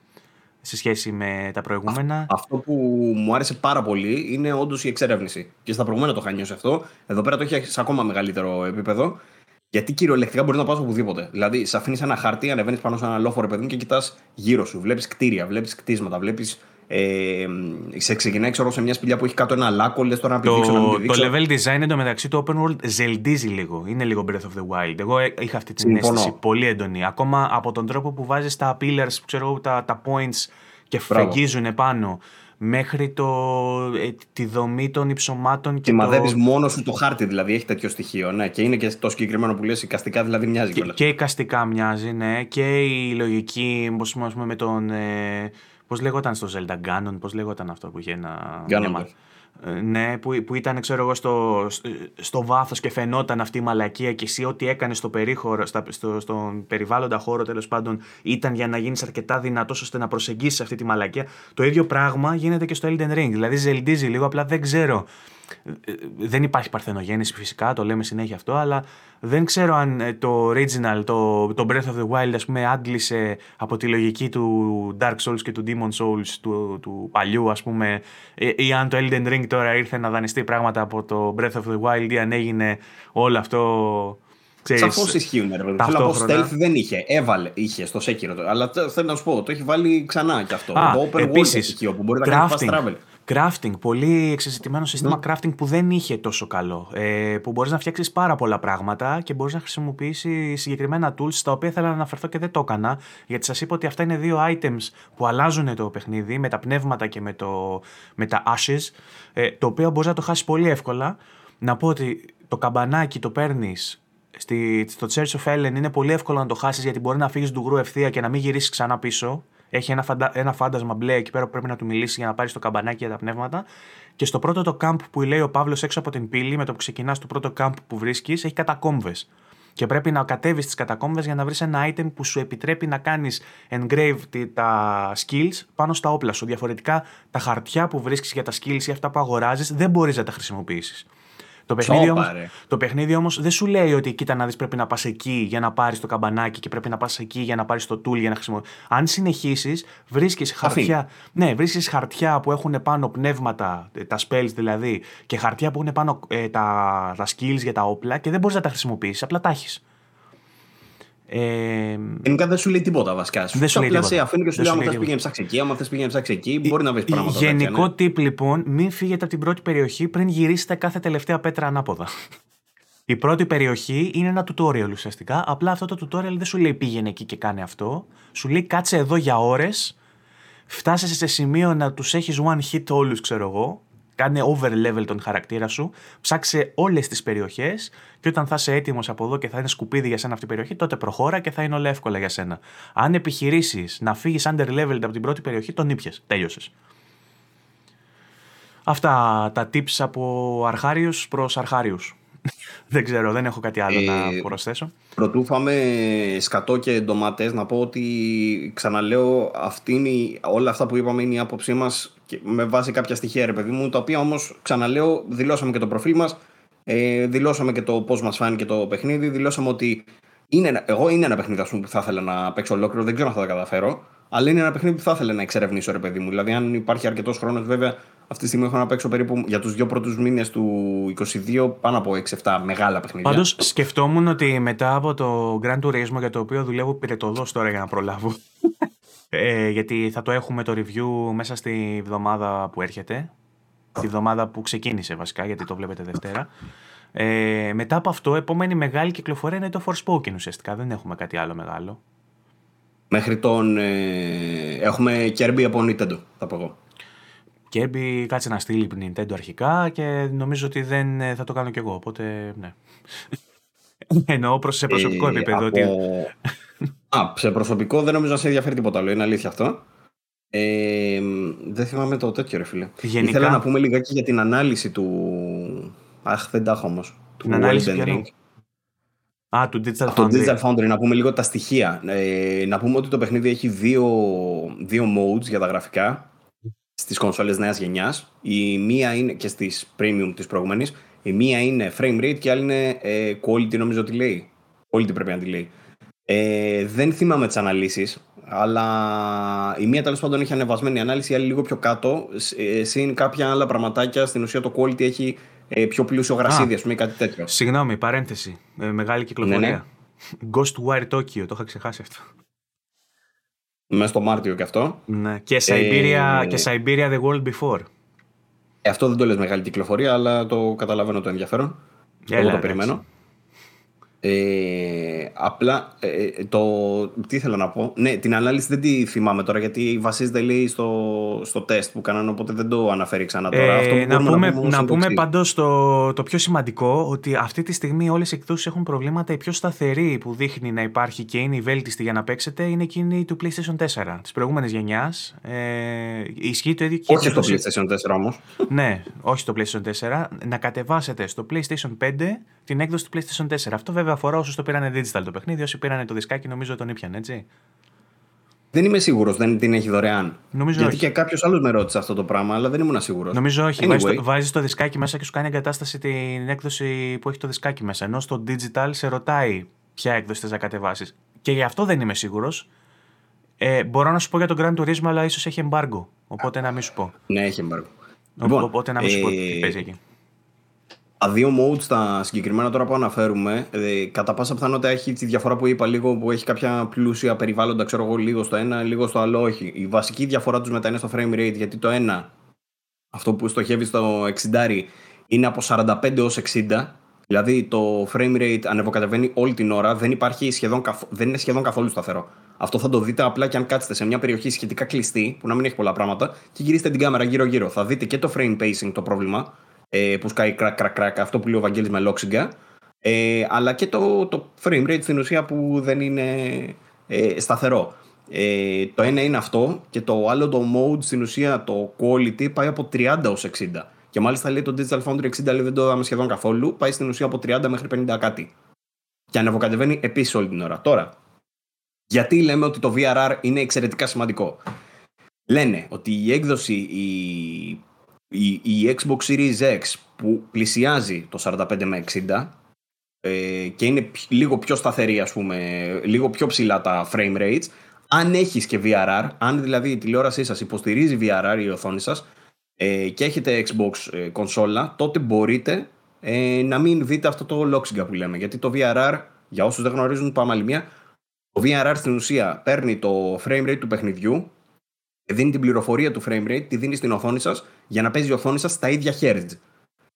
σε σχέση με τα προηγούμενα. Αυτό που μου άρεσε πάρα πολύ είναι όντως η εξερεύνηση. Και στα προηγούμενα το είχα νιώσει αυτό. Εδώ πέρα το έχει σε ακόμα μεγαλύτερο επίπεδο. Γιατί κυριολεκτικά μπορείς να πας οπουδήποτε. Δηλαδή, σε αφήνεις ένα χαρτί, ανεβαίνεις πάνω σε ένα λόφο, παιδί και κοιτάς γύρω σου. Βλέπεις κτίρια, βλέπεις κτίσματα, βλέπεις ε, σε ξεκινάει ξέρω, σε μια σπηλιά που έχει κάτω ένα λάκκο, λες τώρα να το, να μην Το level design εντωμεταξύ το open world ζελντίζει λίγο. Είναι λίγο Breath of the Wild. Εγώ είχα αυτή την Συμφωνώ. αίσθηση πολύ έντονη. Ακόμα από τον τρόπο που βάζεις τα pillars, ξέρω, τα, τα points και φεγγίζουν πάνω μέχρι το, ε, τη δομή των υψωμάτων και. Και το... μαδεύει μόνος σου το χάρτη, δηλαδή έχει τέτοιο στοιχείο. Ναι, και είναι και το συγκεκριμένο που λες, οικαστικά δηλαδή μοιάζει και, και οικαστικά μοιάζει, ναι, και η λογική, πώς πούμε, με τον. Ε, Πώς λέγονταν στο Zelda Ganon, πώς λέγονταν αυτό που είχε ένα. Ganon. Ε, ναι, που, που ήταν ξέρω εγώ στο, στο βάθος και φαινόταν αυτή η μαλακία και εσύ ό,τι έκανες στο περίχωρο, στα, στο, στον περιβάλλοντα χώρο τέλος πάντων ήταν για να γίνεις αρκετά δυνατός ώστε να προσεγγίσεις αυτή τη μαλακία. Το ίδιο πράγμα γίνεται και στο Elden Ring, δηλαδή ζελντίζει λίγο, απλά δεν ξέρω δεν υπάρχει παρθενογέννηση φυσικά, το λέμε συνέχεια αυτό, αλλά δεν ξέρω αν ε, το original, το, το Breath of the Wild, ας πούμε, άντλησε από τη λογική του Dark Souls και του Demon Souls του, του παλιού, ας πούμε, ε, ή αν το Elden Ring τώρα ήρθε να δανειστεί πράγματα από το Breath of the Wild ή αν έγινε όλο αυτό Σαφώς ισχύουν, ρε παιδί. Θέλω να πω, stealth δεν είχε. Έβαλε, είχε στο Sekiro. Αλλά θέλω να σου πω, το έχει βάλει ξανά κι αυτό. Α, το open επίσης, world που μπορεί να κάνει fast travel. Crafting, πολύ εξεζητημένο σύστημα ναι. crafting που δεν είχε τόσο καλό. Ε, που μπορείς να φτιάξεις πάρα πολλά πράγματα και μπορείς να χρησιμοποιήσεις συγκεκριμένα tools στα οποία ήθελα να αναφερθώ και δεν το έκανα. Γιατί σας είπα ότι αυτά είναι δύο items που αλλάζουν το παιχνίδι με τα πνεύματα και με, το, με τα ashes. Ε, το οποίο μπορείς να το χάσεις πολύ εύκολα. Να πω ότι το καμπανάκι το παίρνεις στο Church of Ellen είναι πολύ εύκολο να το χάσεις γιατί μπορεί να φύγεις του γκρου ευθεία και να μην γυρίσεις ξανά πίσω. Έχει ένα, φαντα... ένα φάντασμα μπλε εκεί πέρα που πρέπει να του μιλήσει για να πάρει το καμπανάκι για τα πνεύματα. Και στο πρώτο το camp που λέει ο Παύλος έξω από την πύλη, με το που ξεκινάς το πρώτο camp που βρίσκεις, έχει κατακόμβες. Και πρέπει να κατέβεις τις κατακόμβες για να βρεις ένα item που σου επιτρέπει να κάνεις engrave τα skills πάνω στα όπλα σου. Διαφορετικά, τα χαρτιά που βρίσκεις για τα skills ή αυτά που αγοράζεις δεν μπορείς να τα χρησιμοποιήσεις. Το παιχνίδι, όμως, το παιχνίδι όμως δεν σου λέει ότι κοίτα να δεις πρέπει να πας εκεί για να πάρεις το καμπανάκι και πρέπει να πας εκεί για να πάρεις το tool για να χρησιμοποιήσεις. Αν συνεχίσεις βρίσκεις χαρτιά, ναι, βρίσκεις χαρτιά που έχουν πάνω πνεύματα, ε, τα spells δηλαδή και χαρτιά που έχουν πάνω ε, τα, τα skills για τα όπλα και δεν μπορείς να τα χρησιμοποιήσεις, απλά τα έχεις. Ε, Γενικά δεν σου λέει τίποτα βασικά. Δεν σου λέει τίποτα. Σε αφήνει και σου λέει: Αν θες πήγαινε ψάξει εκεί, άμα θες πήγαινε ψάξει εκεί, μπορεί να βρεις πράγματα. Γενικό ναι. tip λοιπόν: μην φύγετε από την πρώτη περιοχή πριν γυρίσετε κάθε τελευταία πέτρα ανάποδα. Η πρώτη περιοχή είναι ένα tutorial ουσιαστικά. Απλά αυτό το tutorial δεν σου λέει πήγαινε εκεί και κάνε αυτό. Σου λέει κάτσε εδώ για ώρες. Φτάσει σε σημείο να τους έχεις one hit όλους, ξέρω εγώ. Κάνε over level τον χαρακτήρα σου, ψάξε όλες τις περιοχές και όταν θα είσαι έτοιμος από εδώ και θα είναι σκουπίδι για σένα αυτή η περιοχή, τότε προχώρα και θα είναι όλα εύκολα για σένα. Αν επιχειρήσεις να φύγεις under level από την πρώτη περιοχή, τον ήπια. Τέλειωσες. Αυτά τα tips από αρχάριους προς αρχάριους. δεν ξέρω, δεν έχω κάτι άλλο ε, να προσθέσω. Πρωτού φάμε σκατό και ντομάτες, να πω ότι ξαναλέω, αυτή είναι, όλα αυτά που είπαμε είναι η άποψή μας με βάση κάποια στοιχεία, ρε παιδί μου, τα οποία όμως ξαναλέω, δηλώσαμε και το προφίλ μας, ε, δηλώσαμε και το πώς μας φάνηκε το παιχνίδι, δηλώσαμε ότι είναι, εγώ είναι ένα παιχνίδι πούμε, που θα ήθελα να παίξω ολόκληρο, δεν ξέρω αν θα τα καταφέρω. Αλλά είναι ένα παιχνίδι που θα ήθελα να εξερευνήσω, ρε παιδί μου. Δηλαδή, αν υπάρχει αρκετός χρόνος, βέβαια, αυτή τη στιγμή έχω να παίξω περίπου για τους δύο πρώτους μήνες του 22 πάνω από 6-7 μεγάλα παιχνίδια. Πάντως, σκεφτόμουν ότι μετά από το Grand Turismo για το οποίο δουλεύω πυρετοδό τώρα για να προλάβω. ε, γιατί θα το έχουμε το review μέσα στη βδομάδα που έρχεται. Τη βδομάδα που ξεκίνησε βασικά, γιατί το βλέπετε Δευτέρα. Ε, μετά από αυτό, επόμενη μεγάλη κυκλοφορία είναι το Forspoken ουσιαστικά. Δεν έχουμε κάτι άλλο μεγάλο. Μέχρι τον. Ε, έχουμε Kirby από Nintendo, θα πω εγώ. Kirby κάτσε να στείλει Nintendo αρχικά και νομίζω ότι δεν ε, θα το κάνω κι εγώ. Οπότε, ναι. Εννοώ προς σε προσωπικό ε, επίπεδο. Από... Ότι... Α, σε προσωπικό δεν νομίζω να σε ενδιαφέρει τίποτα άλλο. Είναι αλήθεια αυτό. Ε, δεν θυμάμαι το τέτοιο, ρε φίλε. Γενικά... Ήθελα να πούμε λιγάκι για την ανάλυση του. Αχ, δεν τα έχω όμως. Την ανάλυση του Α, του Digital Foundry. Το Digital Foundry, να πούμε λίγο τα στοιχεία. Ε, να πούμε ότι το παιχνίδι έχει δύο, δύο modes για τα γραφικά στις κονσόλες νέας γενιάς. Η μία είναι και στις premium της προηγούμενης. Η μία είναι frame rate και η άλλη είναι ε, quality, νομίζω ότι λέει. Quality πρέπει να τη λέει. Ε, δεν θυμάμαι τις αναλύσεις, αλλά η μία τέλος πάντων έχει ανεβασμένη ανάλυση, η άλλη λίγο πιο κάτω. Ε, συν κάποια άλλα πραγματάκια, στην ουσία το quality έχει ε, πιο πλούσιο γρασίδι, ας πούμε, κάτι τέτοιο. Συγγνώμη, παρένθεση. Ε, μεγάλη κυκλοφορία. Ναι, ναι. Ghostwire Tokyo, το είχα ξεχάσει αυτό. Μέσα στο Μάρτιο και αυτό. Ναι. Και Siberia, ε, και Siberia The World Before. Ε, αυτό δεν το λες μεγάλη κυκλοφορία, αλλά το καταλαβαίνω το ενδιαφέρον. Έλα, Εγώ το περιμένω. Ε, απλά ε, ε, το. Τι ήθελα να πω. Ναι, την ανάλυση δεν τη θυμάμαι τώρα γιατί βασίζεται λέει στο, στο τεστ που κάνανε, οπότε δεν το αναφέρει ξανά τώρα. Ε, Αυτό που να πούμε, να πούμε, να πούμε πάντως το, το πιο σημαντικό ότι αυτή τη στιγμή όλες οι εκδόσεις έχουν προβλήματα. Η πιο σταθερή που δείχνει να υπάρχει και είναι η βέλτιστη για να παίξετε είναι εκείνη του PlayStation 4 της προηγούμενης γενιάς. Ε, ισχύει το ίδιο και Όχι το PlayStation 4 όμως. ναι, όχι το PlayStation 4. Να κατεβάσετε στο PlayStation 5 την έκδοση του PlayStation 4. Αυτό βέβαια αφορά όσους το πήραν digital το παιχνίδι. Όσοι πήραν το δισκάκι, νομίζω τον ήπιαν, έτσι. Δεν είμαι σίγουρος, δεν την έχει δωρεάν. Νομίζω Γιατί όχι. και κάποιος άλλος με ρώτησε αυτό το πράγμα, αλλά δεν ήμουν σίγουρος. Νομίζω όχι. Anyway. Βάζεις το, το δισκάκι μέσα και σου κάνει εγκατάσταση την έκδοση που έχει το δισκάκι μέσα. Ενώ στο digital σε ρωτάει ποια έκδοση θες να κατεβάσεις. Και γι' αυτό δεν είμαι σίγουρος. Ε, μπορώ να σου πω για τον Grand Turismo, αλλά ίσως έχει embargo. Οπότε να μην σου πω. Ναι, έχει embargo. Λοιπόν, οπότε να μην σου πω τι ε, παίζει εκεί. Τα δύο modes, τα συγκεκριμένα τώρα που αναφέρουμε, ε, κατά πάσα πιθανότητα έχει τη διαφορά που είπα λίγο που έχει κάποια πλούσια περιβάλλοντα, ξέρω εγώ, λίγο στο ένα, λίγο στο άλλο όχι. Η βασική διαφορά τους μετά είναι στο frame rate, γιατί το ένα, αυτό που στοχεύει στο 60, είναι από 45 έως 60. Δηλαδή το frame rate ανεβοκατεβαίνει όλη την ώρα, δεν, υπάρχει σχεδόν, δεν είναι σχεδόν καθόλου σταθερό. Αυτό θα το δείτε απλά και αν κάτσετε σε μια περιοχή σχετικά κλειστή, που να μην έχει πολλά πράγματα, και γυρίσετε την κάμερα γύρω-γύρω. Θα δείτε και το frame pacing το πρόβλημα, ε, που σκάει κρακ, κρακ, κρακ, αυτό που λέει ο Βαγγέλης με λόξιγκα, ε, αλλά και το, το frame rate στην ουσία που δεν είναι ε, σταθερό. Ε, το ένα είναι αυτό και το άλλο το mode στην ουσία το quality πάει από 30 ως 60 και μάλιστα λέει το Digital Foundry 60 λέει δεν το είδαμε σχεδόν καθόλου πάει στην ουσία από 30 μέχρι 50 κάτι και ανεβοκατεβαίνει επίσης όλη την ώρα. Τώρα, γιατί λέμε ότι το VRR είναι εξαιρετικά σημαντικό; Λένε ότι η έκδοση, η η, η Xbox Series X που πλησιάζει το 45 με 60 ε, και είναι λίγο πιο σταθερή ας πούμε, λίγο πιο ψηλά τα frame rates αν έχεις και VRR, αν δηλαδή η τηλεόρασή σας υποστηρίζει VRR η οθόνη σας ε, και έχετε Xbox ε, κονσόλα, τότε μπορείτε ε, να μην δείτε αυτό το loxing που λέμε. Γιατί το VRR, για όσους δεν γνωρίζουν, πάμε άλλη μία, το VRR στην ουσία παίρνει το frame rate του παιχνιδιού δίνει την πληροφορία του frame rate, τη δίνει στην οθόνη σας για να παίζει η οθόνη σας στα ίδια hertz.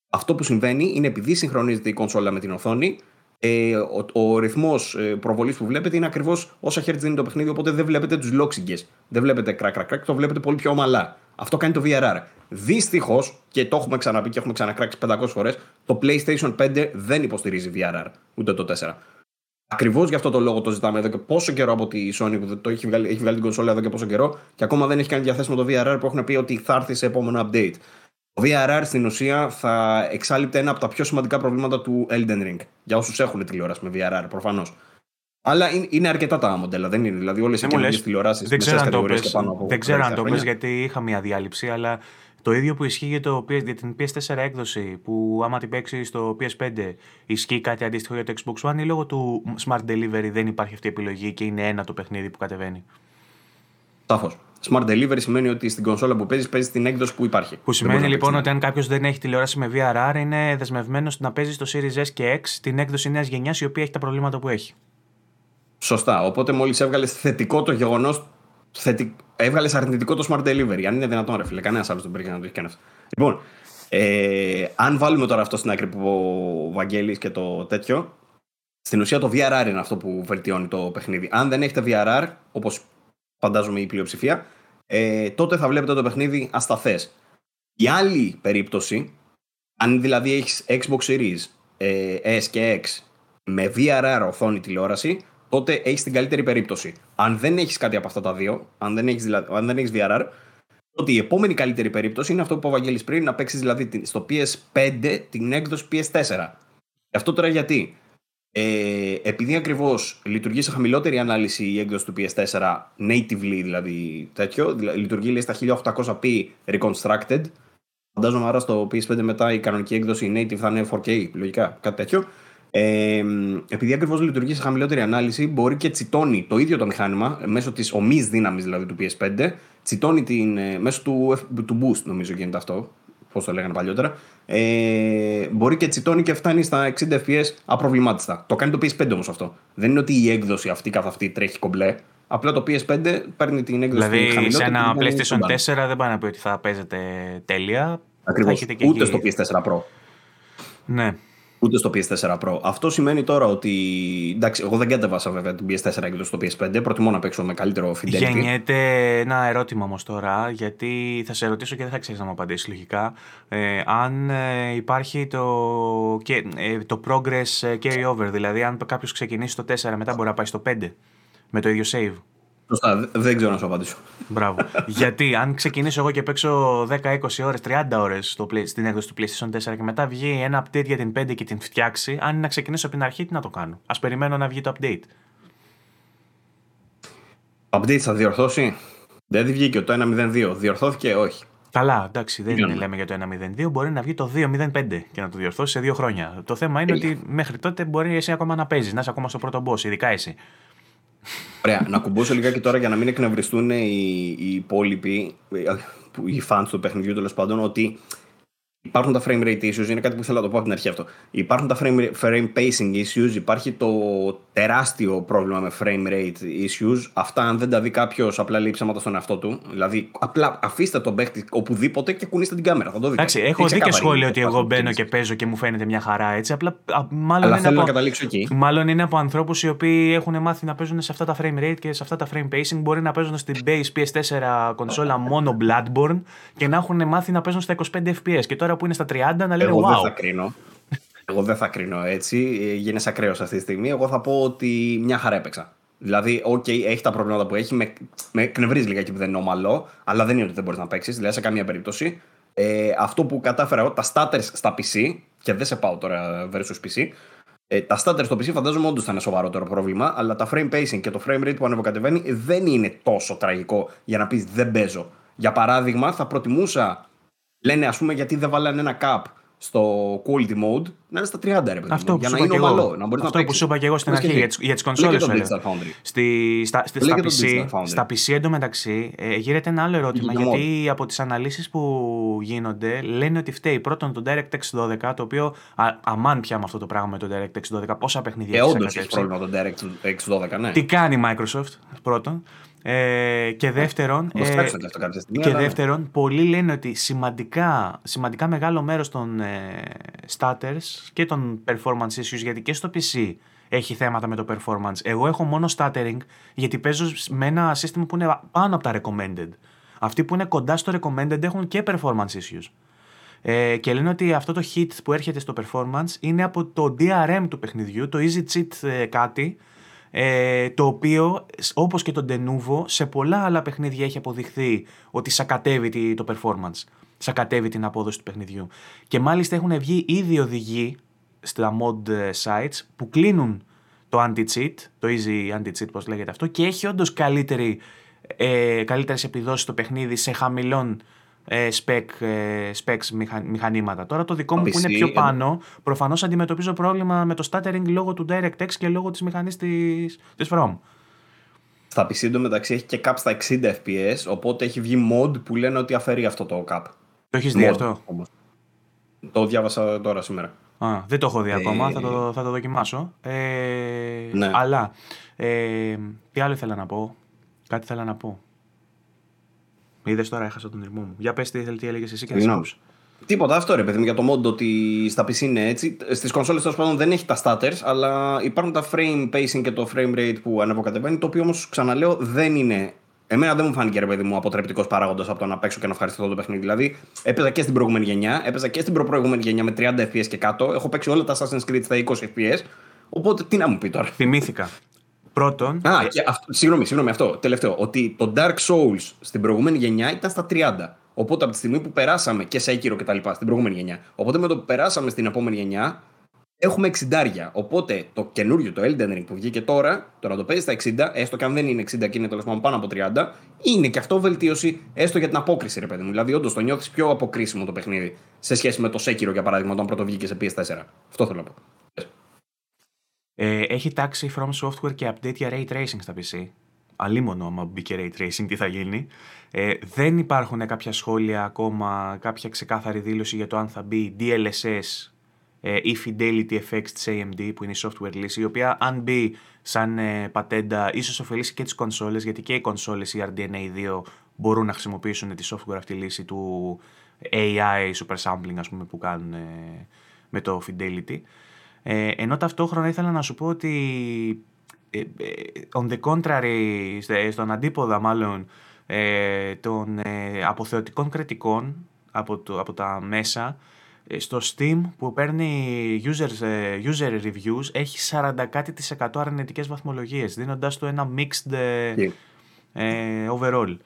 Αυτό που συμβαίνει είναι επειδή συγχρονίζεται η κονσόλα με την οθόνη, ε, ο, ο ρυθμός ε, προβολής που βλέπετε είναι ακριβώς όσα hertz δίνει το παιχνίδι, οπότε δεν βλέπετε τους λόξιγκε. Δεν βλέπετε κρακ, κρακ, κρακ, το βλέπετε πολύ πιο ομαλά. Αυτό κάνει το VRR. Δυστυχώς, και το έχουμε ξαναπεί και έχουμε ξανακράξει 500 φορές, το PlayStation 5 δεν υποστηρίζει VRR, ούτε το 4. Ακριβώς γι' αυτό το λόγο το ζητάμε εδώ και πόσο καιρό από τη Sony που το έχει βγάλει, έχει βγάλει την κονσόλα εδώ και πόσο καιρό και ακόμα δεν έχει κάνει διαθέσιμο το VRR που έχουν πει ότι θα έρθει σε επόμενο update. Το VRR στην ουσία θα εξάλληπτε ένα από τα πιο σημαντικά προβλήματα του Elden Ring. Για όσους έχουν τηλεόραση με VRR προφανώς. Αλλά είναι αρκετά τα μοντέλα, δεν είναι. Δηλαδή όλες οι καινούργιες τηλεοράσεις δεν ξέρω αν το πει γιατί είχα μια διάλειψη, αλλά το ίδιο που ισχύει για, το, για την PS4 έκδοση, που άμα την παίξει στο PS5 ισχύει κάτι αντίστοιχο για το Xbox One, ή λόγω του Smart Delivery δεν υπάρχει αυτή η επιλογή και είναι ένα το παιχνίδι που κατεβαίνει; Σαφώς. Smart Delivery σημαίνει ότι στην κονσόλα που παίζεις, παίζεις την έκδοση που υπάρχει. Που σημαίνει λοιπόν ότι αν κάποιος δεν έχει τηλεόραση με VRR, είναι δεσμευμένος να παίζει στο Series S και X την έκδοση νέας γενιάς η οποία έχει τα προβλήματα που έχει. Σωστά. Οπότε μόλις έβγαλες θετικό το γεγονός θετι... έβγαλες αρνητικό το smart delivery. Αν είναι δυνατόν, ρε φίλε, κανένας άλλος δεν μπορεί να το έχει κάνει αυτό. Λοιπόν, Ε, αν βάλουμε τώρα αυτό στην άκρη που ο Βαγγέλης και το τέτοιο, στην ουσία το VRR είναι αυτό που βελτιώνει το παιχνίδι. Αν δεν έχετε VRR, όπως φαντάζομαι η πλειοψηφία, ε, τότε θα βλέπετε το παιχνίδι ασταθές. Η άλλη περίπτωση, αν δηλαδή έχεις Xbox Series, ε, S και X με VRR οθόνη τηλεόραση, τότε έχεις την καλύτερη περίπτωση. Αν δεν έχεις κάτι από αυτά τα δύο, αν δεν έχεις, δηλαδή, αν δεν έχεις VRR, ότι η επόμενη καλύτερη περίπτωση είναι αυτό που είπε ο Βαγγέλης πριν, να παίξεις δηλαδή στο PS5 την έκδοση PS4. Αυτό τώρα γιατί; Ε, επειδή ακριβώς λειτουργεί σε χαμηλότερη ανάλυση η έκδοση του PS4, natively δηλαδή τέτοιο, λειτουργεί λέει, στα 1800p reconstructed. Φαντάζομαι άρα στο PS5 μετά η κανονική έκδοση η native θα είναι 4K, λογικά, κάτι τέτοιο. Ε, επειδή ακριβώς λειτουργεί σε χαμηλότερη ανάλυση, μπορεί και τσιτώνει το ίδιο το μηχάνημα μέσω της ομής δύναμης δηλαδή του PS5, τσιτώνει την, ε, μέσω του, του boost, νομίζω γίνεται αυτό, πώς το λέγανε παλιότερα. Ε, μπορεί και τσιτώνει και φτάνει στα 60 FPS απροβλημάτιστα. Το κάνει το PS5 όμως αυτό. Δεν είναι ότι η έκδοση αυτή καθ' αυτή τρέχει κομπλέ. Απλά το PS5 παίρνει την έκδοση Δηλαδή σε ένα PlayStation 4 δεν πάει να πει ότι θα παίζετε τέλεια. Ακριβώς. Ούτε στο PS4 Pro. Ναι ούτε στο PS4 Pro. Αυτό σημαίνει τώρα ότι. Εντάξει, εγώ δεν κατέβασα βέβαια την PS4 έκδοση στο PS5. Προτιμώ να παίξω με καλύτερο fidelity. Γεννιέται ένα ερώτημα όμως τώρα, γιατί θα σε ρωτήσω και δεν θα ξέρεις να μου απαντήσεις λογικά. Ε, αν ε, υπάρχει το, και, ε, το progress carry over, δηλαδή αν κάποιος ξεκινήσει στο 4 μετά μπορεί να πάει στο 5 με το ίδιο save. Σωστά, δεν ξέρω να σου απαντήσω. Μπράβο. Γιατί αν ξεκινήσω εγώ και παίξω 10-20 ώρες, 30 ώρες στην έκδοση του PlayStation 4 και μετά βγει ένα update για την 5 και την φτιάξει, αν είναι να ξεκινήσω από την αρχή, τι να το κάνω. Α περιμένω να βγει το update. Update θα διορθώσει; Δεν βγήκε το 1.02. Διορθώθηκε, όχι. Καλά, εντάξει, δεν είναι, λέμε για το 1.02. Μπορεί να βγει το 2.05 και να το διορθώσει σε δύο χρόνια. Το θέμα είναι ότι μέχρι τότε μπορεί εσύ ακόμα να παίζεις, να είσαι ακόμα στο πρώτο boss, ειδικά εσύ. Ωραία, να κουμπώσω λιγάκι τώρα για να μην εκνευριστούν οι, οι υπόλοιποι, οι fans του παιχνιδιού τέλος πάντων, ότι Υπάρχουν τα frame rate issues, είναι κάτι που θέλω να το πω από την αρχή αυτό. Υπάρχουν τα frame, frame pacing issues, υπάρχει το τεράστιο πρόβλημα με frame rate issues. Αυτά, αν δεν τα δει κάποιος, απλά λέει ψέματα στον εαυτό του. Δηλαδή, απλά αφήστε τον παίχτη οπουδήποτε και κουνήστε την κάμερα. Θα το δείτε. Εντάξει, έχω δει και σχόλιο ότι εγώ μπαίνω και παίζω και μου φαίνεται μια χαρά έτσι. Απλά, μάλλον, Αλλά είναι θέλω από, να καταλήξω εκεί. μάλλον είναι από ανθρώπους οι οποίοι έχουν μάθει να παίζουν σε αυτά τα frame rate και σε αυτά τα frame pacing. Μπορεί να παίζουν στην base PS4 κονσόλα μόνο Bloodborne και να έχουν μάθει να παίζουν στα 25 FPS. Και τώρα που είναι στα 30 να λένε Εγώ wow. δεν θα κρίνω. Εγώ δεν θα κρίνω έτσι. Ε, Γίνεσαι ακραίος αυτή τη στιγμή. Εγώ θα πω ότι μια χαρά έπαιξα. Δηλαδή, οκ, έχει τα προβλήματα που έχει. Με, με εκνευρίζει λιγάκι που δεν είναι ομαλό, αλλά δεν είναι ότι δεν μπορείς να παίξεις. Δηλαδή, σε καμία περίπτωση. Ε, αυτό που κατάφερα εγώ, τα starters στα PC, και δεν σε πάω τώρα versus PC, ε, τα starters στο PC φαντάζομαι όντως θα είναι σοβαρότερο πρόβλημα, αλλά τα frame pacing και το frame rate που ανεβοκατεβαίνει δεν είναι τόσο τραγικό για να πεις δεν παίζω. Για παράδειγμα, θα προτιμούσα Λένε, ας πούμε, γιατί δεν βάλανε ένα cap στο quality mode να είναι στα 30 ρε παιδί Αυτό μου, που για σου να είπα είναι και εγώ. ομαλό. Να μπορείς Αυτό να που παίξεις. σου είπα και εγώ στην Λες αρχή και για τι. τις, για τις Λέει και κονσόλες. το σου έλεγα. Digital Foundry. Στη, στα, στη, Λέει στα, και το PC, Digital Foundry. στα PC εντωμεταξύ ε, γίνεται ένα άλλο ερώτημα Γίνεται γιατί από τις αναλύσεις που γίνονται λένε ότι φταίει πρώτον το DirectX 12 το οποίο α, αμάν πια με αυτό το πράγμα με το DirectX 12 πόσα παιχνίδια Ε, έχεις όντως έχεις ανακατέψει. πρόβλημα το DirectX 12, ναι. Τι κάνει η Microsoft πρώτον ε, και δεύτερον Θα το ε, φτιάξουν και αυτό κάποια στιγμή. και αλλά ναι. δεύτερον, πολλοί λένε ότι σημαντικά, σημαντικά μεγάλο μέρος των ε, stutters και των performance issues, γιατί και στο PC έχει θέματα με το performance. Εγώ έχω μόνο stuttering γιατί παίζω με ένα σύστημα που είναι πάνω από τα recommended. Αυτοί που είναι κοντά στο recommended έχουν και performance issues. Ε, και λένε ότι αυτό το hit που έρχεται στο performance είναι από το DRM του παιχνιδιού, το easy cheat ε, κάτι, ε, το οποίο σ- όπως και το Denuvo σε πολλά άλλα παιχνίδια έχει αποδειχθεί ότι σακατεύει τη- το performance, σακατεύει την απόδοση του παιχνιδιού. Και μάλιστα έχουν βγει ήδη οδηγοί στα mod ε, sites που κλείνουν το anti-cheat, το easy anti-cheat πώς λέγεται αυτό και έχει όντως καλύτερη, ε, καλύτερες επιδόσεις το παιχνίδι σε χαμηλών ε, spec, ε, specs μηχα- μηχανήματα. Τώρα το δικό μου που είναι PC, πιο ε, πάνω, προφανώς αντιμετωπίζω πρόβλημα με το stuttering λόγω του DirectX και λόγω της μηχανής της, της From. Στα PC εντωμεταξύ έχει και cap στα 60 FPS, οπότε έχει βγει mod που λένε ότι αφαιρεί αυτό το cap. Το έχεις δει Mod, αυτό; όμως. Το διάβασα τώρα σήμερα. Α, δεν το έχω δει Ε, ακόμα, θα το, θα το δοκιμάσω. Ε, Ναι. Αλλά, ε, τι άλλο ήθελα να πω. Κάτι ήθελα να πω. Είδες τώρα, έχασα τον ρυθμό μου. Για πες τι, ήθελε- τι έλεγες εσύ και θα Συγγνώμη. σε Τίποτα, αυτό ρε παιδί μου για το mod ότι στα PC είναι έτσι. Στις κονσόλες τέλος πάντων δεν έχει τα stutters, αλλά υπάρχουν τα frame pacing και το frame rate που ανεβοκατεβαίνει. Το οποίο όμως ξαναλέω δεν είναι. Εμένα δεν μου φάνηκε ρε παιδί μου αποτρεπτικός παράγοντας από το να παίξω και να ευχαριστηθώ το παιχνίδι. Δηλαδή έπαιζα και στην προηγούμενη γενιά, έπαιζα και στην προηγούμενη γενιά με 30 FPS και κάτω. Έχω παίξει όλα τα Assassin's Creed στα 20 FPS. Οπότε τι να μου πει τώρα. Θυμήθηκα. Πρώτον. Α, και αυτό, συγγνώμη, συγγνώμη, αυτό. Τελευταίο. Ότι το Dark Souls στην προηγούμενη γενιά ήταν στα 30. Οπότε από τη στιγμή που περάσαμε και σε Έκυρο και τα λοιπά στην προηγούμενη γενιά. Οπότε με το που περάσαμε στην επόμενη γενιά έχουμε 60. Οπότε το καινούριο, το Elden Ring που βγήκε τώρα, το να το παίζει στα 60, έστω και αν δεν είναι 60 και είναι τέλος πάντων πάνω από 30, είναι και αυτό βελτίωση έστω για την απόκριση, ρε παιδί μου. Δηλαδή, όντως το νιώθεις πιο αποκρίσιμο το παιχνίδι σε σχέση με το Sekiro για παράδειγμα, όταν πρώτο βγήκε σε PS4. Αυτό θέλω να πω. Ε, έχει τάξει From Software και update για Ray Tracing στα PC. Αλίμονο άμα μπήκε Ray Tracing τι θα γίνει. Ε, δεν υπάρχουν κάποια σχόλια ακόμα, κάποια ξεκάθαρη δήλωση για το αν θα μπει DLSS ε, ή Fidelity Effects της AMD που είναι η software λύση η οποία αν μπει σαν ε, πατέντα ίσως ωφελήσει και τις κονσόλες γιατί και οι κονσόλες η RDNA 2 μπορούν να χρησιμοποιήσουν τη software αυτή λύση του AI super sampling ας πούμε που κάνουν ε, με το Fidelity. Ε, ενώ ταυτόχρονα ήθελα να σου πω ότι ε, ε, on the contrary, στον αντίποδα μάλλον των αποθεωτικών κριτικών από, το, από τα μέσα, στο Steam που παίρνει users, user reviews έχει 40 κάτι της 100 αρνητικές βαθμολογίες δίνοντάς του ένα mixed overall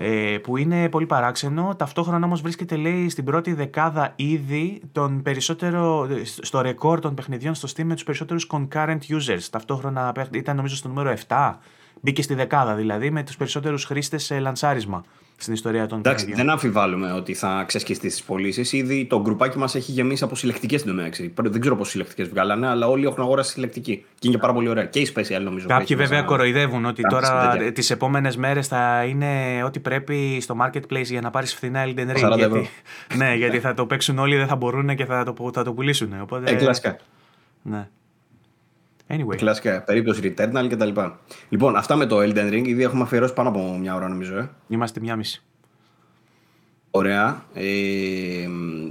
ε, που είναι πολύ παράξενο. Ταυτόχρονα όμως βρίσκεται λέει στην πρώτη δεκάδα ήδη τον περισσότερο, στο ρεκόρ των παιχνιδιών στο Steam με τους περισσότερους concurrent users. Ταυτόχρονα ήταν νομίζω στο νούμερο 7, μπήκε στη δεκάδα δηλαδή με τους περισσότερους χρήστες σε λανσάρισμα στην ιστορία των Εντάξει, δεν αμφιβάλλουμε ότι θα ξεσκιστείς τις πωλήσεις. Ήδη το γκρουπάκι μας έχει γεμίσει από συλλεκτικές στην Δεν ξέρω πόσες συλλεκτικές βγάλανε, αλλά όλοι έχουν αγοράσει συλλεκτική. Και είναι πάρα πολύ ωραία. Και η Special νομίζω. Κάποιοι βέβαια κοροϊδεύουν ότι τώρα τις επόμενες μέρες θα είναι ό,τι πρέπει στο marketplace για να πάρεις φθηνά Elden Ring. Γιατί, ναι, γιατί θα το παίξουν όλοι, δεν θα μπορούν και θα το, θα το πουλήσουν. Οπότε... Ε, κλασικά. Ναι. Anyway. Κλασικά, περίπτωση Returnal κτλ. Λοιπόν, αυτά με το Elden Ring, ήδη έχουμε αφιερώσει πάνω από μια ώρα νομίζω. Ε. Είμαστε μια μισή. Ωραία. Ε,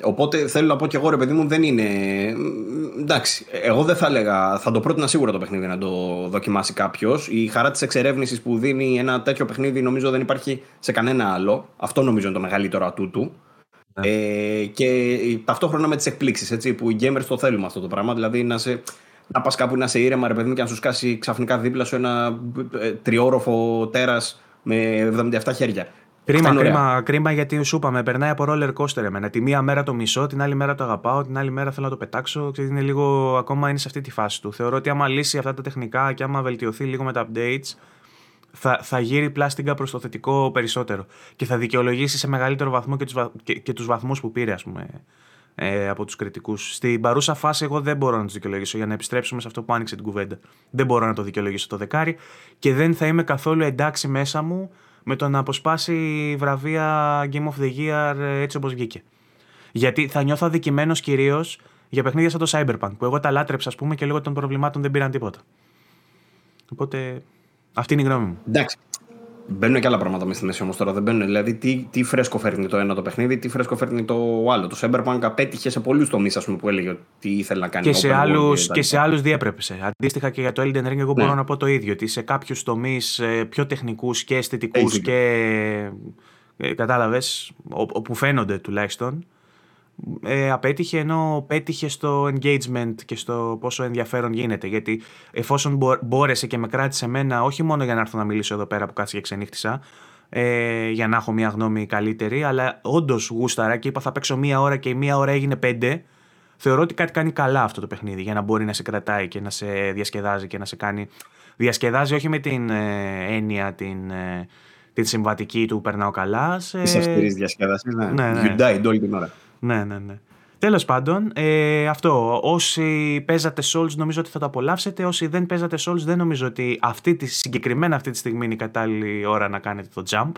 οπότε θέλω να πω και εγώ ρε παιδί μου δεν είναι. Εντάξει, εγώ δεν θα έλεγα. Θα το πρότεινα σίγουρα το παιχνίδι να το δοκιμάσει κάποιος. Η χαρά της εξερεύνησης που δίνει ένα τέτοιο παιχνίδι νομίζω δεν υπάρχει σε κανένα άλλο. Αυτό νομίζω είναι το μεγαλύτερο ατού του. Ναι. Ε, και ταυτόχρονα με τις εκπλήξεις που οι gamers το θέλουμε αυτό το πράγμα. Δηλαδή να σε να πας κάπου να σε ήρεμα, ρε παιδί μου, και να σου σκάσει ξαφνικά δίπλα σου ένα ε, τριόροφο τέρας με 77 χέρια. Κρίμα, κρίμα, κρίμα γιατί σου είπαμε, περνάει από roller coaster εμένα. Τη μία μέρα το μισό, την άλλη μέρα το αγαπάω, την άλλη μέρα θέλω να το πετάξω. Ξέρετε, είναι λίγο, ακόμα είναι σε αυτή τη φάση του. Θεωρώ ότι άμα λύσει αυτά τα τεχνικά και άμα βελτιωθεί λίγο με τα updates, θα, θα γύρει πλάστιγκα προς το θετικό περισσότερο. Και θα δικαιολογήσει σε μεγαλύτερο βαθμό και τους και, και τους βαθμούς που πήρε, ας πούμε, ε, από τους κριτικούς. Στην παρούσα φάση, εγώ δεν μπορώ να του δικαιολογήσω για να επιστρέψουμε σε αυτό που άνοιξε την κουβέντα. Δεν μπορώ να το δικαιολογήσω το δεκάρι και δεν θα είμαι καθόλου εντάξει μέσα μου με το να αποσπάσει βραβεία Game of the Year ε, έτσι όπως βγήκε. Γιατί θα νιώθω αδικημένος κυρίως για παιχνίδια σαν το Cyberpunk που εγώ τα λάτρεψα, ας πούμε, και λόγω των προβλημάτων δεν πήραν τίποτα. Οπότε αυτή είναι η γνώμη μου. Εντάξει. Μπαίνουν και άλλα πράγματα μέσα στη μέση όμως τώρα. Δεν μπαίνουν. Δηλαδή, τι, τι φρέσκο φέρνει το ένα το παιχνίδι, τι φρέσκο φέρνει το άλλο. Το Cyberpunk απέτυχε σε πολλούς τομείς που έλεγε ότι ήθελε να κάνει. Και σε, άλλους, και σε άλλους διέπρεπε. Αντίστοιχα και για το Elden Ring, εγώ μπορώ ναι. να πω το ίδιο. Ότι σε κάποιους τομείς ε, πιο τεχνικούς και αισθητικούς και. Ε, Κατάλαβες, όπου φαίνονται τουλάχιστον, ε, απέτυχε ενώ πέτυχε στο engagement και στο πόσο ενδιαφέρον γίνεται. Γιατί εφόσον μπόρεσε και με κράτησε εμένα, όχι μόνο για να έρθω να μιλήσω εδώ πέρα που κάτσε και ξενύχτησα, ε, για να έχω μια γνώμη καλύτερη, αλλά όντως γούσταρα και είπα θα παίξω μία ώρα και η μία ώρα έγινε πέντε. Θεωρώ ότι κάτι κάνει καλά αυτό το παιχνίδι για να μπορεί να σε κρατάει και να σε διασκεδάζει και να σε κάνει. Διασκεδάζει όχι με την ε, έννοια την, ε, την συμβατική του περνάω καλά. Σε... Της αυστηρής διασκέδασης. Ναι, ναι. ναι. You died όλη την ώρα. Ναι, ναι, ναι. Τέλος πάντων, ε, αυτό, όσοι παίζατε Souls νομίζω ότι θα το απολαύσετε, όσοι δεν παίζατε Souls δεν νομίζω ότι αυτή τη, συγκεκριμένα αυτή τη στιγμή είναι η κατάλληλη ώρα να κάνετε το jump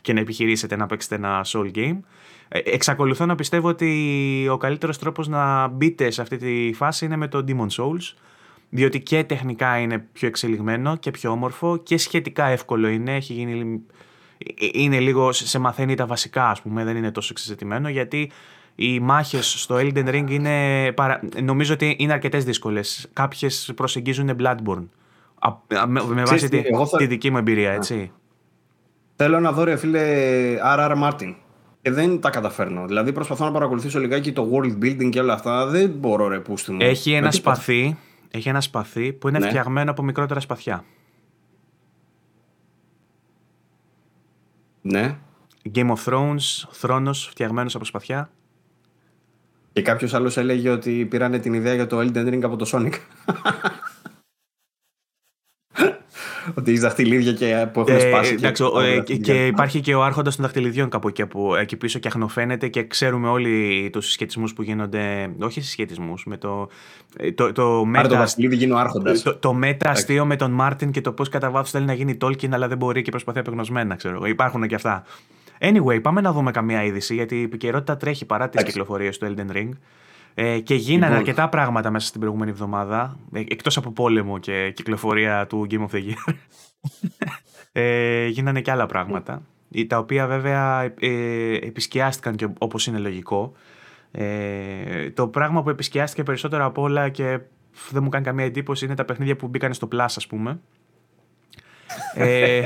και να επιχειρήσετε να παίξετε ένα Soul game. Ε, εξακολουθώ να πιστεύω ότι ο καλύτερος τρόπος να μπείτε σε αυτή τη φάση είναι με το Demon Souls, διότι και τεχνικά είναι πιο εξελιγμένο και πιο όμορφο και σχετικά εύκολο είναι, έχει γίνει, ε, είναι λίγο, σε μαθαίνει τα βασικά ας πούμε, δεν είναι τόσο εξεζητημένο γιατί οι μάχες στο Elden Ring είναι. Παρα... Νομίζω ότι είναι αρκετές δύσκολες. Κάποιες προσεγγίζουν Bloodborne. Με, με βάση τη, θα... τη, δική μου εμπειρία, έτσι. Θέλω να δω, ρε φίλε, R.R. Martin. Και δεν τα καταφέρνω. Δηλαδή προσπαθώ να παρακολουθήσω λιγάκι το world building και όλα αυτά. Δεν μπορώ, ρε, πούστη μου. Έχει ένα, σπαθί, έχει ένα σπαθί που είναι ναι. φτιαγμένο από μικρότερα σπαθιά. Ναι. Game of Thrones, θρόνος φτιαγμένος από σπαθιά. Και κάποιος άλλος έλεγε ότι πήρανε την ιδέα για το Elden Ring από το Sonic. ότι έχει δαχτυλίδια και που έχουν ε, σπάσει. Εντάξει, και, ε, και, υπάρχει και ο άρχοντας των δαχτυλιδιών κάπου εκεί, από, εκεί πίσω και αχνοφαίνεται και ξέρουμε όλοι τους συσχετισμούς που γίνονται. Όχι συσχετισμούς, με το. Ε, το, το, μετα, το δαχτυλίδι γίνει ο άρχοντας. Το, το μετα αστείο με τον Μάρτιν και το πώς κατά βάθος θέλει να γίνει Tolkien, αλλά δεν μπορεί και προσπαθεί απεγνωσμένα, ξέρω. Υπάρχουν και αυτά. Anyway, πάμε να δούμε καμία είδηση, γιατί η επικαιρότητα τρέχει παρά τις κυκλοφορίες του Elden Ring. Ε, και γίνανε λοιπόν. αρκετά πράγματα μέσα στην προηγούμενη εβδομάδα, ε, εκτός από πόλεμο και κυκλοφορία του Game of the Year. ε, γίνανε και άλλα πράγματα, τα οποία βέβαια ε, επισκιάστηκαν και όπως είναι λογικό. Ε, το πράγμα που επισκιάστηκε περισσότερο από όλα και δεν μου κάνει καμία εντύπωση είναι τα παιχνίδια που μπήκαν στο Plus ας πούμε ε,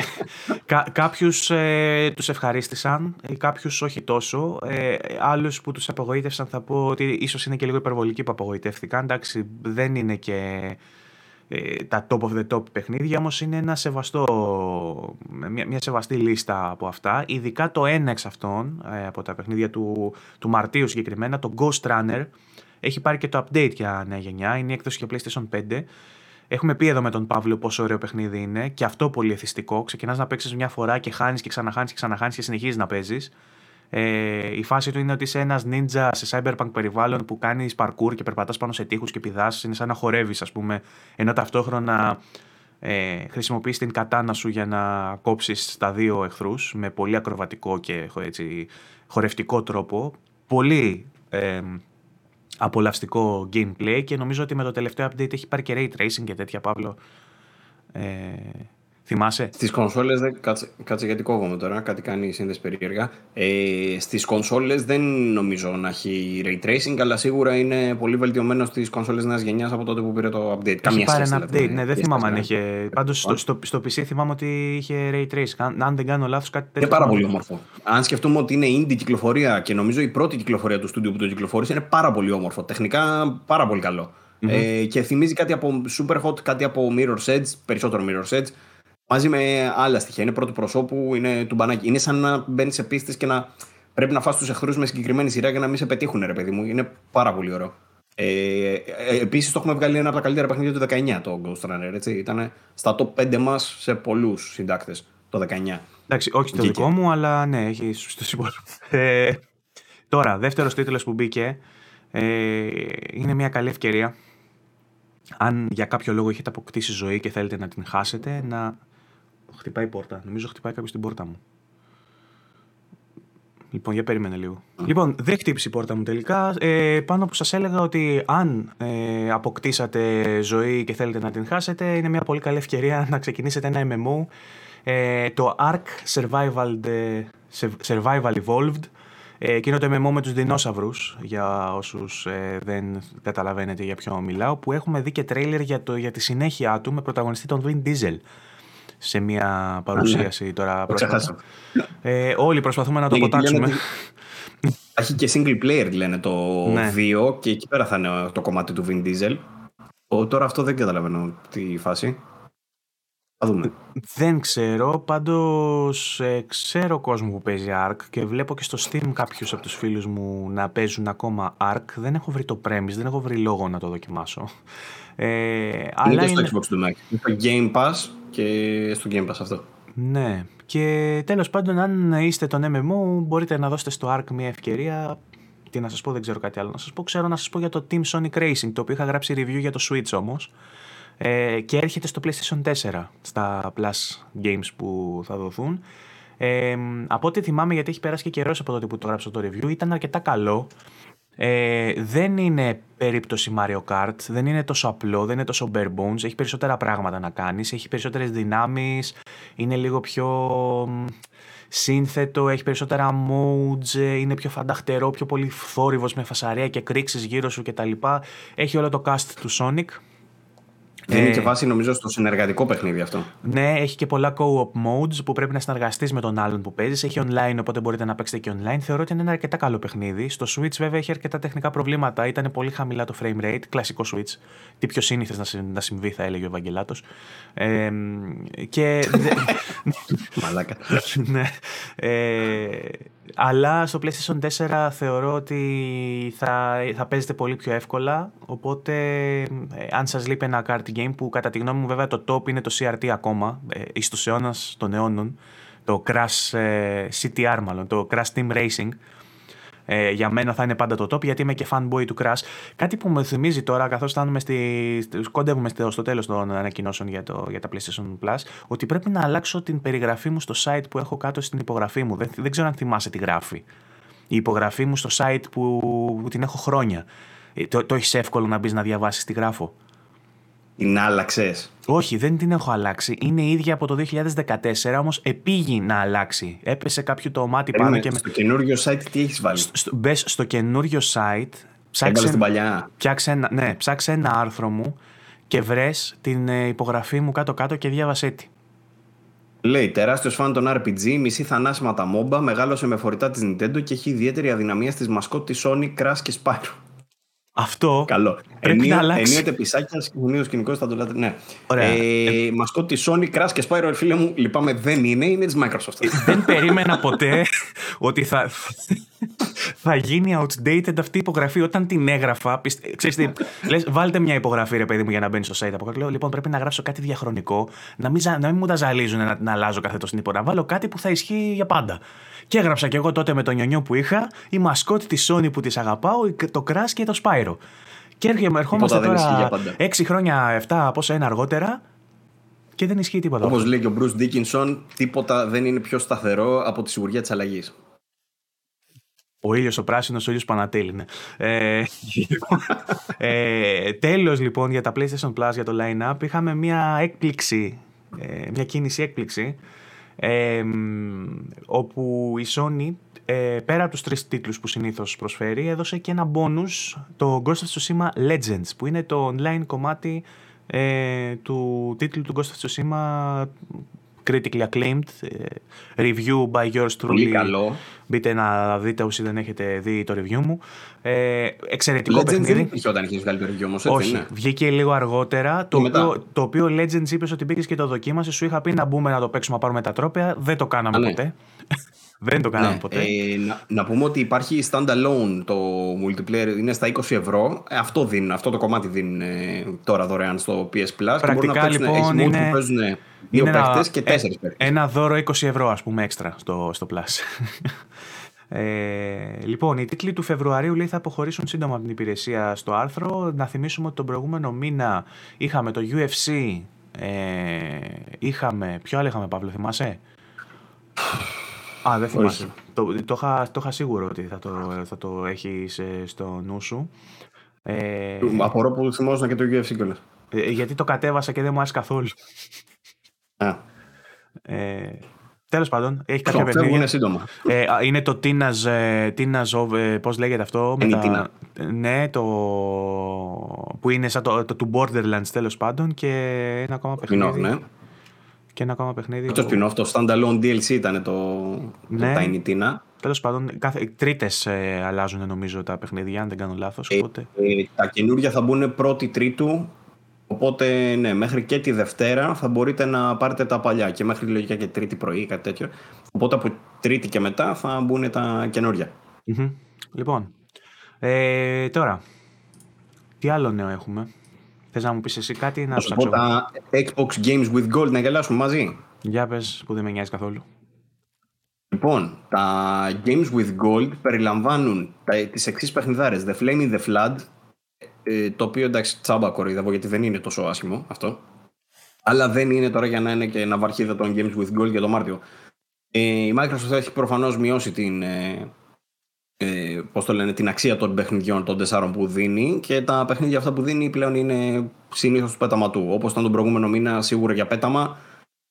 κα, κάποιους ε, τους ευχαρίστησαν, ε, κάποιους όχι τόσο. Ε, άλλους που τους απογοήτευσαν θα πω ότι ίσως είναι και λίγο υπερβολικοί που απογοητεύτηκαν. Εντάξει, δεν είναι και ε, τα top of the top παιχνίδια, όμως είναι ένα σεβαστό, μια, μια σεβαστή λίστα από αυτά. Ειδικά το ένα εξ αυτών, ε, από τα παιχνίδια του, του Μαρτίου συγκεκριμένα, το Ghost Runner, έχει πάρει και το update για νέα γενιά, είναι η έκδοση για PlayStation 5 Έχουμε πει εδώ με τον Παύλο πόσο ωραίο παιχνίδι είναι και αυτό πολύ εθιστικό. Ξεκινάς να παίξεις μια φορά και χάνεις και ξαναχάνεις και ξαναχάνεις και συνεχίζεις να παίζεις. Ε, η φάση του είναι ότι είσαι ένας ninja σε cyberpunk περιβάλλον που κάνεις parkour και περπατάς πάνω σε τείχους και πηδάς. Είναι σαν να χορεύεις, ας πούμε, ενώ ταυτόχρονα ε, χρησιμοποιείς την κατάνα σου για να κόψεις τα δύο εχθρούς με πολύ ακροβατικό και έτσι, χορευτικό τρόπο. Πολύ ε, απολαυστικό gameplay και νομίζω ότι με το τελευταίο update έχει πάρει και ray tracing και τέτοια, Παύλο. Ε, θυμάσαι; Στις κονσόλες, κάτσε, κάτσε γιατί κόβομαι τώρα, κάτι κάνει η σύνδεση περίεργα. Ε, στις κονσόλες δεν νομίζω να έχει ray tracing, αλλά σίγουρα είναι πολύ βελτιωμένο στις κονσόλες νέας γενιάς από τότε που πήρε το update. Έχει Καμία πάρει ένα δηλαδή, update, ναι, δεν θυμάμαι αν είχε. Πάντως στο, στο, στο, PC θυμάμαι ότι είχε ray tracing. Αν, αν δεν κάνω λάθος κάτι τέτοιο. Είναι πάρα πολύ όμορφο. Αν σκεφτούμε ότι είναι indie κυκλοφορία και νομίζω η πρώτη κυκλοφορία του στούντιου που το κυκλοφόρησε είναι πάρα πολύ όμορφο. Τεχνικά πάρα πολύ καλό. Mm-hmm. Ε, και θυμίζει κάτι από Superhot, κάτι από Mirror's Edge, περισσότερο Mirror's Edge μαζί με άλλα στοιχεία. Είναι πρώτου προσώπου, είναι του μπανάκι. Είναι σαν να μπαίνεις σε πίστες και να πρέπει να φας τους εχθρούς με συγκεκριμένη σειρά για να μην σε πετύχουν, ρε παιδί μου. Είναι πάρα πολύ ωραίο. Ε, ε, Επίσης το έχουμε βγάλει ένα από τα καλύτερα παιχνίδια του 19 το Ghost Runner. Έτσι. Ήταν στα top 5 μας σε πολλούς συντάκτες το 19. Εντάξει, όχι στο δικό μου, αλλά ναι, έχει στου υπόλοιπου. Ε, τώρα, δεύτερος τίτλος που μπήκε ε, είναι μια καλή ευκαιρία. Αν για κάποιο λόγο έχετε αποκτήσει ζωή και θέλετε να την χάσετε, να Χτυπάει η πόρτα. Νομίζω χτυπάει κάποιος την πόρτα μου. Λοιπόν, για περίμενε λίγο. Λοιπόν, δεν χτύπησε η πόρτα μου τελικά. Ε, πάνω που σας έλεγα ότι αν ε, αποκτήσατε ζωή και θέλετε να την χάσετε, είναι μια πολύ καλή ευκαιρία να ξεκινήσετε ένα MMO. Ε, το Ark Survival, Survival Evolved. Ε, εκείνο το MMO με τους δεινόσαυρους, για όσους ε, δεν καταλαβαίνετε για ποιο μιλάω, που έχουμε δει και τρέιλερ για, το, για τη συνέχεια του με πρωταγωνιστή τον Vin Diesel σε μια παρουσίαση ναι. τώρα πρόσφατα. Ε, όλοι προσπαθούμε να το αποτάξουμε. Έχει και single player λένε το ναι. 2 και εκεί πέρα θα είναι το κομμάτι του Vin Diesel. Ο, τώρα αυτό δεν καταλαβαίνω τη φάση. Θα δούμε. Δεν ξέρω, πάντως ε, ξέρω κόσμο που παίζει Ark και βλέπω και στο Steam κάποιους από τους φίλους μου να παίζουν ακόμα Ark. Δεν έχω βρει το premise, δεν έχω βρει λόγο να το δοκιμάσω. Ε, είναι αλλά και στο είναι... Xbox του Mac. Στο Game Pass και στο Game Pass αυτό. Ναι. Και τέλος πάντων, αν είστε τον MMO, μπορείτε να δώσετε στο Ark μια ευκαιρία. Τι να σας πω, δεν ξέρω κάτι άλλο να σας πω. Ξέρω να σας πω για το Team Sonic Racing, το οποίο είχα γράψει review για το Switch όμως. Ε, και έρχεται στο PlayStation 4, στα Plus Games που θα δοθούν. Ε, από ό,τι θυμάμαι, γιατί έχει περάσει και καιρός από τότε που το γράψα το review, ήταν αρκετά καλό. Ε, δεν είναι περίπτωση Mario Kart, δεν είναι τόσο απλό, δεν είναι τόσο bare bones, έχει περισσότερα πράγματα να κάνεις, έχει περισσότερες δυνάμεις, είναι λίγο πιο σύνθετο, έχει περισσότερα modes, ε, είναι πιο φανταχτερό, πιο πολύ θόρυβος με φασαρία και κρίξεις γύρω σου κτλ. Έχει όλο το cast του Sonic, δεν είναι και βάση νομίζω στο συνεργατικό παιχνίδι αυτό. Ναι, έχει και πολλά co-op modes που πρέπει να συνεργαστείς με τον άλλον που παίζεις. Έχει online, οπότε μπορείτε να παίξετε και online. Θεωρώ ότι είναι ένα αρκετά καλό παιχνίδι. Στο Switch, βέβαια, έχει αρκετά τεχνικά προβλήματα. Ήταν πολύ χαμηλά το frame rate. Κλασικό Switch. Τι πιο σύνηθες να συμβεί, θα έλεγε ο Ευαγγελάτος. Ε, και. Μαλάκα. ναι. Ε, αλλά στο PlayStation 4 θεωρώ ότι θα, θα παίζετε πολύ πιο εύκολα. Οπότε, ε, αν σας λείπει ένα card game που κατά τη γνώμη μου βέβαια το top είναι το CRT ακόμα, ε, εις τους αιώνας των αιώνων, το Crash ε, CTR μάλλον, το Crash Team Racing, ε, για μένα θα είναι πάντα το top γιατί είμαι και fanboy του Crash. Κάτι που με θυμίζει τώρα καθώς φτάνουμε στη, κοντεύουμε στο τέλος των ανακοινώσεων για, το, για τα PlayStation Plus ότι πρέπει να αλλάξω την περιγραφή μου στο site που έχω κάτω στην υπογραφή μου. Δεν, δεν ξέρω αν θυμάσαι τι γράφει. Η υπογραφή μου στο site που, που την έχω χρόνια. Ε, το, το έχεις εύκολο να μπεις να διαβάσεις τι γράφω. Την άλλαξες; Όχι, δεν την έχω αλλάξει. Είναι ίδια από το 2014, όμως επήγει να αλλάξει. Έπεσε κάποιο το μάτι πάνω και. Στο καινούριο site τι έχεις βάλει; Μπες στο καινούριο site. Ψάξε, την παλιά. ένα, ναι, ψάξε ένα άρθρο μου και βρες την ε, υπογραφή μου κάτω-κάτω και διάβασέ τη. Λέει τεράστιος φαν των RPG, μισή θανάσιμα τα μόμπα, μεγάλωσε με φορητά της Nintendo και έχει ιδιαίτερη αδυναμία στις μασκότ της Sony, Crash και Spyro. Αυτό Καλό. πρέπει Ενίο, να αλλάξει. Ενίοτε πισάκια, σκηνείο σκηνικό θα το λέτε. Ναι. Ωραία. Ε, μασκό τη Sony, Crash και Spyro, φίλε μου, λυπάμαι, δεν είναι, είναι της Microsoft. δεν περίμενα ποτέ ότι θα, θα γίνει outdated αυτή η υπογραφή. Όταν την έγραφα, πιστε... ξέρεις τι, λες, βάλτε μια υπογραφή, ρε παιδί μου, για να μπαίνει στο site από κάτω. Λέω, λοιπόν, πρέπει να γράψω κάτι διαχρονικό, να μην, να μην μου τα ζαλίζουν να, να αλλάζω κάθε τόσο την υπογραφή. Βάλω κάτι που θα ισχύει για πάντα. Και έγραψα κι εγώ τότε με τον νιονιό που είχα, η μασκότη της Sony που της αγαπάω, το Crash και το Spyro. Και ερχόμαστε τώρα 6 χρόνια, 7 πόσα ένα αργότερα και δεν ισχύει τίποτα. Όπως λέει και ο Bruce Dickinson, τίποτα δεν είναι πιο σταθερό από τη σιγουριά της αλλαγής. Ο ήλιος ο πράσινος, ο ήλιος Πανατέλη. Ναι. Ε, ε, Τέλος λοιπόν για τα PlayStation Plus, για το line-up, είχαμε μια έκπληξη, ε, μια κίνηση έκπληξη, ε, όπου η Sony ε, πέρα από τους τρεις τίτλους που συνήθως προσφέρει, έδωσε και ένα bonus, το Ghost of Tsushima Legends, που είναι το online κομμάτι ε, του τίτλου του Ghost of Tsushima critically acclaimed, ε, review by yours truly. Πολύ καλό. Μπείτε να δείτε όσοι δεν έχετε δει το review μου. Ε, εξαιρετικό Legends παιχνίδι. δεν είχε όταν είχες βγάλει το review όμως, έτσι Όχι, είναι. βγήκε λίγο αργότερα. Το οποίο, το οποίο Legends είπες ότι μπήκες και το δοκίμασες. Σου είχα πει να μπούμε να το παίξουμε να πάρουμε τα τρόπια. Δεν το κάναμε Α, ναι. ποτέ. Δεν το κάναμε Ναι, ποτέ. ε, να, να πούμε ότι υπάρχει standalone το multiplayer, είναι στα 20 ευρώ. Ε, αυτό, δίνουν, αυτό το κομμάτι δίνουν ε, τώρα δωρεάν στο PS Plus. και μπορούν Πρακτικά, να παίξουν, λοιπόν, έχεις modes είναι- που παίζουν δύο Είναι ένα- παίχτε και ε, τέσσερις παίχτε. Ένα δώρο 20 ευρώ, ας πούμε, έξτρα στο, στο Plus. Ε, λοιπόν, οι τίτλοι του Φεβρουαρίου λέει θα αποχωρήσουν σύντομα από την υπηρεσία στο άρθρο. Να θυμίσουμε ότι τον προηγούμενο μήνα είχαμε το UFC, ε, είχαμε... Ποιο άλλο είχαμε, Παύλο, θυμάσαι; Α, δεν θυμάσαι. Το, το, είχα, το είχα σίγουρο ότι θα το, θα το έχεις ε, στο νου σου. Ε, Απορώ που θυμόσουν και το UFC κιόλας. ε, γιατί το κατέβασα και δεν μου άρεσε καθόλου. Α, Ε, Τέλος πάντων, έχει κάποια αυτό φεύγουν παιχνίδια. σύντομα. Ε, α, είναι το Tina's, ε, Tina's of, ε, πώς λέγεται αυτό. Είναι η τα- Ναι, το... που είναι σαν το, το του Borderlands τέλος πάντων και ένα ακόμα παιχνίδι. Spin-off, ναι. Και ένα ακόμα παιχνίδι. Το spin-off, το standalone DLC ήταν το, Ναι. το Tiny Tina. Τέλος πάντων, κάθε, τρίτες ε, αλλάζουν νομίζω τα παιχνίδια, αν δεν κάνω λάθος. Ε, Οπότε... ε, τα καινούργια θα μπουν πρώτη Τρίτου. Οπότε, ναι, μέχρι και τη Δευτέρα θα μπορείτε να πάρετε τα παλιά και μέχρι λογικά και Τρίτη πρωί ή κάτι τέτοιο. Οπότε από Τρίτη και μετά θα μπουν τα καινούργια. Μμμ. Λοιπόν, ε, τώρα, τι άλλο νέο έχουμε; Θες να μου πεις εσύ κάτι ή να Θα σου σου πω ψάξω. τα Xbox Games with Gold να γελάσουμε μαζί. Για πες που δεν με νοιάζει καθόλου. Λοιπόν, τα Games with Gold περιλαμβάνουν τα, τις εξής παιχνιδάρες. The Flame in the Flood, ε, το οποίο εντάξει τσάμπα κοροϊδεύω γιατί δεν είναι τόσο άσχημο αυτό. Αλλά δεν είναι τώρα για να είναι και να βαρχίδα των Games with Gold για το Μάρτιο. Ε, η Microsoft έχει προφανώς μειώσει την, ε, ε, πώς το λένε, την αξία των παιχνιδιών των τεσσάρων που δίνει και τα παιχνίδια αυτά που δίνει πλέον είναι συνήθως του πέταμα του. Όπως ήταν τον προηγούμενο μήνα σίγουρα για πέταμα,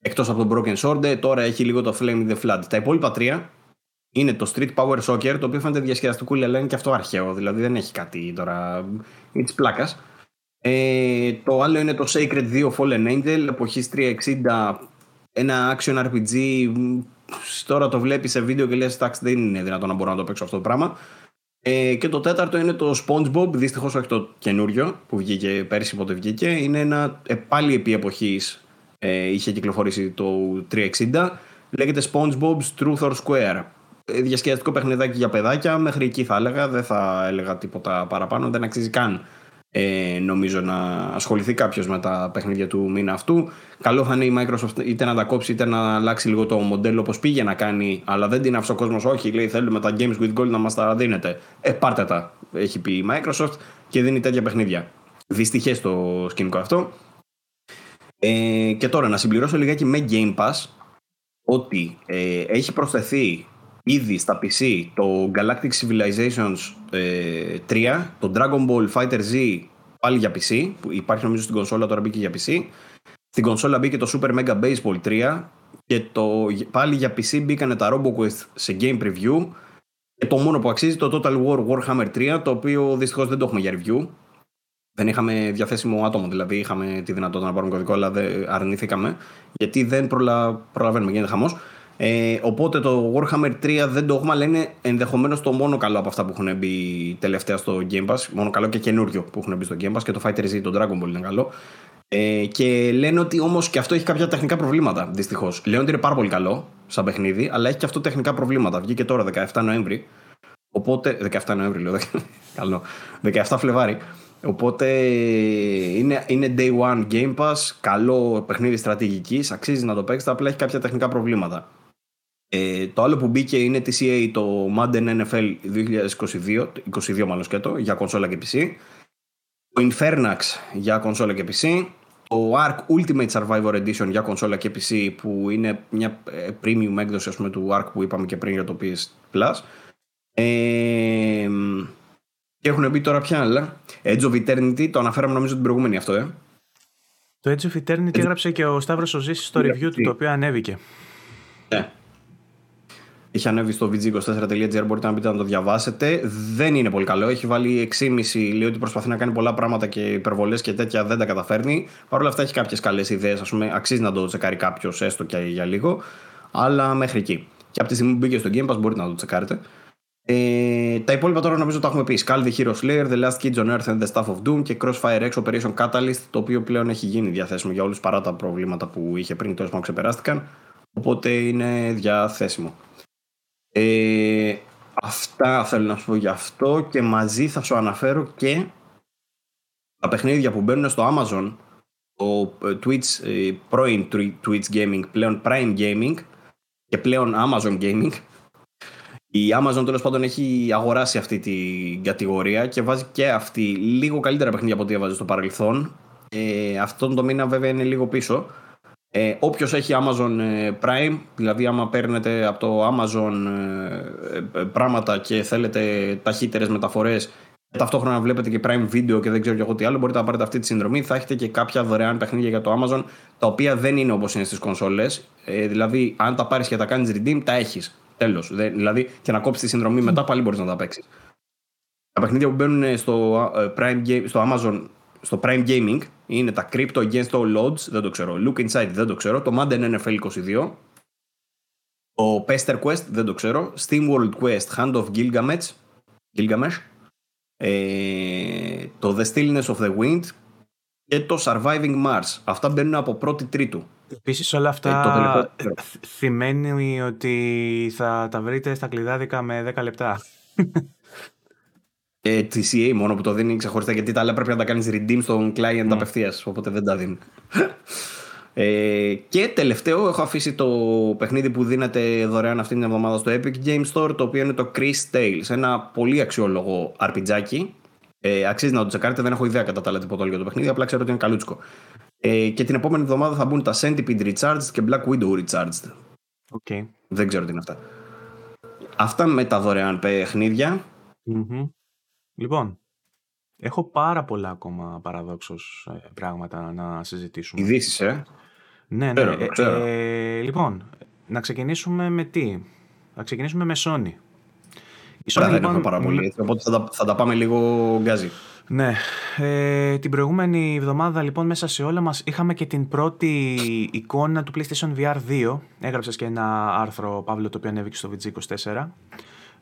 εκτός από τον Broken Sword, τώρα έχει λίγο το Flame the Flood. Τα υπόλοιπα τρία είναι το Street Power Soccer, το οποίο φαίνεται διασκεδαστικού, αλλά είναι και αυτό αρχαίο, δηλαδή δεν έχει κάτι τώρα, είναι της πλάκας. Ε, το άλλο είναι το Sacred 2 Fallen Angel, εποχής 360, ένα action RPG τώρα το βλέπεις σε βίντεο και λες: Εντάξει, δεν είναι δυνατόν να μπορώ να το παίξω αυτό το πράγμα. Ε, και το τέταρτο είναι το SpongeBob, δυστυχώς όχι το καινούριο που βγήκε πέρσι, πότε βγήκε. Είναι ένα ε, πάλι επί εποχής ε, είχε κυκλοφορήσει το 360. Λέγεται SpongeBob's Truth or Square. Ε, διασκεδαστικό παιχνιδάκι για παιδάκια, μέχρι εκεί θα έλεγα. Δεν θα έλεγα τίποτα παραπάνω, δεν αξίζει καν ε, νομίζω να ασχοληθεί κάποιος με τα παιχνίδια του μήνα αυτού. Καλό θα είναι η Microsoft είτε να τα κόψει είτε να αλλάξει λίγο το μοντέλο όπως πήγε να κάνει, αλλά δεν την άφησε ο κόσμος. Όχι, λέει θέλουμε τα Games with Gold να μας τα δίνετε. Ε, πάρτε τα, έχει πει η Microsoft και δίνει τέτοια παιχνίδια. Δυστυχές το σκηνικό αυτό. Ε, και τώρα να συμπληρώσω λιγάκι με Game Pass ότι ε, έχει προσθεθεί ήδη στα PC το Galactic Civilizations 3, ε, το Dragon Ball Fighter Z πάλι για PC, που υπάρχει νομίζω στην κονσόλα, τώρα μπήκε για PC. Στην κονσόλα μπήκε το Super Mega Baseball 3 και το, πάλι για PC μπήκανε τα RoboQuest σε game preview και το μόνο που αξίζει το Total War Warhammer 3, το οποίο δυστυχώς δεν το έχουμε για review. Δεν είχαμε διαθέσιμο άτομο, δηλαδή είχαμε τη δυνατότητα να πάρουμε κωδικό, αλλά δεν αρνηθήκαμε, γιατί δεν προλα... προλαβαίνουμε, γίνεται χαμός. Ε, οπότε το Warhammer 3 δεν το έχουμε, αλλά είναι ενδεχομένως το μόνο καλό από αυτά που έχουν μπει τελευταία στο Game Pass. Μόνο καλό και καινούριο που έχουν μπει στο Game Pass και το Fighter Z, το Dragon Ball είναι καλό. Ε, και λένε ότι όμως και αυτό έχει κάποια τεχνικά προβλήματα, δυστυχώς. Λένε ότι είναι πάρα πολύ καλό σαν παιχνίδι, αλλά έχει και αυτό τεχνικά προβλήματα. Βγήκε τώρα 17 Νοέμβρη. Οπότε. 17 Νοέμβρη, λέω. καλό. 17 Φλεβάρι. Οπότε είναι, είναι day one Game Pass, καλό παιχνίδι στρατηγικής, αξίζει να το παίξετε, απλά έχει κάποια τεχνικά προβλήματα. Ε, το άλλο που μπήκε είναι TCA το Madden NFL 2022, 22 μάλλον σκέτο, για κονσόλα και PC. Το Infernax για κονσόλα και PC. Το Ark Ultimate Survivor Edition για κονσόλα και PC που είναι μια ε, premium έκδοση ας πούμε, του Ark που είπαμε και πριν για το PS Plus. Ε, και έχουν μπει τώρα πια άλλα. Edge of Eternity, το αναφέραμε νομίζω την προηγούμενη αυτό, ε. Το Edge of Eternity έγραψε και ο Σταύρος Οζήσης στο review του, το οποίο ανέβηκε. Ναι. Είχε ανέβει στο vg24.gr, μπορείτε να μπείτε να το διαβάσετε. Δεν είναι πολύ καλό. Έχει βάλει 6,5. Λέει ότι προσπαθεί να κάνει πολλά πράγματα και υπερβολές και τέτοια δεν τα καταφέρνει. Παρ' όλα αυτά έχει κάποιες καλές ιδέες. Α πούμε, αξίζει να το τσεκάρει κάποιος έστω και για λίγο. Αλλά μέχρι εκεί. Και από τη στιγμή που μπήκε στο Game Pass μπορείτε να το τσεκάρετε. Ε, τα υπόλοιπα τώρα νομίζω τα έχουμε πει. Skull the Hero Slayer, The Last Kids on Earth and the Staff of Doom και Crossfire X Operation Catalyst, το οποίο πλέον έχει γίνει διαθέσιμο για όλους παρά τα προβλήματα που είχε πριν, τέλο πάντων ξεπεράστηκαν. Οπότε είναι διαθέσιμο. Ε, αυτά θέλω να σου πω γι' αυτό και μαζί θα σου αναφέρω και τα παιχνίδια που μπαίνουν στο Amazon το ε, Twitch, ε, πρώην Twitch Gaming, πλέον Prime Gaming και πλέον Amazon Gaming. Η Amazon τέλος πάντων έχει αγοράσει αυτή την κατηγορία και βάζει και αυτή λίγο καλύτερα παιχνίδια από ό,τι έβαζε στο παρελθόν. Ε, αυτόν το μήνα βέβαια είναι λίγο πίσω. Ε, όποιος έχει Amazon ε, Prime, δηλαδή άμα παίρνετε από το Amazon ε, ε, πράγματα και θέλετε ταχύτερες μεταφορές και ταυτόχρονα βλέπετε και Prime Video και δεν ξέρω και εγώ τι άλλο, μπορείτε να πάρετε αυτή τη συνδρομή. Θα έχετε και κάποια δωρεάν παιχνίδια για το Amazon, τα οποία δεν είναι όπως είναι στις κονσόλες. Ε, δηλαδή, αν τα πάρεις και τα κάνεις redeem, τα έχεις. Τέλος. Δηλαδή, και να κόψεις τη συνδρομή μετά, πάλι μπορείς να τα παίξεις. Τα παιχνίδια που μπαίνουν στο, Prime, στο Amazon στο Prime Gaming είναι τα Crypto Against All Odds, δεν το ξέρω. Look Inside δεν το ξέρω. Το Madden NFL 22. Το Pester Quest δεν το ξέρω. Steam World Quest Hand of Gilgamesh. Gilgamesh. Ε, το The Stillness of the Wind και το Surviving Mars. Αυτά μπαίνουν από πρώτη τρίτου. Επίση όλα αυτά ε, θυμαίνει ότι θα τα βρείτε στα κλειδάδικα με 10 λεπτά. Ε, TCA μόνο που το δίνει ξεχωριστά γιατί τα άλλα πρέπει να τα κάνεις redeem στον client mm. απευθείας. Οπότε δεν τα δίνει. Ε, και τελευταίο έχω αφήσει το παιχνίδι που δίνεται δωρεάν αυτήν την εβδομάδα στο Epic Game Store το οποίο είναι το Chris Tales ένα πολύ αξιόλογο RPG ε, αξίζει να το τσεκάρετε δεν έχω ιδέα κατά τα άλλα τίποτα για το παιχνίδι απλά ξέρω ότι είναι καλούτσικο ε, και την επόμενη εβδομάδα θα μπουν τα Centipede Recharged και Black Widow Recharged okay. δεν ξέρω τι είναι αυτά Αυτά με τα δωρεάν παιχνίδια. Λοιπόν, έχω πάρα πολλά ακόμα παραδόξως ε, πράγματα να συζητήσουμε. Ειδήσεις, ε. Ναι, ναι. Ε, λοιπόν, να ξεκινήσουμε με τι; Να ξεκινήσουμε με Sony. Η Sony, δεν λοιπόν, πάρα πολύ, οπότε θα τα, θα τα πάμε λίγο γκάζι. Ναι. Ε, την προηγούμενη εβδομάδα λοιπόν μέσα σε όλα μας είχαμε και την πρώτη εικόνα του PlayStation VR 2. Έγραψες και ένα άρθρο, Παύλο, το οποίο ανέβηκε στο VG24.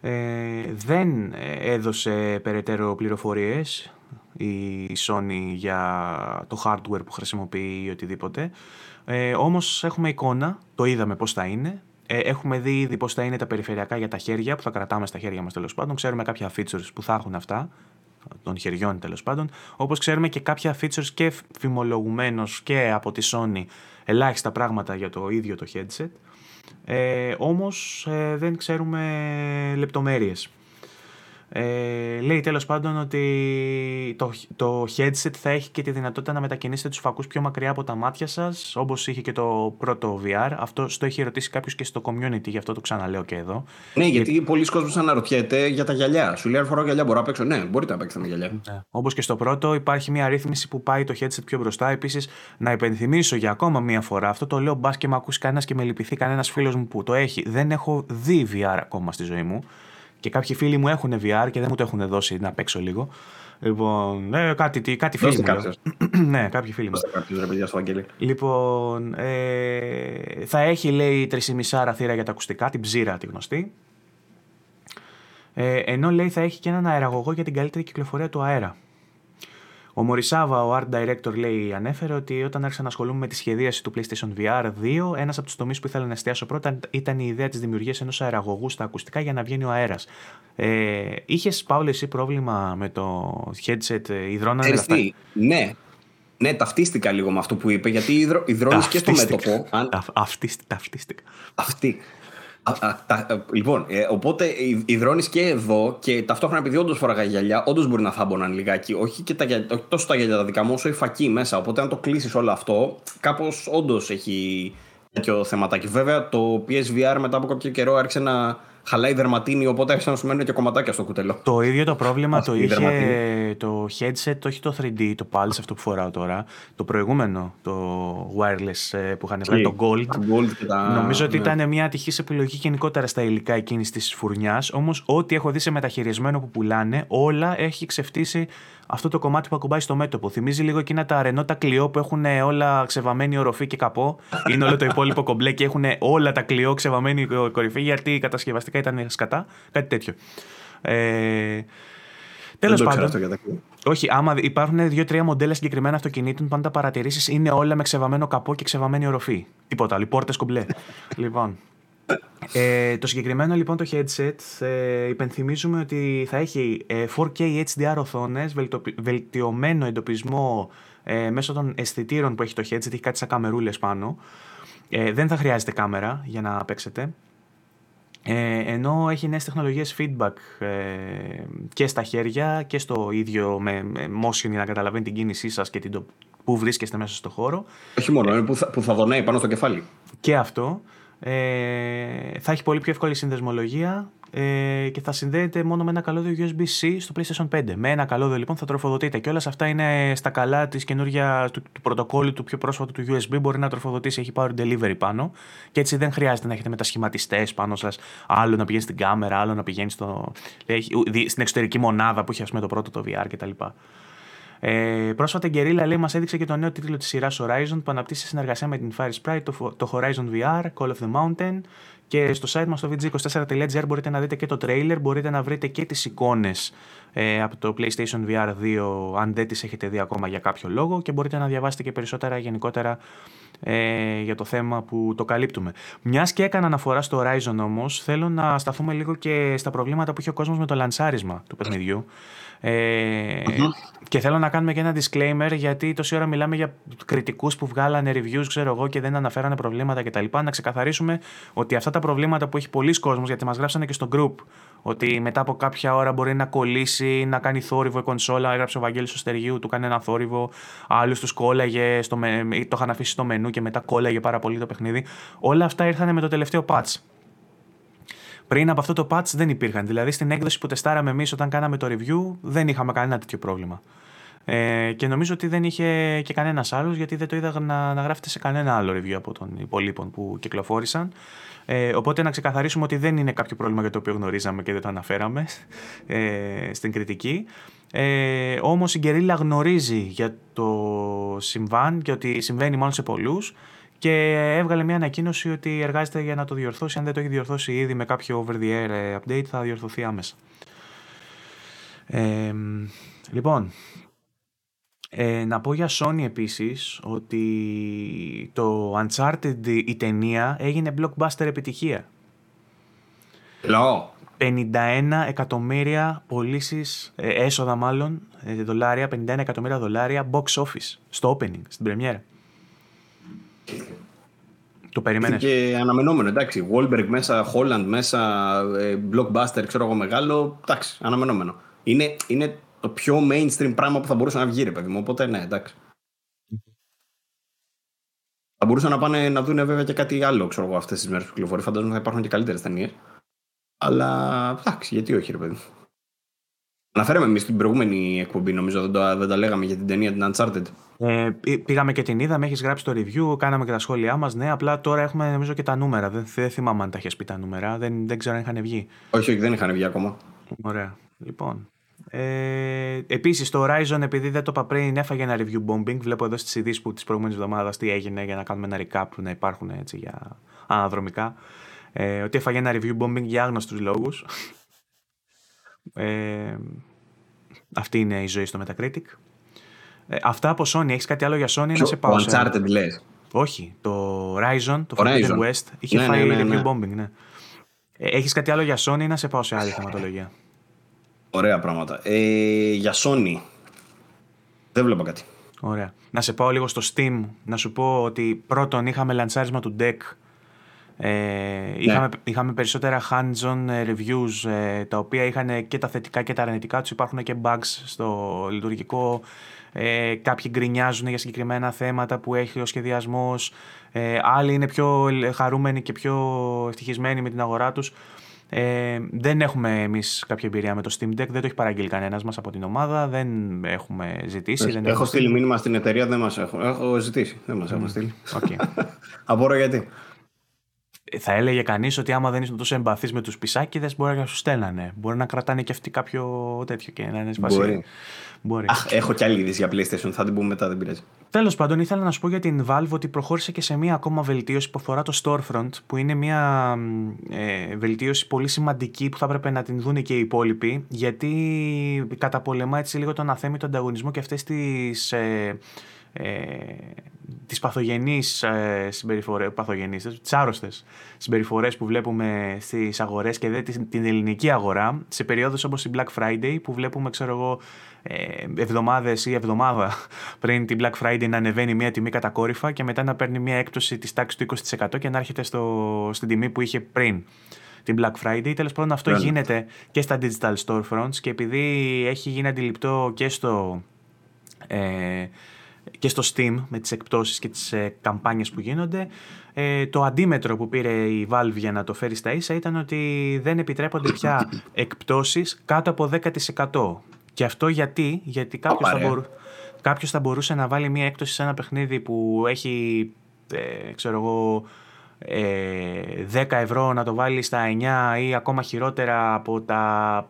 Ε, δεν έδωσε περαιτέρω πληροφορίες η Sony για το hardware που χρησιμοποιεί ή οτιδήποτε. Ε, όμως έχουμε εικόνα, το είδαμε πώς θα είναι. Ε, έχουμε δει ήδη πώς θα είναι τα περιφερειακά για τα χέρια, που θα κρατάμε στα χέρια μας τέλος πάντων. Ξέρουμε κάποια features που θα έχουν αυτά, των χεριών τέλος πάντων. Όπως ξέρουμε και κάποια features και φημολογουμένως και από τη Sony ελάχιστα πράγματα για το ίδιο το headset. Ε, όμως ε, δεν ξέρουμε λεπτομέρειες. Ε, λέει τέλος πάντων ότι το, το headset θα έχει και τη δυνατότητα να μετακινήσετε τους φακούς πιο μακριά από τα μάτια σας, όπως είχε και το πρώτο VR. Αυτό το έχει ρωτήσει κάποιος και στο community, γι' αυτό το ξαναλέω και εδώ. Ναι, γιατί, γιατί πολλοί κόσμοι αναρωτιέται για τα γυαλιά. Σου λέει, αν φοράω γυαλιά, μπορώ να παίξω; Ναι, μπορείτε να παίξετε με γυαλιά. Ναι. Όπως και στο πρώτο, υπάρχει μια ρύθμιση που πάει το headset πιο μπροστά. Επίσης, να υπενθυμίσω για ακόμα μία φορά, αυτό το λέω μπας και με ακούσει κανένας και με λυπηθεί κανένας φίλος μου που το έχει. Δεν έχω δει VR ακόμα στη ζωή μου. Και κάποιοι φίλοι μου έχουν VR και δεν μου το έχουν δώσει να παίξω λίγο. Λοιπόν, ε, κάτι, κάτι φίλοι μου. ναι, κάποιοι φίλοι μου. Λοιπόν, ε, θα έχει λέει 3,5 θύρα για τα ακουστικά, την ψήρα τη γνωστή. Ε, ενώ λέει θα έχει και έναν αεραγωγό για την καλύτερη κυκλοφορία του αέρα. Ο Μωρισάβα, ο art director, λέει, ανέφερε ότι όταν άρχισα να ασχολούμαι με τη σχεδίαση του PlayStation VR 2, ένας από τους τομείς που ήθελα να εστιάσω πρώτα ήταν η ιδέα της δημιουργίας ενός αεραγωγού στα ακουστικά για να βγαίνει ο αέρας. Ε, Είχες, Παύλο, εσύ πρόβλημα με το headset ε, υδρώνανε αυτά; Ναι, ναι, ταυτίστηκα λίγο με αυτό που είπε, γιατί υδρώνει και στο μέτωπο. Αν... Ταυτίστηκα. Αυτή. Ε, λοιπόν, ε, οπότε υδρώνεις και εδώ και ταυτόχρονα επειδή όντως φοράγα γυαλιά, όντως μπορεί να θάμποναν λιγάκι. Όχι, και τα, όχι τόσο τα γυαλιά τα δικά μου, όσο η φακή μέσα. Οπότε αν το κλείσει όλο αυτό, κάπως όντως έχει τέτοιο θεματάκι. Βέβαια, το PSVR μετά από κάποιο καιρό άρχισε να χαλάει δερματίνη, οπότε άρχισαν να σου μένουν και κομματάκια στο κουτελό. Το ίδιο το πρόβλημα το είχε το headset, όχι το 3D, το Pulse αυτό που φοράω τώρα, το προηγούμενο, το wireless ε, που είχαν βγάλει, το Gold. gold και τα... Νομίζω ότι ναι. ήταν μια ατυχή επιλογή γενικότερα στα υλικά εκείνης της φουρνιάς. Όμως, ό,τι έχω δει σε μεταχειρισμένο που πουλάνε, όλα έχει ξεφτύσει αυτό το κομμάτι που ακουμπάει στο μέτωπο. Θυμίζει λίγο εκείνα τα ρενό τα κλειό που έχουν όλα ξεβαμένη οροφή και καπό. Είναι όλο το υπόλοιπο κομπλέ και έχουν όλα τα κλειό ξεβαμένη κορυφή γιατί κατασκευαστικά ήταν σκατά. Κάτι τέτοιο. Ε, Τέλος πάντων. Όχι, άμα υπάρχουν δύο-τρία μοντέλα συγκεκριμένα αυτοκινήτων, πάντα παρατηρήσεις είναι όλα με ξεβαμένο καπό και ξεβαμένη οροφή. Τίποτα άλλο. Πόρτες κομπλέ. λοιπόν. Ε, το συγκεκριμένο λοιπόν το headset ε, υπενθυμίζουμε ότι θα έχει 4K ε, HDR οθόνες, βελτιωμένο εντοπισμό ε, μέσω των αισθητήρων που έχει το headset, έχει κάτι σαν καμερούλες πάνω. Ε, δεν θα χρειάζεται κάμερα για να παίξετε. Ε, ενώ έχει νέες τεχνολογίες feedback και στα χέρια και στο ίδιο με, με motion για να καταλαβαίνει την κίνησή σας και την το, που βρίσκεστε μέσα στο χώρο. Όχι μόνο, που θα, που θα δονάει πάνω στο κεφάλι. Και αυτό. Ε, θα έχει πολύ πιο εύκολη συνδεσμολογία ε, και θα συνδέεται μόνο με ένα καλώδιο USB-C στο PlayStation 5. Με ένα καλώδιο λοιπόν θα τροφοδοτείτε και όλα αυτά είναι στα καλά της καινούργια του, του πρωτοκόλλου του πιο πρόσφατου του USB. Μπορεί να τροφοδοτήσει, έχει power delivery πάνω και έτσι δεν χρειάζεται να έχετε μετασχηματιστές πάνω σας. Άλλο να πηγαίνει στην κάμερα, άλλο να πηγαίνει στο, στην εξωτερική μονάδα που έχει ας πούμε το πρώτο το VR κτλ. Ε, πρόσφατα η Guerrilla λέει, μας έδειξε και το νέο τίτλο της σειράς Horizon που αναπτύσσει σε συνεργασία με την Fire Sprite, το, το Horizon VR, Call of the Mountain και στο site μας στο vg24.gr μπορείτε να δείτε και το trailer, μπορείτε να βρείτε και τις εικόνες ε, από το PlayStation VR 2 αν δεν τις έχετε δει ακόμα για κάποιο λόγο και μπορείτε να διαβάσετε και περισσότερα γενικότερα ε, για το θέμα που το καλύπτουμε. Μιας και έκανα αναφορά στο Horizon όμως, θέλω να σταθούμε λίγο και στα προβλήματα που είχε ο κόσμος με το λανσάρισμα του παιχνιδιού. Ε, Και θέλω να κάνουμε και ένα disclaimer γιατί τόση ώρα μιλάμε για κριτικούς που βγάλανε reviews, ξέρω εγώ, και δεν αναφέρανε προβλήματα κτλ. Να ξεκαθαρίσουμε ότι αυτά τα προβλήματα που έχει πολλοί κόσμος, γιατί μας γράψανε και στο group, ότι μετά από κάποια ώρα μπορεί να κολλήσει, να κάνει θόρυβο η κονσόλα. Έγραψε ο Βαγγέλης Στεργίου, του κάνει ένα θόρυβο. Άλλους τους κόλλαγε, στο το είχαν αφήσει στο μενού και μετά κόλλαγε πάρα πολύ το παιχνίδι. Όλα αυτά ήρθαν με το τελευταίο patch. Πριν από αυτό το patch δεν υπήρχαν. Δηλαδή στην έκδοση που τεστάραμε εμείς όταν κάναμε το review δεν είχαμε κανένα τέτοιο πρόβλημα. Ε, και νομίζω ότι δεν είχε και κανένας άλλος γιατί δεν το είδα να, να γράφεται σε κανένα άλλο review από των υπολείπων που κυκλοφόρησαν. Ε, οπότε να ξεκαθαρίσουμε ότι δεν είναι κάποιο πρόβλημα για το οποίο γνωρίζαμε και δεν το αναφέραμε ε, στην κριτική. Ε, όμως η Γκερίλα γνωρίζει για το συμβάν και ότι συμβαίνει μόνο σε πολλούς και έβγαλε μια ανακοίνωση ότι εργάζεται για να το διορθώσει. Αν δεν το έχει διορθώσει ήδη με κάποιο over the air ε, update θα διορθωθεί άμεσα. Ε, λοιπόν, ε, να πω για Sony επίσης ότι το Uncharted η ταινία έγινε blockbuster επιτυχία. Λό. 51 εκατομμύρια πωλήσεις, ε, έσοδα μάλλον, ε, δολάρια, 51 εκατομμύρια δολάρια box office στο opening, στην πρεμιέρα. Το περιμένεις. Και αναμενόμενο, εντάξει. Wahlberg μέσα, Holland μέσα, ε, blockbuster, ξέρω εγώ μεγάλο. Εντάξει, αναμενόμενο. Είναι, είναι το πιο mainstream πράγμα που θα μπορούσε να βγει, ρε παιδί μου. Οπότε ναι, εντάξει. Θα μπορούσαν να πάνε να δουν βέβαια και κάτι άλλο, ξέρω εγώ, αυτές τις μέρες που κυκλοφορεί. Φαντάζομαι θα υπάρχουν και καλύτερες ταινίες. Αλλά εντάξει, γιατί όχι, ρε παιδί. Αναφέραμε εμείς την προηγούμενη εκπομπή, νομίζω, δεν, το, δεν τα λέγαμε για την ταινία την Uncharted. Ε, πήγαμε και την είδαμε, έχεις γράψει το review, κάναμε και τα σχόλιά μας. Ναι, απλά τώρα έχουμε νομίζω και τα νούμερα. Δεν, δεν θυμάμαι αν τα έχει πει τα νούμερα. Δεν, δεν ξέρω αν είχαν βγει. Όχι, όχι, δεν είχαν βγει ακόμα. Ωραία. Λοιπόν, ε, Επίσης, το Horizon, επειδή δεν το είπα πριν, έφαγε ένα review bombing. Βλέπω εδώ στις ειδήσεις που της προηγούμενης εβδομάδας τι έγινε για να κάνουμε ένα recap που να υπάρχουν έτσι για αναδρομικά. Ε, ότι έφαγε ένα review bombing για άγνωστους λόγους. Ε, αυτή είναι η ζωή στο Metacritic. Ε, αυτά από Sony. Έχεις κάτι άλλο για Sony να σε πάω. Το Uncharted λες; Όχι. Το Horizon, το Forbidden West, είχε ναι, φάει ναι, ναι, review ναι. bombing. Ναι. Ε, Έχεις κάτι άλλο για Sony να σε πάω σε άλλη θεματολογία. Ωραία πράγματα. Ε, για Sony. Δεν βλέπω κάτι. Ωραία. Να σε πάω λίγο στο Steam. Να σου πω ότι πρώτον είχαμε λανσάρισμα του deck. Ε, ναι. είχαμε, είχαμε περισσότερα hands-on ε, reviews ε, τα οποία είχαν και τα θετικά και τα αρνητικά τους υπάρχουν και bugs στο λειτουργικό ε, κάποιοι γκρινιάζουν για συγκεκριμένα θέματα που έχει ο σχεδιασμός ε, άλλοι είναι πιο χαρούμενοι και πιο ευτυχισμένοι με την αγορά τους ε, δεν έχουμε εμείς κάποια εμπειρία με το Steam Deck, δεν το έχει παραγγείλει κανένας μας από την ομάδα, δεν έχουμε ζητήσει. Δεν έχω στείλει μήνυμα στην εταιρεία, δεν μας έχουν. Έχω ζητήσει, δεν μας έχουν στείλει. Okay. Απορώ γιατί; Θα έλεγε κανείς ότι άμα δεν είσαι τόσο εμπαθής με τους πισάκιδες, μπορεί να σου στέλνανε. Μπορεί να κρατάνε και αυτοί κάποιο τέτοιο και να είναι σπασί. Μπορεί. Μπορεί. Αχ, έχω κι άλλη είδηση για PlayStation, θα την πούμε μετά, δεν πειράζει. Τέλος πάντων, ήθελα να σου πω για την Valve ότι προχώρησε και σε μία ακόμα βελτίωση που αφορά το Storefront, που είναι μία ε, βελτίωση πολύ σημαντική που θα έπρεπε να την δουν και οι υπόλοιποι, γιατί καταπολεμά έτσι λίγο τον αθέμητο ανταγωνισμό και αυτές τις. Ε, ε, τις παθογενείς ε, συμπεριφορές, παθογενείς, τις άρρωστες συμπεριφορές που βλέπουμε στις αγορές και δεν την ελληνική αγορά σε περιόδους όπως η Black Friday που βλέπουμε ξέρω εγώ ε, εβδομάδες ή εβδομάδα πριν την Black Friday να ανεβαίνει μια τιμή κατακόρυφα και μετά να παίρνει μια έκπτωση της τάξης του 20% και να έρχεται στο, στην τιμή που είχε πριν την Black Friday. Τέλος πάντων, αυτό γίνεται και στα digital storefronts και επειδή έχει γίνει αντιληπτό και στο. Ε, και στο Steam με τις εκπτώσεις και τις ε, καμπάνιες που γίνονται. Ε, το αντίμετρο που πήρε η Valve για να το φέρει στα ίσα ήταν ότι δεν επιτρέπονται πια εκπτώσεις κάτω από 10%. Και αυτό γιατί, γιατί κάποιος, θα, μπορού, κάποιος θα μπορούσε να βάλει μία έκπτωση σε ένα παιχνίδι που έχει, ε, ξέρω εγώ, 10 ε, ευρώ να το βάλεις στα 9 ή ακόμα χειρότερα από τα,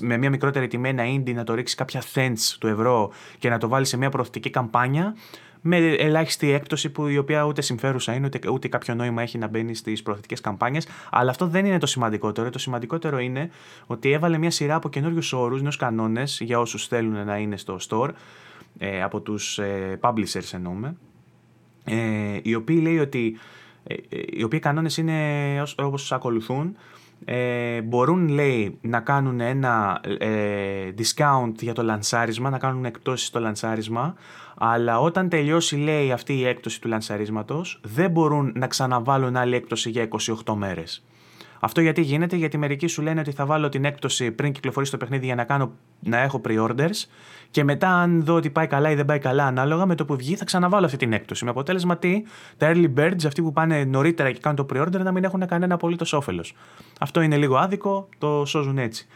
με μια μικρότερη τιμή ένα indie να το ρίξεις κάποια cents του ευρώ και να το βάλεις σε μια προωθητική καμπάνια με ελάχιστη έκπτωση που η οποία ούτε συμφέρουσα είναι ούτε, ούτε κάποιο νόημα έχει να μπαίνει στις προωθητικές καμπάνιες. Αλλά αυτό δεν είναι το σημαντικότερο. Το σημαντικότερο είναι ότι έβαλε μια σειρά από καινούριους όρους, νέους κανόνες για όσους θέλουν να είναι στο store ε, από τους ε, publishers εννοούμε ε, οι οποίοι λέει ότι ε, ε, οι οποίοι κανόνες είναι όπως ακολουθούν. Ε, μπορούν λέει να κάνουν ένα ε, discount για το λανσάρισμα, να κάνουν εκπτώσεις στο λανσάρισμα αλλά όταν τελειώσει λέει αυτή η έκπτωση του λανσαρίσματος δεν μπορούν να ξαναβάλουν άλλη έκπτωση για 28 μέρες. Αυτό γιατί γίνεται, γιατί μερικοί σου λένε ότι θα βάλω την έκπτωση πριν κυκλοφορήσει το παιχνίδι για να, κάνω, να έχω pre-orders και μετά, αν δω ότι πάει καλά ή δεν πάει καλά, ανάλογα με το που βγει, θα ξαναβάλω αυτή την έκπτωση. Με αποτέλεσμα τι, τα early birds, αυτοί που πάνε νωρίτερα και κάνουν το pre-order, να μην έχουν κανένα απολύτως όφελος. Αυτό είναι λίγο άδικο, το σώζουν έτσι.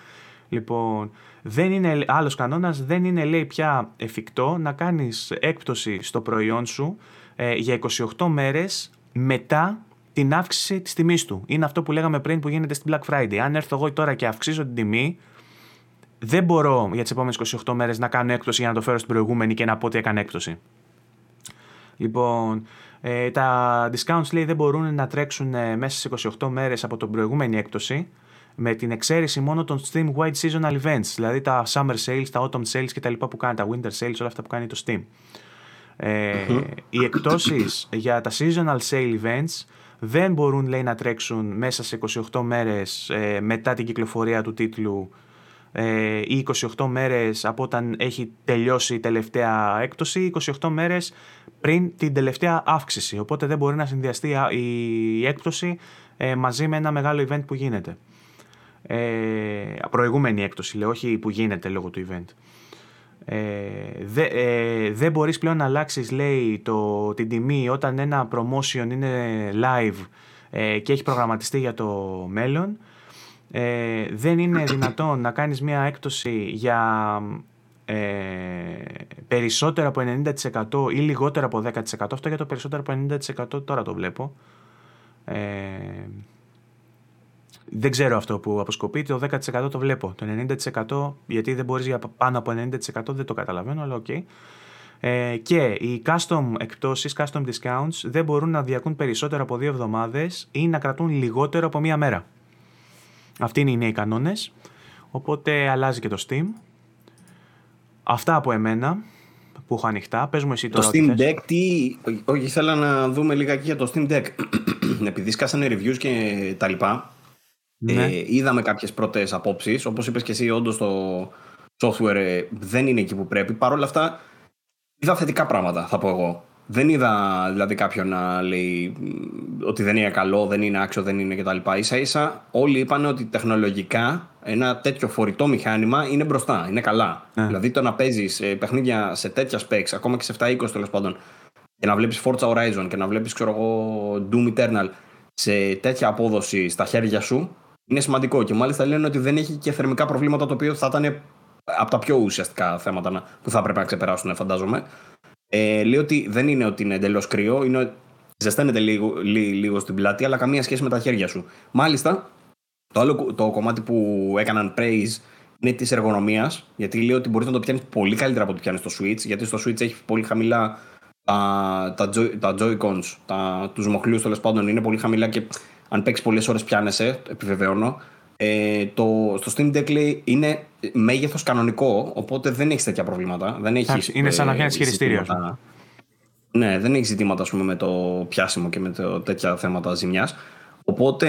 Λοιπόν, δεν είναι, άλλος κανόνας δεν είναι λέει πια εφικτό να κάνεις έκπτωση στο προϊόν σου ε, για 28 μέρες μετά την αύξηση της τιμής του. Είναι αυτό που λέγαμε πριν που γίνεται στην Black Friday. Αν έρθω εγώ τώρα και αυξήσω την τιμή, δεν μπορώ για τις επόμενες 28 μέρες να κάνω έκπτωση για να το φέρω στην προηγούμενη και να πω ότι έκανε έκπτωση. Λοιπόν, ε, τα discounts λέει δεν μπορούν να τρέξουν ε, μέσα σε 28 μέρες από την προηγούμενη έκπτωση με την εξαίρεση μόνο των Steam Wide Seasonal Events, δηλαδή τα Summer Sales, τα Autumn Sales και τα λοιπά που κάνει, τα Winter Sales, όλα αυτά που κάνει το Steam. Ε, Οι εκτόσεις για τα Seasonal Sale Events δεν μπορούν λέει να τρέξουν μέσα σε 28 μέρες ε, μετά την κυκλοφορία του τίτλου ε, ή 28 μέρες από όταν έχει τελειώσει η τελευταία έκπτωση, 28 μέρες πριν την τελευταία αύξηση. Οπότε δεν μπορεί να συνδυαστεί η έκπτωση ε, μαζί με ένα μεγάλο event που γίνεται. Ε, προηγούμενη έκπτωση λέω, όχι που γίνεται λόγω του event. Ε, δε, ε, δεν μπορείς πλέον να αλλάξεις λέει το, την τιμή όταν ένα promotion είναι live ε, και έχει προγραμματιστεί για το μέλλον. Ε, δεν είναι δυνατόν να κάνεις μια έκπτωση για ε, περισσότερο από 90% ή λιγότερο από 10% αυτό για το περισσότερο από 90% τώρα το βλέπω. Ε, δεν ξέρω αυτό που αποσκοπεί, το 10% το βλέπω. Το 90% γιατί δεν μπορείς για πάνω από 90% δεν το καταλαβαίνω, αλλά ok. Okay. Ε, και οι custom εκπτώσεις, custom discounts δεν μπορούν να διαρκούν περισσότερο από δύο εβδομάδες ή να κρατούν λιγότερο από μία μέρα. Αυτοί είναι οι νέοι κανόνες, οπότε αλλάζει και το Steam. Αυτά από εμένα που έχω ανοιχτά. Πες μου εσύ τώρα. Το Steam Deck, τι... Όχι, ήθελα να δούμε λίγα για το Steam Deck. Επειδή σκάσανε reviews και τα λοιπά, ναι. Ε, είδαμε κάποιες πρώτες απόψεις. Όπως είπες και εσύ, όντως το software ε, δεν είναι εκεί που πρέπει. Παρ' όλα αυτά, είδα θετικά πράγματα, θα πω εγώ. Δεν είδα δηλαδή κάποιον να λέει ότι δεν είναι καλό, δεν είναι άξιο, δεν είναι κτλ. σα ίσα όλοι είπαν ότι τεχνολογικά ένα τέτοιο φορητό μηχάνημα είναι μπροστά, είναι καλά. Ναι. Δηλαδή το να παίζεις ε, παιχνίδια σε τέτοια specs, ακόμα και σε 720 τέλος πάντων, και να βλέπεις Forza Horizon και να βλέπεις, ξέρω εγώ, Doom Eternal σε τέτοια απόδοση στα χέρια σου, είναι σημαντικό. Και μάλιστα λένε ότι δεν έχει και θερμικά προβλήματα, το οποίο θα ήταν από τα πιο ουσιαστικά θέματα που θα έπρεπε να ξεπεράσουν, φαντάζομαι. Ε, λέει ότι δεν είναι ότι είναι εντελώς κρύο, είναι ζεσταίνεται λίγο, λίγο στην πλάτη, αλλά καμία σχέση με τα χέρια σου. Μάλιστα, το άλλο το κομμάτι που έκαναν praise είναι της εργονομίας, γιατί λέει ότι μπορείς να το πιάνεις πολύ καλύτερα από ό,τι πιάνεις στο Switch, γιατί στο Switch έχει πολύ χαμηλά τα, τα, joy, τα Joy-Cons, τα, τους μοχλούς τέλος πάντων είναι πολύ χαμηλά και αν παίξεις πολλές ώρες πιάνεσαι, επιβεβαιώνω. Ε, το, στο Steam Deck λέει είναι μέγεθος κανονικό, οπότε δεν έχεις τέτοια προβλήματα. Δεν έχεις, είναι σαν να βγαίνει χειριστήριο. Ναι, δεν έχεις ζητήματα πούμε, με το πιάσιμο και με το, τέτοια θέματα ζημιάς. Οπότε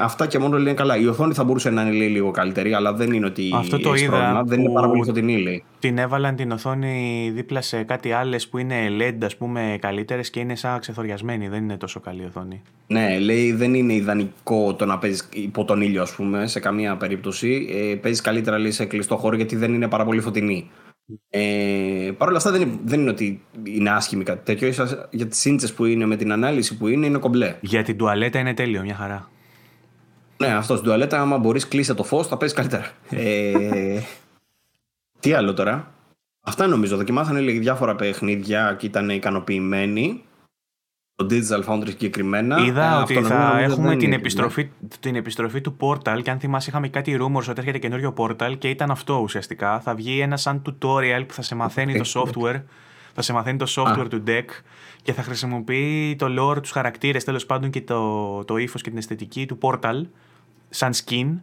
αυτά και μόνο λένε καλά. Η οθόνη θα μπορούσε να είναι λίγο καλύτερη, αλλά δεν είναι ότι Αυτό το είδα πρόβλημα. Δεν είναι πάρα πολύ φωτεινή, λέει. Την έβαλαν την οθόνη δίπλα σε κάτι άλλες που είναι LED, ας πούμε, καλύτερες και είναι σαν ξεθοριασμένη. Δεν είναι τόσο καλή οθόνη. Ναι, λέει δεν είναι ιδανικό το να παίζεις υπό τον ήλιο, ας πούμε, σε καμία περίπτωση. Ε, παίζεις καλύτερα λέει, σε κλειστό χώρο γιατί δεν είναι πάρα πολύ φωτεινή. Ε, Παρ' όλα αυτά δεν είναι, δεν είναι ότι είναι άσχημη κάτι τέτοιο. Ίσα για τις σύντσες που είναι με την ανάλυση που είναι, είναι κομπλέ. Για την τουαλέτα είναι τέλειο, μια χαρά. Ναι, αυτό στην τουαλέτα, άμα μπορείς κλείσει το φως, θα παίζει καλύτερα. ε, τι άλλο τώρα; Αυτά νομίζω. Δοκιμάσανε λίγα διάφορα παιχνίδια και ήταν ικανοποιημένοι το Digital Foundry συγκεκριμένα. Είδα ε, ότι θα έχουμε την επιστροφή, την επιστροφή του Portal και αν θυμάσαι είχαμε κάτι rumors ότι έρχεται καινούριο Portal και ήταν αυτό ουσιαστικά. Θα βγει ένα σαν tutorial που θα σε μαθαίνει το software θα σε μαθαίνει το software του deck και θα χρησιμοποιεί το lore, τους χαρακτήρες τέλος πάντων και το, το ύφος και την αισθητική του Portal σαν skin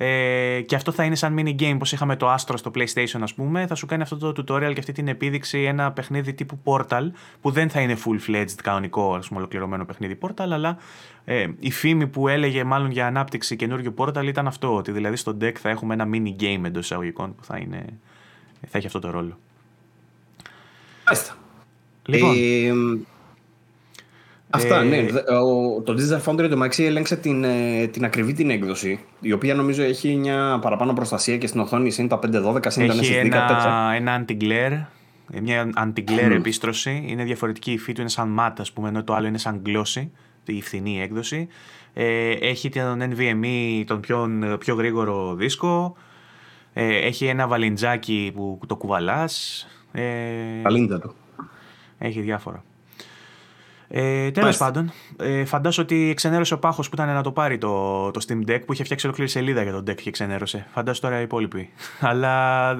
ε, και αυτό θα είναι σαν mini game, όπως είχαμε το Astro στο PlayStation ας πούμε, θα σου κάνει αυτό το tutorial και αυτή την επίδειξη ένα παιχνίδι τύπου Portal, που δεν θα είναι full-fledged κανονικό, ας πούμε, ολοκληρωμένο παιχνίδι Portal, αλλά ε, η φήμη που έλεγε μάλλον για ανάπτυξη καινούργιου Portal ήταν αυτό, ότι δηλαδή στο deck θα έχουμε ένα mini game εντός εισαγωγικών που θα, είναι, θα έχει αυτό το ρόλο. Μάλιστα. Λοιπόν, ε, Αυτά, ναι. Το Digital Foundry το Maxi έλεγξε την, ε, την ακριβή την έκδοση, η οποία νομίζω έχει μια παραπάνω προστασία και στην οθόνη είναι τα 512, είναι Έχει ένα, ένα anti-glare, ε, μια anti-glare επίστρωση. Είναι διαφορετική η υφή του, είναι σαν matte, ας πούμε, ενώ το άλλο είναι σαν glossy, η φθηνή έκδοση. Ε, έχει τον NVMe, τον πιο, πιο γρήγορο δίσκο. Ε, έχει ένα βαλιντζάκι που το κουβαλάς. Ε, Βαλίντζα του. Έχει διάφορα. Ε, Τέλος πάντων, ε, φαντάζομαι ότι εξενέρωσε ο Πάχος που ήταν να το πάρει το, το Steam Deck που είχε φτιάξει ολόκληρη σελίδα για το Deck και εξενέρωσε. Φαντάζομαι τώρα οι υπόλοιποι. Αλλά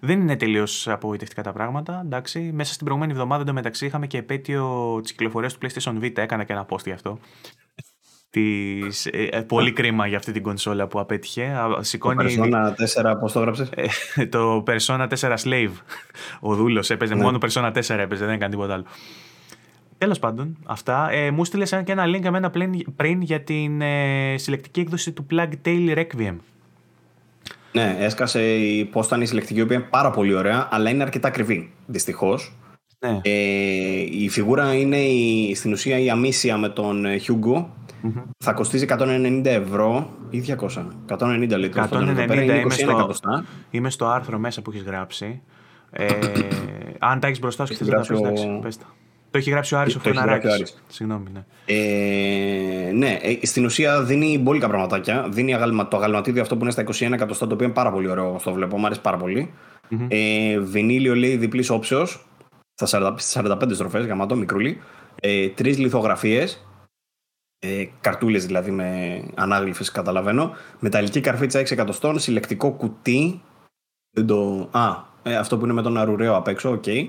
δεν είναι τελείως απογοητευτικά τα πράγματα. Εντάξει. Μέσα στην προηγούμενη εβδομάδα εντωμεταξύ είχαμε και επέτειο της κυκλοφορίας του PlayStation Vita. Έκανα και ένα post γι' αυτό. Της, ε, ε, πολύ κρίμα για αυτή την κονσόλα που απέτυχε. Σηκώνει, το Persona 4, πώς το έγραψες; Ε, το Persona 4 Slave. Ο δούλος έπαιζε, ναι. μόνο Persona 4 έπαιζε, δεν έκανε τίποτα άλλο. Τέλος πάντων, αυτά. Ε, μου στείλες και ένα link εμένα πριν για την ε, συλλεκτική έκδοση του Plug Tail Requiem. Ναι, έσκασε η, πώς ήταν η συλλεκτική, η οποία είναι πάρα πολύ ωραία, αλλά είναι αρκετά ακριβή. Δυστυχώς. Ναι. Ε, η φιγούρα είναι η, στην ουσία η αμήσια με τον ε, Hugo. Mm-hmm. Θα κοστίζει 190 ευρώ ή 200. 190 λίτρα. 190 είμαι, στο, είμαι στο άρθρο μέσα που έχεις γράψει. Ε, αν τα έχεις μπροστά σου και θε να τα πει, το έχει γράψει ο Άρης ο Φωναράκης. Συγγνώμη, ναι. Ε, ναι, ε, στην ουσία δίνει μπόλικα πραγματάκια. Δίνει το αγαλματίδιο αυτό που είναι στα 21 εκατοστά, το οποίο είναι πάρα πολύ ωραίο. Το βλέπω, μου αρέσει πάρα πολύ. Mm-hmm. Ε, βινίλιο λέει διπλής όψεως. Στα 45 στροφές, γαμάτο, μικρούλι. Ε, Τρεις λιθογραφίες. Ε, Καρτούλες δηλαδή με ανάγλυφες, καταλαβαίνω. Μεταλλική καρφίτσα 6 εκατοστών. Συλλεκτικό κουτί. το... Α, ε, αυτό που είναι με τον αρουραίο απ' έξω, ok. Okay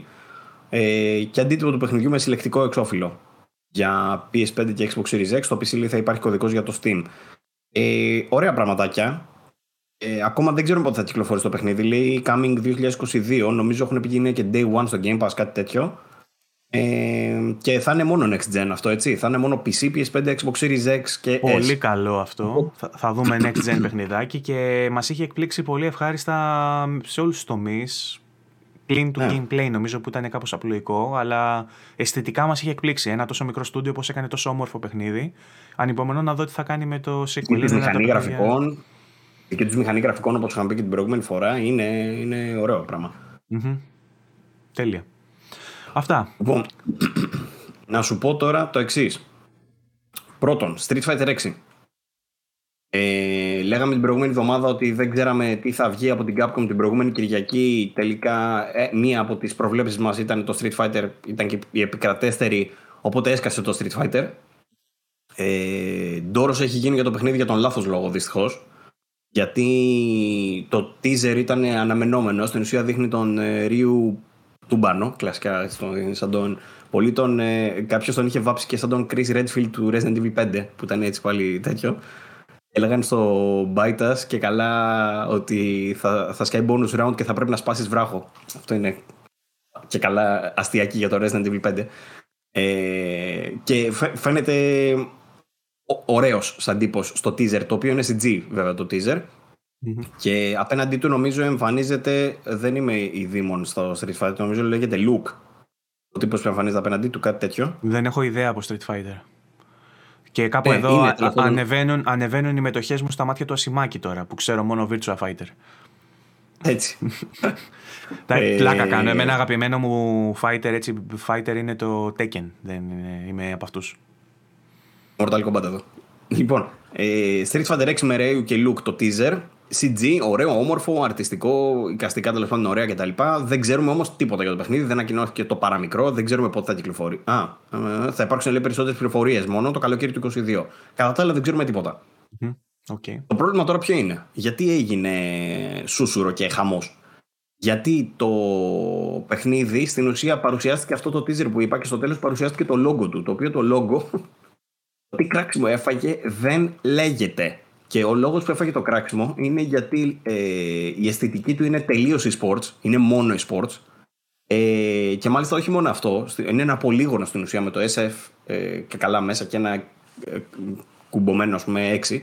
ε, και αντίτυπο του παιχνιδιού με συλλεκτικό εξώφυλλο για PS5 και Xbox Series X. Στο PC θα υπάρχει κωδικός για το Steam. Ε, ωραία πραγματάκια. Ε, ακόμα δεν ξέρουμε πότε θα κυκλοφορήσει το παιχνίδι. Λέει Coming 2022. Νομίζω έχουν πει και Day One στο Game Pass, κάτι τέτοιο. Ε, και θα είναι μόνο next gen αυτό, έτσι. Θα είναι μόνο PC, PS5, Xbox Series X και Πολύ S. καλό αυτό. θα, θα δούμε next gen παιχνιδάκι και μας είχε εκπλήξει πολύ ευχάριστα σε όλους τους τομείς πλην του ναι. gameplay νομίζω που ήταν κάπως απλοϊκό, αλλά αισθητικά μας είχε εκπλήξει. Ένα τόσο μικρό στούντιο πώς έκανε τόσο όμορφο παιχνίδι. Ανυπομονώ να δω τι θα κάνει με το sequel. Και τη μηχανή γραφικών, και του μηχανή γραφικών όπως είχαμε πει και την προηγούμενη φορά, είναι, είναι ωραίο πράγμα. Mm-hmm. Τέλεια. Αυτά. Λοιπόν, να σου πω τώρα το εξής. Πρώτον, Street Fighter 6. Ε, λέγαμε την προηγούμενη εβδομάδα ότι δεν ξέραμε τι θα βγει από την Capcom την προηγούμενη Κυριακή. Τελικά ε, μία από τις προβλέψεις μας ήταν το Street Fighter, ήταν και η επικρατέστερη, οπότε έσκασε το Street Fighter. Ε, Ντόρος έχει γίνει για το παιχνίδι για τον λάθος λόγο δυστυχώς. Γιατί το teaser ήταν αναμενόμενο. Στην ουσία δείχνει τον ε, Ρίου Τούμπανο, κλασικά σαν τον Πολύ τον, ε, κάποιος τον είχε βάψει και σαν τον Chris Redfield του Resident Evil 5 που ήταν έτσι πάλι τέτοιο έλεγαν στο Bytas και καλά ότι θα, θα σκάει bonus round και θα πρέπει να σπάσεις βράχο. Αυτό είναι και καλά αστιακή για το Resident Evil 5. Ε, και φαίνεται ωραίος σαν τύπος στο teaser, το οποίο είναι CG βέβαια το teaser. Και απέναντί του νομίζω εμφανίζεται, δεν είμαι η δήμον στο Street Fighter, νομίζω λέγεται Luke. Ο τύπος που εμφανίζεται απέναντί του, κάτι τέτοιο. Δεν έχω ιδέα από Street Fighter. Και κάπου ε, εδώ ανεβαίνουν, ανεβαίνουν οι μετοχές μου στα μάτια του Ασημάκη τώρα, που ξέρω μόνο Virtua Fighter. Έτσι. ε, πλάκα κάνω. Εμένα αγαπημένο μου fighter, έτσι, fighter είναι το Tekken. Δεν είναι, είμαι από αυτούς. Mortal Kombat εδώ. Λοιπόν, ε, Street Fighter 6 με Ryu και Luke το teaser. CG, ωραίο, όμορφο, αρτιστικό, εικαστικά τέλος πάντων ωραία κτλ. Δεν ξέρουμε όμως τίποτα για το παιχνίδι, δεν ανακοινώθηκε το παραμικρό, δεν ξέρουμε πότε θα κυκλοφορεί. Α, ε, θα υπάρξουν λέει περισσότερες πληροφορίες μόνο το καλοκαίρι του 2022. Κατά τα άλλα δεν ξέρουμε τίποτα. Okay. Το πρόβλημα τώρα ποιο είναι, γιατί έγινε σούσουρο και χαμός; Γιατί το παιχνίδι στην ουσία παρουσιάστηκε αυτό το teaser που είπα και στο τέλος παρουσιάστηκε το logo του. Το οποίο το logo, τι κράξιμο έφαγε, δεν λέγεται. Και ο λόγος που έφαγε το κράξιμο είναι γιατί ε, η αισθητική του είναι τελείως e-sports, είναι μόνο e-sports. Ε, και μάλιστα όχι μόνο αυτό, είναι ένα πολύγωνο στην ουσία με το SF ε, και καλά μέσα και ένα ε, κουμπωμένο, ας πούμε, 6.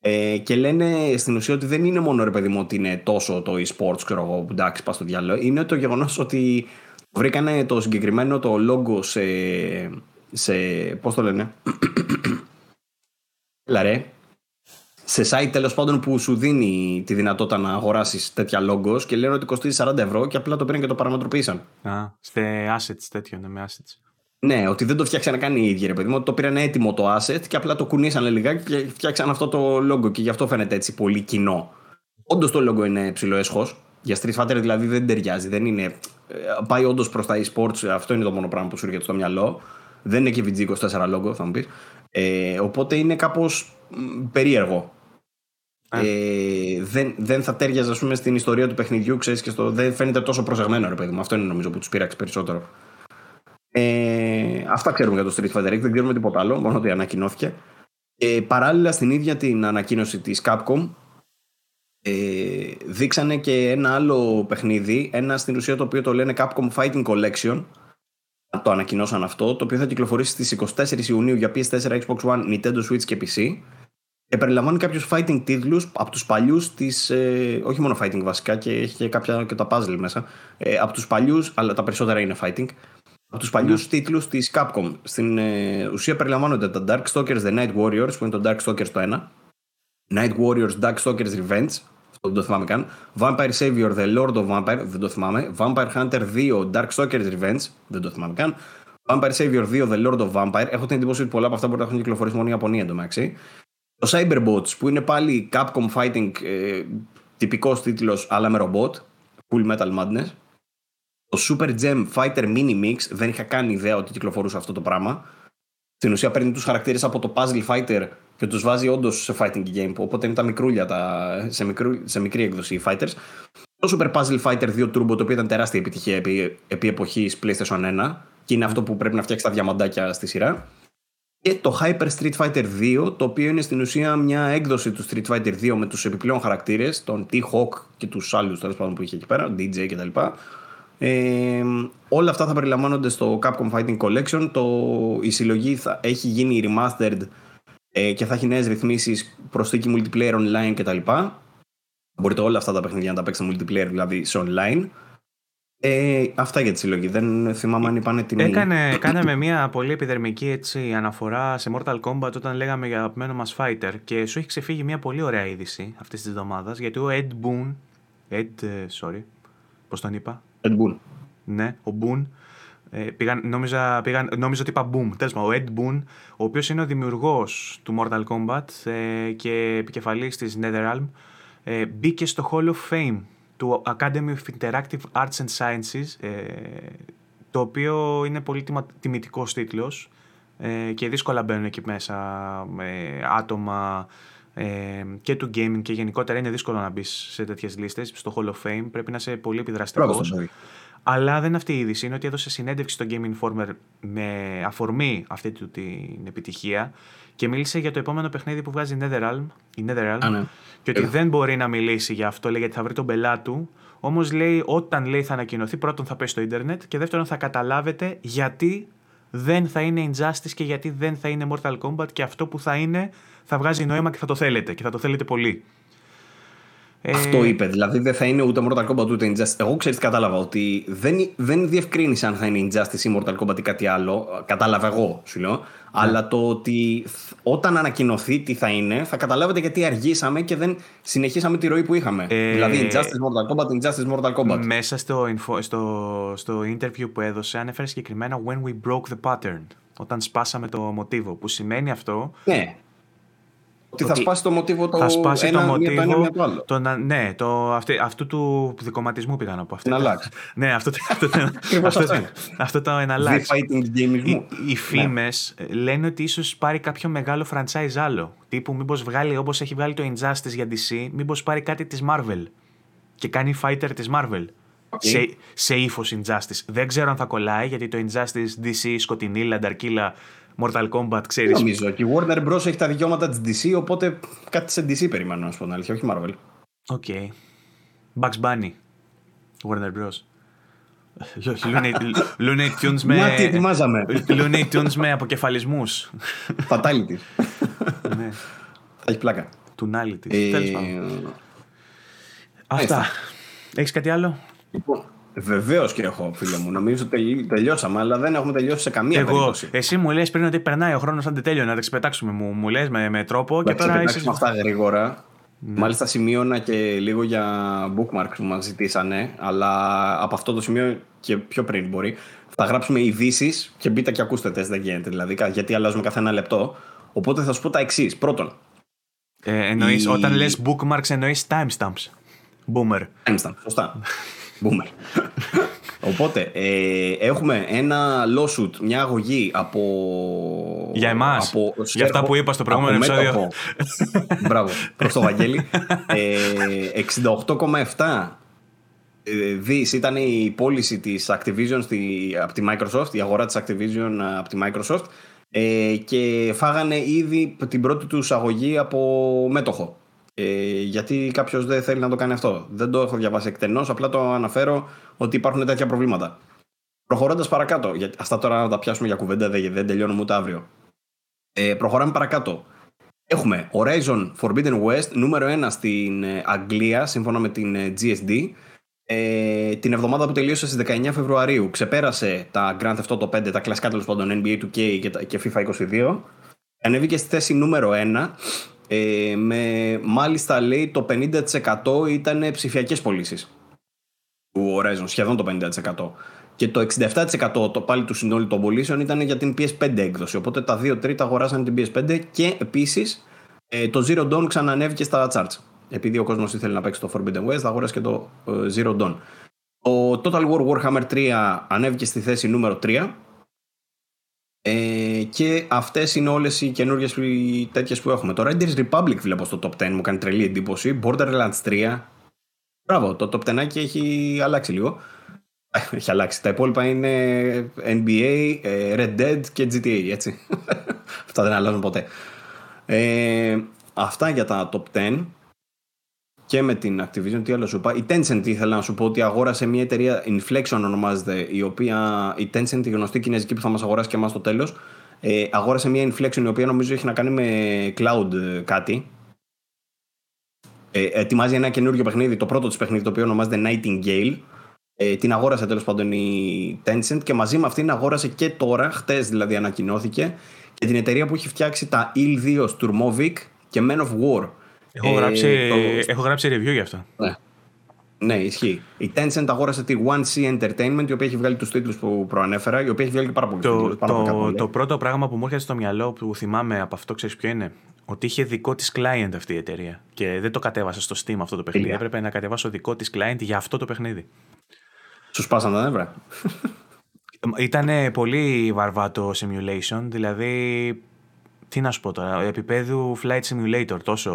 Ε, και λένε στην ουσία ότι δεν είναι μόνο ρε παιδί μου ότι είναι τόσο το e-sports, ξέρω εγώ, που εντάξει, πας στο διάλογο. Είναι το γεγονός ότι βρήκανε το συγκεκριμένο το logo σε σε, πώς το λένε, Λαρέ, σε site τέλος πάντων που σου δίνει τη δυνατότητα να αγοράσεις τέτοια λόγκο και λένε ότι κοστίζει 40 ευρώ και απλά το πήραν και το παραμετροποίησαν. Α, σε assets τέτοιο, ναι, με assets. Ναι, ότι δεν το φτιάξαν καν οι ίδιοι, ρε παιδί μου. Ότι το πήραν έτοιμο το asset και απλά το κουνήσανε λιγάκι και φτιάξαν αυτό το logo και γι' αυτό φαίνεται έτσι πολύ κοινό. Όντως το logo είναι ψηλό έσχος. Για Street Fighter δηλαδή δεν ταιριάζει. Δεν είναι... Ε, πάει όντως προς τα e-sports. Αυτό είναι το μόνο πράγμα που σου έρχεται στο μυαλό. Δεν είναι και VG24 logo, θα μου πεις. Ε, οπότε είναι κάπως περίεργο. Ε, δεν, δεν θα τέριαζε ας πούμε, στην ιστορία του παιχνιδιού, ξέρεις και στο, δεν φαίνεται τόσο προσεγμένο, ρε παιδί μου. Αυτό είναι νομίζω που τους πείραξε περισσότερο. Ε, αυτά ξέρουμε για το Street Fighter X, δεν ξέρουμε τίποτα άλλο, μόνο ότι ανακοινώθηκε. Ε, παράλληλα στην ίδια την ανακοίνωση της Capcom ε, δείξανε και ένα άλλο παιχνίδι, ένα στην ουσία το οποίο το λένε Capcom Fighting Collection το ανακοινώσαν αυτό, το οποίο θα κυκλοφορήσει στις 24 Ιουνίου για PS4, Xbox One, Nintendo Switch και PC και περιλαμβάνει κάποιους fighting τίτλους από τους παλιούς της, ε, όχι μόνο fighting βασικά και έχει και κάποια και τα puzzle μέσα, ε, από τους παλιούς, αλλά τα περισσότερα είναι fighting, από τους παλιούς yeah. Ναι. τίτλους της Capcom. Στην ε, ουσία περιλαμβάνονται τα Dark Stalkers The Night Warriors, που είναι το Dark Stalkers το 1, Night Warriors Dark Stalkers Revenge, αυτό δεν το θυμάμαι καν, Vampire Savior The Lord of Vampire, δεν το θυμάμαι, Vampire Hunter 2 Dark Stalkers Revenge, δεν το θυμάμαι καν, Vampire Savior 2 The Lord of Vampire, έχω την εντύπωση ότι πολλά από αυτά μπορεί να έχουν κυκλοφορήσει μόνο η Ιαπωνία εντωμεταξύ. Το Cyberbots που είναι πάλι Capcom Fighting ε, τυπικός τίτλος αλλά με ρομπότ, Full Metal Madness. Το Super Gem Fighter Mini Mix δεν είχα καν ιδέα ότι κυκλοφορούσε αυτό το πράγμα. Στην ουσία παίρνει τους χαρακτήρες από το Puzzle Fighter και τους βάζει όντως σε fighting game. Οπότε είναι τα μικρούλια, τα, σε, μικρού, σε μικρή έκδοση οι fighters. Το Super Puzzle Fighter 2 Turbo, το οποίο ήταν τεράστια επιτυχία επί, επί εποχής PlayStation 1 και είναι αυτό που πρέπει να φτιάξει τα διαμαντάκια στη σειρά. Και το Hyper Street Fighter 2, το οποίο είναι στην ουσία μια έκδοση του Street Fighter 2 με τους επιπλέον χαρακτήρες, τον T-Hawk και τους άλλους τέλος πάντων που είχε εκεί πέρα, DJ κτλ. Ε, όλα αυτά θα περιλαμβάνονται στο Capcom Fighting Collection. Το, η συλλογή θα έχει γίνει remastered ε, και θα έχει νέες ρυθμίσεις, προσθήκη multiplayer online κτλ. Μπορείτε όλα αυτά τα παιχνίδια να τα παίξετε multiplayer, δηλαδή σε online. Ε, αυτά για τη συλλογή. Δεν θυμάμαι αν είπανε την. Έκανε, κάναμε μια πολύ επιδερμική έτσι, αναφορά σε Mortal Kombat όταν λέγαμε για αγαπημένο μας fighter και σου έχει ξεφύγει μια πολύ ωραία είδηση αυτής της εβδομάδας γιατί ο Ed Boon. Ed, ε, sorry. Πώς τον είπα; Ed Boon. Ναι, ο Boon. Ε, πήγαν, νόμιζα, πήγαν, νόμιζα ότι είπα Boom. Τέλος ο Ed Boon, ο οποίος είναι ο δημιουργός του Mortal Kombat ε, και επικεφαλής της NetherRealm, ε, μπήκε στο Hall of Fame του Academy of Interactive Arts and Sciences, ε, το οποίο είναι πολύ τιμητικός τίτλος ε, και δύσκολα μπαίνουν εκεί μέσα ε, άτομα και του gaming και γενικότερα είναι δύσκολο να μπεις σε τέτοιες λίστες στο Hall of Fame. Πρέπει να είσαι πολύ επιδραστικός. Αλλά δεν είναι αυτή η είδηση. Είναι ότι έδωσε συνέντευξη στο Game Informer με αφορμή αυτή του την επιτυχία και μίλησε για το επόμενο παιχνίδι που βγάζει η Netherrealm, η Netherrealm ναι. και ότι δεν μπορεί να μιλήσει για αυτό, λέει, γιατί θα βρει τον πελά του. Όμως λέει, όταν λέει θα ανακοινωθεί, πρώτον θα πέσει στο Ιντερνετ και δεύτερον θα καταλάβετε γιατί δεν θα είναι Injustice και γιατί δεν θα είναι Mortal Kombat και αυτό που θα είναι θα βγάζει νόημα και θα το θέλετε και θα το θέλετε πολύ. Αυτό ε, είπε. Δηλαδή δεν θα είναι ούτε Mortal Kombat ούτε Injustice. Εγώ ξέρω τι κατάλαβα. Ότι δεν, δεν διευκρίνησε αν θα είναι Injustice ή Mortal Kombat ή κάτι άλλο. Κατάλαβα εγώ, σου λέω. Ναι. Αλλά το ότι όταν ανακοινωθεί τι θα είναι, θα καταλάβετε γιατί αργήσαμε και δεν συνεχίσαμε τη ροή που είχαμε. Ε, δηλαδή Injustice Mortal Kombat, Injustice Mortal Kombat. Μέσα στο, info, στο, στο interview που έδωσε, ανέφερε συγκεκριμένα When we broke the pattern. Όταν σπάσαμε το μοτίβο. Που σημαίνει αυτό ναι. Ότι θα σπάσει το μοτίβο το θα σπάσει ένα, το μοτίβο, το, άλλο. Το, ναι, το, αυτή, αυτού του δικοματισμού πήγα να πω. Να αλλάξει. ναι, αυτό, αυτό, αυτό, αυτό το εναλλάξει. Οι, οι φήμες ναι. λένε ότι ίσως πάρει κάποιο μεγάλο franchise άλλο. Τύπου μήπως βγάλει όπως έχει βγάλει το Injustice για DC, μήπως πάρει κάτι της Marvel. Και κάνει fighter της Marvel. Okay. Σε, σε ύφος Injustice. Δεν ξέρω αν θα κολλάει γιατί το Injustice DC σκοτεινή, dark ίλα Mortal Kombat, ξέρεις. Νομίζω. Και η Warner Bros. έχει τα δικαιώματα της DC, οπότε κάτι σε DC περιμένω, να σου πω την αλήθεια, όχι Marvel. OK. Okay. Bugs Bunny. Warner Bros. Looney Tunes με. Μα τι ετοιμάζαμε. Looney Tunes με αποκεφαλισμούς. Fatality. ναι. Θα έχει πλάκα. Toonality. Ε... Τέλος πάντων. Αυτά. Έχεις κάτι άλλο; Λοιπόν, Βεβαίως και έχω, φίλε μου. Νομίζω ότι τελειώσαμε, αλλά δεν έχουμε τελειώσει σε καμία Εγώ, περίπτωση. Εσύ μου λες πριν ότι περνάει ο χρόνος σαν τέλειο να τα ξεπετάξουμε. Μου, μου λες με, με τρόπο να και τώρα είσαι. αυτά γρήγορα. Ναι. Μάλιστα σημείωνα και λίγο για bookmarks που μας ζητήσανε, αλλά από αυτό το σημείο και πιο πριν μπορεί. Θα γράψουμε ειδήσεις και μπείτε και ακούστε τεστ, δεν γίνεται δηλαδή, γιατί αλλάζουμε κάθε ένα λεπτό. Οπότε θα σου πω τα εξής. Πρώτον. Ε, εννοείς, η... Όταν λες bookmarks εννοείς timestamps. Boomer. Timestamps, σωστά. Boomer. Οπότε, ε, έχουμε ένα lawsuit, μια αγωγή από. Για εμάς. Για αυτά που είπα στο προηγούμενο επεισόδιο. Μπράβο, προς το Βαγγέλη. Ε, 68,7 ε, δις ήταν η πώληση της Activision στη, από τη Microsoft, η αγορά της Activision από τη Microsoft ε, και φάγανε ήδη την πρώτη τους αγωγή από μέτοχο. Ε, γιατί κάποιος δεν θέλει να το κάνει αυτό. Δεν το έχω διαβάσει εκτενώς, απλά το αναφέρω ότι υπάρχουν τέτοια προβλήματα. Προχωρώντας παρακάτω, γιατί αυτά τώρα να τα πιάσουμε για κουβέντα δεν, δεν τελειώνουμε ούτε αύριο. Ε, προχωράμε παρακάτω. Έχουμε Horizon Forbidden West, νούμερο 1 στην ε, Αγγλία, σύμφωνα με την ε, GSD. Ε, την εβδομάδα που τελείωσε στις 19 Φεβρουαρίου ξεπέρασε τα Grand Theft Auto 5, τα κλασικά τέλος πάντων NBA 2K και FIFA 22. Ανέβηκε στη θέση νούμερο 1 ε, με, μάλιστα λέει το 50% ήταν ψηφιακές πωλήσεις του Horizon, σχεδόν το 50%. Και το 67% το πάλι του συνόλου των πωλήσεων ήταν για την PS5 έκδοση. Οπότε τα 2 τρίτα αγοράσαν την PS5 και επίσης ε, το Zero Dawn ξανανέβηκε στα charts. Επειδή ο κόσμος ήθελε να παίξει το Forbidden West, αγόρασε και το ε, Zero Dawn. Το Total War Warhammer 3 ανέβηκε στη θέση νούμερο 3 ε, και αυτές είναι όλες οι καινούριε τέτοιες που έχουμε. Το Riders Republic βλέπω στο top 10, μου κάνει τρελή εντύπωση. Borderlands 3. Μπράβο, το top 10 έχει αλλάξει λίγο. Έχει αλλάξει. Τα υπόλοιπα είναι NBA, ε, Red Dead και GTA, έτσι. Αυτά δεν αλλάζουν ποτέ. Ε, αυτά για τα top 10 και με την Activision, τι άλλο σου είπα. Η Tencent ήθελα να σου πω ότι αγόρασε μια εταιρεία Inflexion ονομάζεται, η οποία η Tencent, η γνωστή κινέζικη που θα μας αγοράσει και εμάς στο τέλος, ε, αγόρασε μια Inflexion η οποία νομίζω έχει να κάνει με cloud ε, κάτι. Ε, ετοιμάζει ένα καινούργιο παιχνίδι, το πρώτο της παιχνίδι το οποίο ονομάζεται Nightingale. Ε, την αγόρασε τέλος πάντων η Tencent και μαζί με αυτήν αγόρασε και τώρα, χτες δηλαδή ανακοινώθηκε, και την εταιρεία που έχει φτιάξει τα Il 2 Sturmovik και Men of War. Έχω, ε, γράψει, το... έχω γράψει review γι' αυτό. Ναι. Ναι, ισχύει. Η Tencent αγόρασε τη One C Entertainment, η οποία έχει βγάλει τους τίτλους που προανέφερα, η οποία έχει βγάλει και πάρα πολύ το, το, το πρώτο πράγμα που μου έρχεται στο μυαλό που θυμάμαι από αυτό, ξέρεις ποιο είναι; Ότι είχε δικό της client αυτή η εταιρεία. Και δεν το κατέβασα στο Steam αυτό το παιχνίδι. Yeah. Έπρεπε να κατεβάσω δικό της client για αυτό το παιχνίδι. Σου σπάσαν τα νεύρα. Ήταν πολύ βαρβάτο simulation, δηλαδή τι να σου πω τώρα, επίπεδου flight simulator τόσο.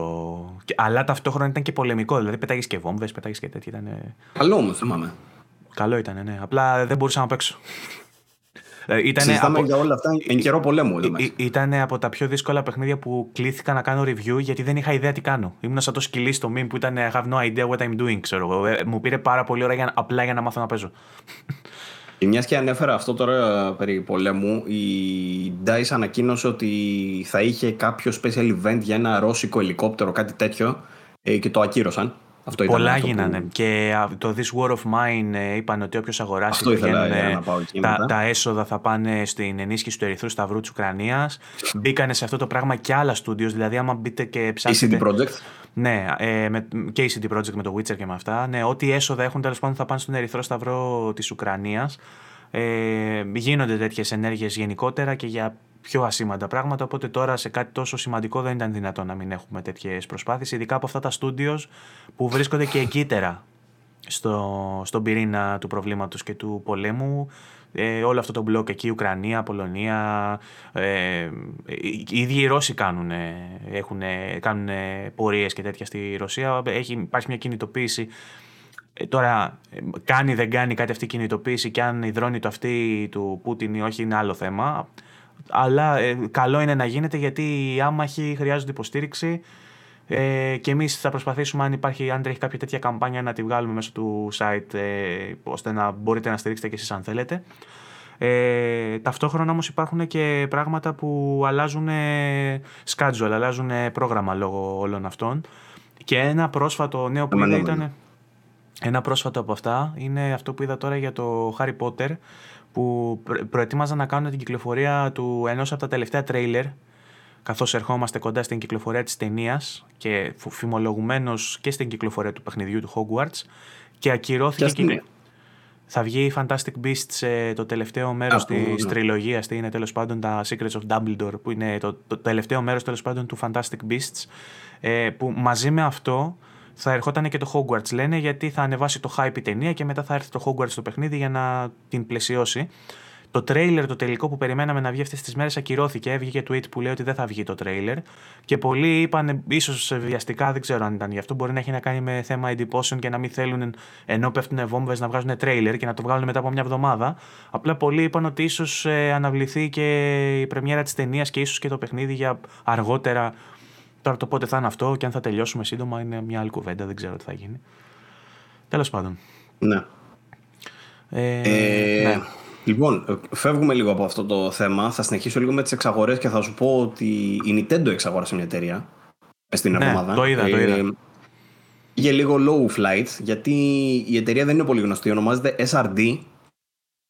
Αλλά ταυτόχρονα ήταν και πολεμικό. Δηλαδή πετάγεις και βόμβες, πετάγεις και τέτοια. Ήταν... Καλό όμως, θυμάμαι. Καλό ήταν, ναι. Απλά δεν μπορούσα να παίξω. Ε, ήτανε από... για όλα αυτά εν καιρό πολέμου. Ήταν από τα πιο δύσκολα παιχνίδια που κλήθηκα να κάνω review γιατί δεν είχα ιδέα τι κάνω. Ήμουν σαν το σκυλί στο meme που ήταν I have no idea what I'm doing, ξέρω ε, Μου πήρε πάρα πολύ ώρα για, απλά για να μάθω να παίζω. Και μιας και ανέφερα αυτό τώρα περί πολέμου, η DICE ανακοίνωσε ότι θα είχε κάποιο special event για ένα ρώσικο ελικόπτερο, κάτι τέτοιο, ε, και το ακύρωσαν. Αυτό ήταν Πολλά αυτό γίνανε. Που... Και το This War of Mine ε, είπαν ότι όποιος αγοράσει αυτό ήθελα, να πάω εκεί τα, τα έσοδα θα πάνε στην ενίσχυση του Ερυθρού Σταυρού της Ουκρανίας. Μπήκανε σε αυτό το πράγμα και άλλα studios. Δηλαδή, άμα μπείτε και ψάξετε. Η CD Projekt. Ναι, ε, με, και η CD Projekt με το Witcher και με αυτά. Ναι, ό,τι έσοδα έχουν τέλος πάντων θα πάνε στον Ερυθρό Σταυρό της Ουκρανίας. Ε, γίνονται τέτοιες ενέργειες γενικότερα και για πιο ασήμαντα πράγματα. Οπότε τώρα σε κάτι τόσο σημαντικό δεν ήταν δυνατόν να μην έχουμε τέτοιες προσπάθειες, ειδικά από αυτά τα studios που βρίσκονται και εκείτερα στο, στον πυρήνα του προβλήματος και του πολέμου. Ε, όλο αυτό το μπλοκ εκεί, Ουκρανία, Πολωνία, ε, οι ίδιοι οι Ρώσοι κάνουν, έχουν, κάνουν πορείες και τέτοια στη Ρωσία. Έχει, υπάρχει μια κινητοποίηση ε, τώρα, κάνει δεν κάνει κάτι αυτή η κινητοποίηση και αν η δρόνη του αυτή του Πούτιν ή όχι είναι άλλο θέμα. Αλλά ε, καλό είναι να γίνεται γιατί οι άμαχοι χρειάζονται υποστήριξη ε, και εμείς θα προσπαθήσουμε αν υπάρχει, αν τρέχει κάποια τέτοια καμπάνια να τη βγάλουμε μέσω του site ε, ώστε να μπορείτε να στηρίξετε και εσείς αν θέλετε. Ε, ταυτόχρονα όμως υπάρχουν και πράγματα που αλλάζουν schedule, αλλάζουν πρόγραμμα λόγω όλων αυτών. Και ένα πρόσφατο νέο που είδα ήταν... Ένα πρόσφατο από αυτά είναι αυτό που είδα τώρα για το Harry Potter που προετοίμαζαν να κάνουν την κυκλοφορία του ενός από τα τελευταία τρέιλερ καθώς ερχόμαστε κοντά στην κυκλοφορία της ταινίας και φημολογουμένος και στην κυκλοφορία του παιχνιδιού του Hogwarts και ακυρώθηκε και... Θα βγει Fantastic Beasts ε, το τελευταίο μέρος της ναι. τριλογίας, είναι τέλος πάντων τα Secrets of Dumbledore, που είναι το, το τελευταίο μέρος τέλος πάντων του Fantastic Beasts, ε, που μαζί με αυτό θα ερχόταν και το Hogwarts λένε γιατί θα ανεβάσει το hype η ταινία και μετά θα έρθει το Hogwarts στο παιχνίδι για να την πλαισιώσει. Το τρέιλερ το τελικό που περιμέναμε να βγει αυτές τις μέρες ακυρώθηκε. Έβγηκε tweet που λέει ότι δεν θα βγει το τρέιλερ. Και πολλοί είπαν, ίσως βιαστικά, δεν ξέρω αν ήταν γι' αυτό, μπορεί να έχει να κάνει με θέμα εντυπώσεων και να μην θέλουν ενώ πέφτουν βόμβες να βγάζουν τρέιλερ και να το βγάλουν μετά από μια εβδομάδα. Απλά πολλοί είπαν ότι ίσως ε, αναβληθεί και η πρεμιέρα της ταινίας και ίσως και το παιχνίδι για αργότερα. Τώρα το πότε θα είναι αυτό και αν θα τελειώσουμε σύντομα είναι μια άλλη κουβέντα, δεν ξέρω τι θα γίνει. Τέλος πάντων. Ναι. Ε, ε, ναι. Λοιπόν, φεύγουμε λίγο από αυτό το θέμα. Θα συνεχίσω λίγο με τις εξαγορές και θα σου πω ότι η Nintendo εξαγόρασε μια εταιρεία στην ναι, εβδομάδα. Το είδα, το είδα. Ε, για λίγο low flight, γιατί η εταιρεία δεν είναι πολύ γνωστή. Ονομάζεται SRD,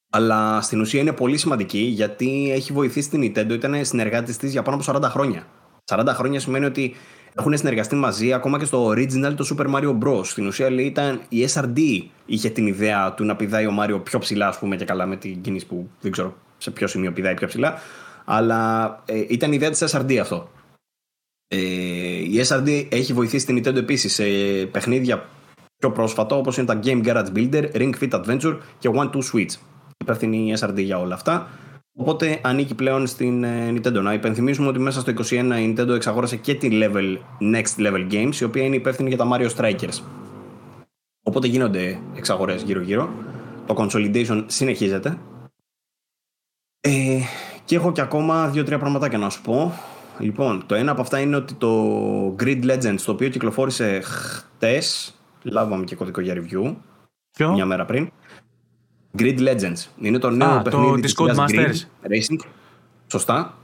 αλλά στην ουσία είναι πολύ σημαντική γιατί έχει βοηθήσει την Nintendo. Ήταν συνεργάτης της για πάνω από 40 χρόνια. 40 χρόνια σημαίνει ότι έχουν συνεργαστεί μαζί ακόμα και στο original το Super Mario Bros. Στην ουσία λέει ήταν η SRD είχε την ιδέα του να πηδάει ο Μάριο πιο ψηλά, ας πούμε, και καλά με την κίνηση που δεν ξέρω σε ποιο σημείο πηδάει πιο ψηλά. Αλλά ε, ήταν η ιδέα της SRD αυτό. Ε, η SRD έχει βοηθήσει την Nintendo επίσης σε παιχνίδια πιο πρόσφατα όπως είναι τα Game Garage Builder, Ring Fit Adventure και One Two Switch. Υπεύθυνη η SRD για όλα αυτά. Οπότε ανήκει πλέον στην ε, Nintendo. Να υπενθυμίσουμε ότι μέσα στο 2021 η Nintendo εξαγόρασε και τη level, Next Level Games, η οποία είναι υπεύθυνη για τα Mario Strikers. Οπότε γίνονται εξαγορές γύρω-γύρω. Το consolidation συνεχίζεται. Ε, και έχω και ακόμα δύο-τρία πραγματάκια να σου πω. Λοιπόν, το ένα από αυτά είναι ότι το Grid Legends, το οποίο κυκλοφόρησε χτες, λάβαμε και κωδικό για review, Ποιο; μια μέρα πριν. Grid Legends. Είναι το νέο Α, παιχνίδι της Grid Racing. Σωστά.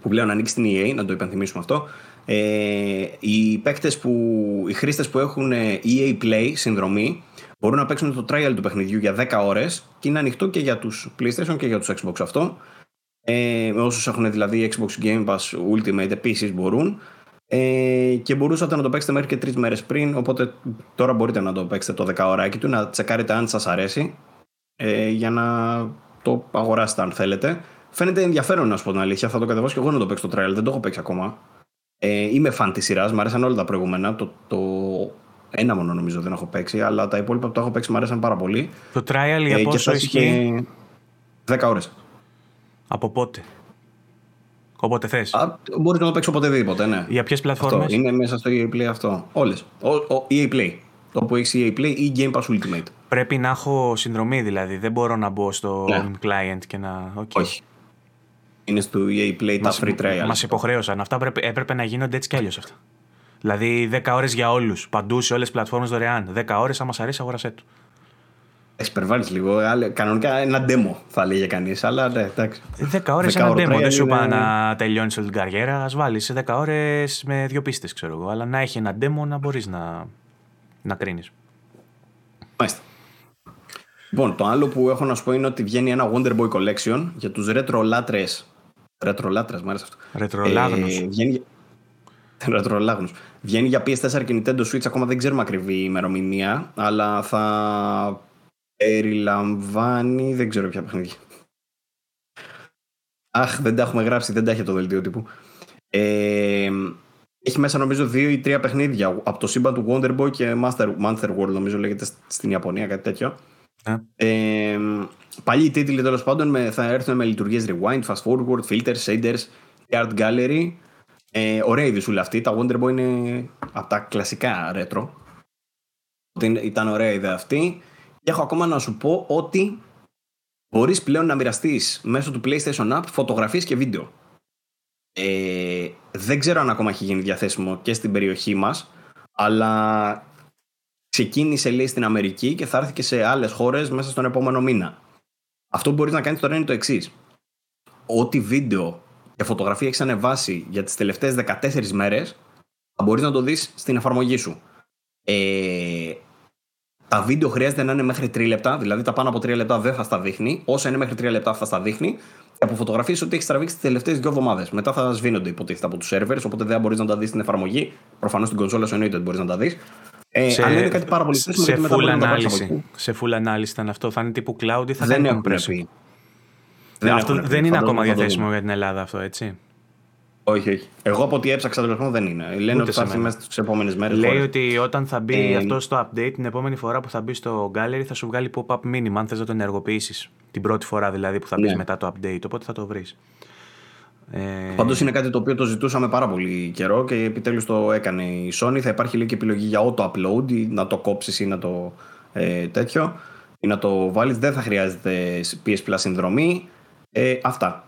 Που πλέον ανήκει στην EA, να το υπενθυμίσουμε αυτό. Ε, οι παίκτες που, οι χρήστες που έχουν EA Play συνδρομή μπορούν να παίξουν το trial του παιχνιδιού για 10 ώρες και είναι ανοιχτό και για τους PlayStation και για τους Xbox αυτό. Ε, όσους έχουν δηλαδή Xbox Game Pass Ultimate επίσης μπορούν. Ε, και μπορούσατε να το παίξετε μέχρι και τρεις μέρες πριν. Οπότε τώρα μπορείτε να το παίξετε το 10 ωράκι του, να τσεκάρετε αν σας αρέσει ε, για να το αγοράσετε αν θέλετε. Φαίνεται ενδιαφέρον να σου πω την αλήθεια. Θα το κατεβάσω και εγώ να το παίξω το trial. Δεν το έχω παίξει ακόμα. Ε, είμαι φαν της σειράς. Μ' αρέσαν όλα τα προηγούμενα. Το, το ένα μόνο νομίζω δεν έχω παίξει, αλλά τα υπόλοιπα που το έχω παίξει μου αρέσαν πάρα πολύ. Το trial για ε, πόσο ισχύει; 10 ώρες. Από πότε; Όποτε θες; Μπορείς να το παίξει οποτεδήποτε, ναι. Για ποιες πλατφόρμες; Είναι μέσα στο EA Play αυτό. Όλες. EA Play. Το που έχει EA Play ή Game Pass Ultimate. Πρέπει να έχω συνδρομή δηλαδή. Δεν μπορώ να μπω στο ναι. client και να. Okay. Όχι. Είναι στο EA Play τα free trial. Μας υποχρέωσαν. Αυτά έπρεπε, έπρεπε να γίνονται έτσι κι αλλιώς αυτά. Δηλαδή 10 ώρες για όλους. Παντού σε όλες τις πλατφόρμες δωρεάν. 10 ώρες, άμα σα αρέσει, αγόρασέ του. Έχει υπερβάλει λίγο. Κανονικά ένα demo θα λέγε κανείς. Αλλά ναι, εντάξει. 10 ώρες ένα demo. Δεν σου είπα να τελειώνεις όλη την καριέρα. Α βάλεις 10 ώρες με δύο πίστες, ξέρω εγώ. Αλλά να έχει ένα demo να μπορείς να, να κρίνεις. Μάλιστα. Λοιπόν, το άλλο που έχω να σου πω είναι ότι βγαίνει ένα Wonder Boy Collection για τους retro λάτρες. Retro λάτρες, μου άρεσε αυτό. Ρετρολάγνους. Ε, βγαίνει... Ρετρολάγνους. Βγαίνει για PS4 και Nintendo Switch, ακόμα δεν ξέρουμε ακριβή ημερομηνία, αλλά θα περιλαμβάνει, δεν ξέρω ποια παιχνίδια. Αχ, δεν τα έχουμε γράψει, δεν τα έχει το δελτίο τύπου. Ε, έχει μέσα νομίζω δύο ή τρία παιχνίδια από το σύμπαν του Wonder Boy και Master, Master World, νομίζω λέγεται στην Ιαπωνία, κάτι τέτοιο. Yeah. Ναι. Ε, παλιοί τίτλοι τέλος πάντων με, θα έρθουν με λειτουργίες rewind, fast forward, filters, shaders, art gallery. Ε, ωραία η δυσούλα αυτή. Τα Wonder Boy είναι από τα κλασικά retro. Ήταν ωραία η ιδέα αυτή. Και έχω ακόμα να σου πω ότι μπορείς πλέον να μοιραστείς μέσω του PlayStation App φωτογραφίες και βίντεο. Ε, δεν ξέρω αν ακόμα έχει γίνει διαθέσιμο και στην περιοχή μας, αλλά ξεκίνησε λέει στην Αμερική και θα έρθει και σε άλλες χώρες μέσα στον επόμενο μήνα. Αυτό που μπορείς να κάνεις τώρα είναι το εξής. Ό,τι βίντεο και φωτογραφία έχεις ανεβάσει για τις τελευταίες 14 μέρες θα μπορείς να το δεις στην εφαρμογή σου. Ε, Τα βίντεο χρειάζεται να είναι μέχρι 3 λεπτά, δηλαδή τα πάνω από 3 λεπτά δεν θα στα δείχνει. Όσα είναι μέχρι 3 λεπτά θα στα δείχνει. Και από φωτογραφίες ότι έχεις τραβήξει τις τελευταίες δύο εβδομάδες. Μετά θα σβήνονται υποτίθεται από τους servers, οπότε δεν μπορείς να τα δεις στην εφαρμογή. Προφανώς στην κονσόλα σου εννοείται ότι μπορείς να τα δεις. Ε, σε, είναι κάτι πάρα πολύ Σε, σε full ανάλυση. Σε full ανάλυση ήταν αυτό. Θα είναι τύπου cloud ή θα δεν είναι πρέπει. Δεν, αυτό, δεν είναι ακόμα διαθέσιμο για την Ελλάδα αυτό, έτσι. Όχι, όχι. Εγώ από ό,τι έψαξα το δεν είναι. Λένε ότι θα έρθει μέσα στις επόμενες μέρες. Λέει ότι όταν θα μπει ε, αυτό στο update, την επόμενη φορά που θα μπει στο gallery, θα σου βγάλει pop-up μήνυμα αν θες να το ενεργοποιήσεις. Την πρώτη φορά δηλαδή που θα μπεις ναι. μετά το update. Οπότε θα το βρεις. Ε... Πάντως είναι κάτι το οποίο το ζητούσαμε πάρα πολύ καιρό και επιτέλους το έκανε η Sony. Θα υπάρχει λίγη επιλογή για auto upload ή να το κόψεις ή να το ε, τέτοιο ή να το βάλεις. Δεν θα χρειάζεται PS Plus συνδρομή. Ε, αυτά.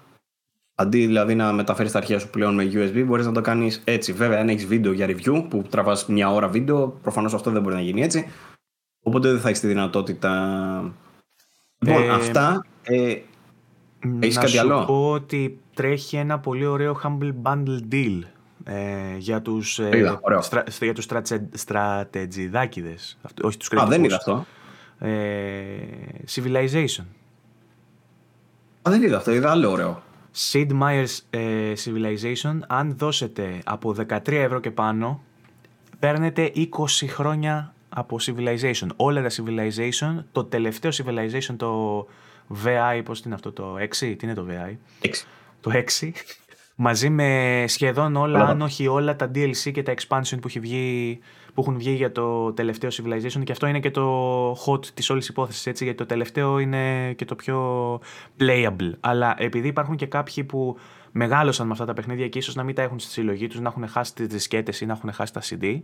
Αντί δηλαδή να μεταφέρεις τα αρχεία σου πλέον με USB, μπορείς να το κάνεις έτσι. Βέβαια, αν έχεις βίντεο για review που τραβάς μια ώρα βίντεο, προφανώς αυτό δεν μπορεί να γίνει έτσι. Οπότε δεν θα έχεις τη δυνατότητα. Λοιπόν, ε, αυτά. Ε, έχεις κάτι άλλο; Να πω ότι τρέχει ένα πολύ ωραίο Humble Bundle Deal ε, για τους, ε, στρα, για τους στρατετζιδάκιδες. Όχι τους Α, δεν είδα αυτό. Ε, civilization. Α, δεν είδα αυτό. Είδα άλλο ωραίο. Sid Meier's ε, Civilization, αν δώσετε από 13 ευρώ και πάνω, παίρνετε 20 χρόνια από Civilization. Όλα τα Civilization, το τελευταίο Civilization, το VI, πώς είναι αυτό το 6, τι είναι το VI? 6. Το 6, μαζί με σχεδόν όλα, αν όχι όλα τα DLC και τα expansion που έχει βγει που έχουν βγει για το τελευταίο Civilization και αυτό είναι και το hot της όλης υπόθεσης έτσι γιατί το τελευταίο είναι και το πιο playable αλλά επειδή υπάρχουν και κάποιοι που μεγάλωσαν με αυτά τα παιχνίδια και ίσως να μην τα έχουν στη συλλογή τους να έχουν χάσει τις δισκέτες ή να έχουν χάσει τα CD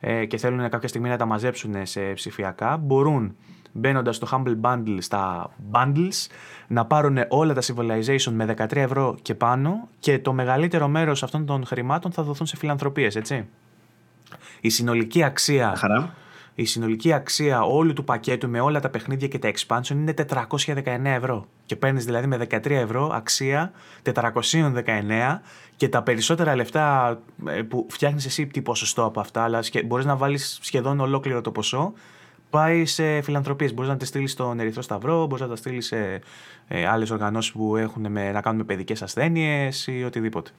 ε, και θέλουν κάποια στιγμή να τα μαζέψουν σε ψηφιακά μπορούν μπαίνοντας στο Humble Bundle στα bundles να πάρουν όλα τα Civilization με 13 ευρώ και πάνω και το μεγαλύτερο μέρος αυτών των χρημάτων θα δοθούν σε φιλανθρωπίες, έτσι. Η συνολική αξία. Χαρά. Η συνολική αξία όλου του πακέτου με όλα τα παιχνίδια και τα expansion είναι 419 ευρώ. Και παίρνεις δηλαδή με 13 ευρώ αξία 419 και τα περισσότερα λεφτά ε, που φτιάχνεις εσύ τι ποσοστό από αυτά, αλλά μπορείς να βάλεις σχεδόν ολόκληρο το ποσό, πάει σε φιλανθρωπίες. Μπορείς να τα στείλεις στον Ερυθρό Σταυρό, μπορείς να τα στείλεις σε ε, άλλες οργανώσεις που έχουν με, να κάνουν με παιδικές ασθένειες ή οτιδήποτε.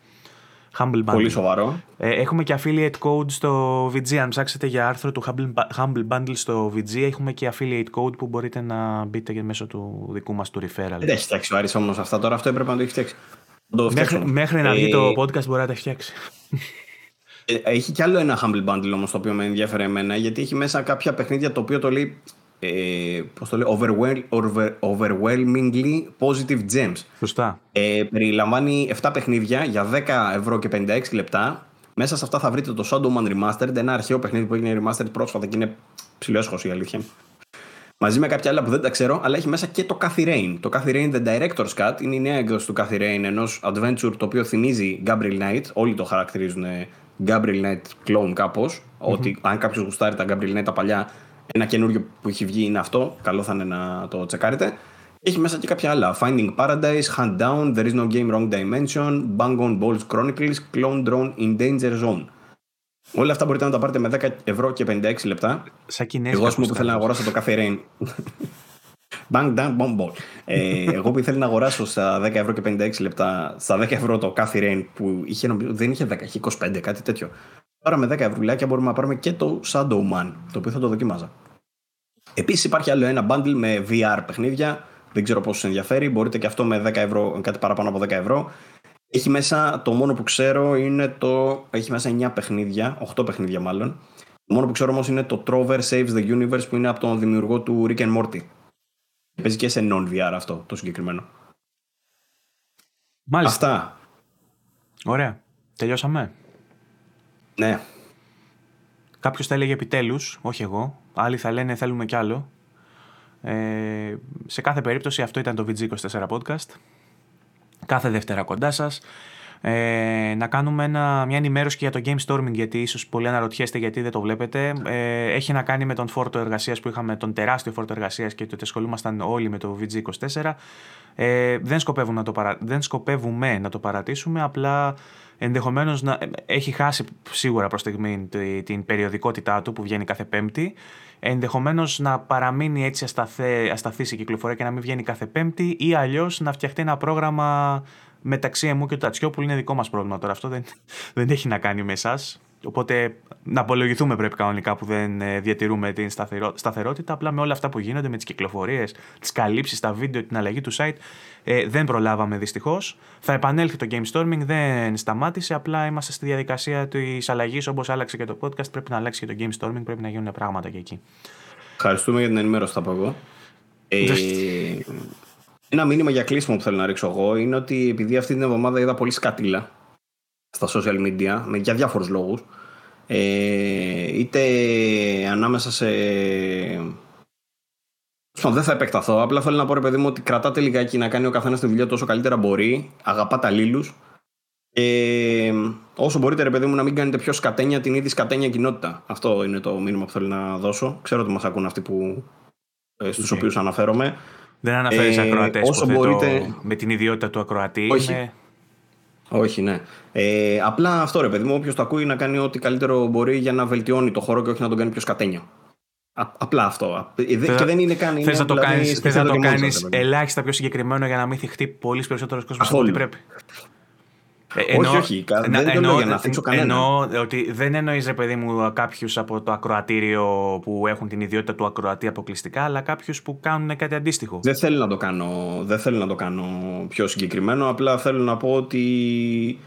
Humble Bundle. Πολύ σοβαρό. Ε, έχουμε και affiliate code στο VG. Αν ψάξετε για άρθρο του Humble, Humble Bundle στο VG, έχουμε και affiliate code που μπορείτε να μπείτε μέσω του δικού μας του referral. Δεν έχει φτιάξει ο Άρης όμως αυτά τώρα. Αυτό έπρεπε να το έχει φτιάξει. Το μέχρι, μέχρι να βγει το ε, podcast μπορεί να τα φτιάξει. Ε, έχει κι άλλο ένα Humble Bundle όμως το οποίο με ενδιαφέρει εμένα γιατί έχει μέσα κάποια παιχνίδια το οποίο το λέει ε, πώς το λέει, overwhelmingly positive gems. Σωστά. Ε, περιλαμβάνει 7 παιχνίδια για 10 ευρώ και 56 λεπτά. Μέσα σε αυτά θα βρείτε το Shadow Man Remastered, ένα αρχαίο παιχνίδι που έγινε remastered πρόσφατα και είναι ψηλό η αλήθεια. Μαζί με κάποια άλλα που δεν τα ξέρω, αλλά έχει μέσα και το Cathy Rain. Το Cathy Rain The Director's Cut είναι η νέα έκδοση του Cathy Rain, ενός adventure το οποίο θυμίζει Gabriel Knight. Όλοι το χαρακτηρίζουν Gabriel Knight clone κάπως. Mm-hmm. Ότι αν κάποιος γουστάρει τα Gabriel Knight τα παλιά, ένα καινούριο που έχει βγει είναι αυτό. Καλό θα είναι να το τσεκάρετε. Έχει μέσα και κάποια άλλα. Finding Paradise, Hunt Down, There is no game wrong dimension, Bang on Balls Chronicles, Clone Drone in Danger Zone. Όλα αυτά μπορείτε να τα πάρετε με 10 ευρώ και 56 λεπτά. Σαν Εγώ, ας πούμε, που θέλω να αγοράσω το Cafe Rain. Bang, down, bomb, ball. ε, εγώ που ήθελα να αγοράσω στα 10 ευρώ και 56 λεπτά, στα 10 ευρώ το Cafe Rain που είχε, δεν είχε 10, είχε 25, κάτι τέτοιο. Τώρα με 10 ευρουλάκια μπορούμε να πάρουμε και το Shadow Man, το οποίο θα το δοκιμάζα. Επίσης υπάρχει άλλο ένα bundle με VR παιχνίδια. Δεν ξέρω πόσο ενδιαφέρει. Μπορείτε και αυτό με 10 ευρώ, κάτι παραπάνω από 10 ευρώ. Έχει μέσα, το μόνο που ξέρω είναι το. Έχει μέσα 9 παιχνίδια, 8 παιχνίδια μάλλον. Το μόνο που ξέρω όμως είναι το Trover Saves the Universe που είναι από τον δημιουργό του Rick and Morty. Παίζει και σε non-VR αυτό το συγκεκριμένο. Μάλιστα. Αυτά. Ωραία. Τελειώσαμε. Ναι. Κάποιος θα έλεγε επιτέλους, όχι εγώ. Άλλοι θα λένε θέλουμε κι άλλο. Ε, σε κάθε περίπτωση αυτό ήταν το VG24 podcast. Κάθε Δευτέρα κοντά σας. Ε, να κάνουμε ένα, μια ενημέρωση και για το Game Storming γιατί ίσως πολλοί αναρωτιέστε γιατί δεν το βλέπετε. Ε, έχει να κάνει με τον φόρτο εργασίας που είχαμε, τον τεράστιο φόρτο εργασίας και ότι ασχολούμασταν όλοι με το VG24. Ε, δεν, σκοπεύουμε να το παρα... δεν σκοπεύουμε να το παρατήσουμε, απλά ενδεχομένως να έχει χάσει σίγουρα προς στιγμή την περιοδικότητά του που βγαίνει κάθε Πέμπτη. Ενδεχομένως να παραμείνει έτσι ασταθέ, ασταθής η κυκλοφορία και να μην βγαίνει κάθε Πέμπτη ή αλλιώς να φτιαχτεί ένα πρόγραμμα μεταξύ εμού και του Τατσιόπουλου. Είναι δικό μας πρόβλημα τώρα. Αυτό δεν, δεν έχει να κάνει με εσάς. Οπότε να απολογηθούμε πρέπει κανονικά που δεν ε, διατηρούμε την σταθερότητα. Απλά με όλα αυτά που γίνονται, με τις κυκλοφορίες, τις καλύψεις, τα βίντεο, την αλλαγή του site, ε, δεν προλάβαμε δυστυχώς. Θα επανέλθει το Game Storming, δεν σταμάτησε. Απλά είμαστε στη διαδικασία της αλλαγής. Όπως άλλαξε και το podcast, πρέπει να αλλάξει και το Game Storming, πρέπει να γίνουν πράγματα και εκεί. Ευχαριστούμε για την ενημέρωση, θα πω εγώ. Ε, ένα μήνυμα για κλείσιμο που θέλω να ρίξω εγώ είναι ότι επειδή αυτή την εβδομάδα είδα πολύ σκατήλα στα social media για διάφορους λόγους ε, είτε ανάμεσα σε δεν θα επεκταθώ. Απλά θέλω να πω ρε παιδί μου ότι κρατάτε λιγάκι να κάνει ο καθένας τη δουλειά τόσο καλύτερα μπορεί. Αγαπά τα λίλου. Και όσο μπορείτε, ρε παιδί μου, να μην κάνετε πιο σκατένια την ίδια σκατένια κοινότητα. Αυτό είναι το μήνυμα που θέλω να δώσω. Ξέρω ότι μας ακούν αυτοί που, ε, στους okay. οποίους αναφέρομαι. Δεν αναφέρεις ε, ακροατές μπορείτε... με την ιδιότητα του ακροατή. Όχι. Όχι, ναι. Ε, απλά αυτό ρε παιδί μου, όποιος το ακούει να κάνει ό,τι καλύτερο μπορεί για να βελτιώνει το χώρο και όχι να τον κάνει πιο σκατένιο. απλά αυτό. Ε, και δεν είναι καν. Θες να το δηλαδή κάνει ελάχιστα πιο συγκεκριμένο για να μην θυχτεί πολύς περισσότερος κόσμος από ό,τι πρέπει; Ε, εννοώ, όχι, όχι. Δεν το εννοώ για να αφήσω κανένα. Εννοώ ότι δεν εννοείς, ρε παιδί μου, κάποιους από το ακροατήριο που έχουν την ιδιότητα του ακροατή αποκλειστικά, αλλά κάποιους που κάνουν κάτι αντίστοιχο. Δεν θέλω να το κάνω, δεν θέλω να το κάνω πιο συγκεκριμένο. Απλά θέλω να πω ότι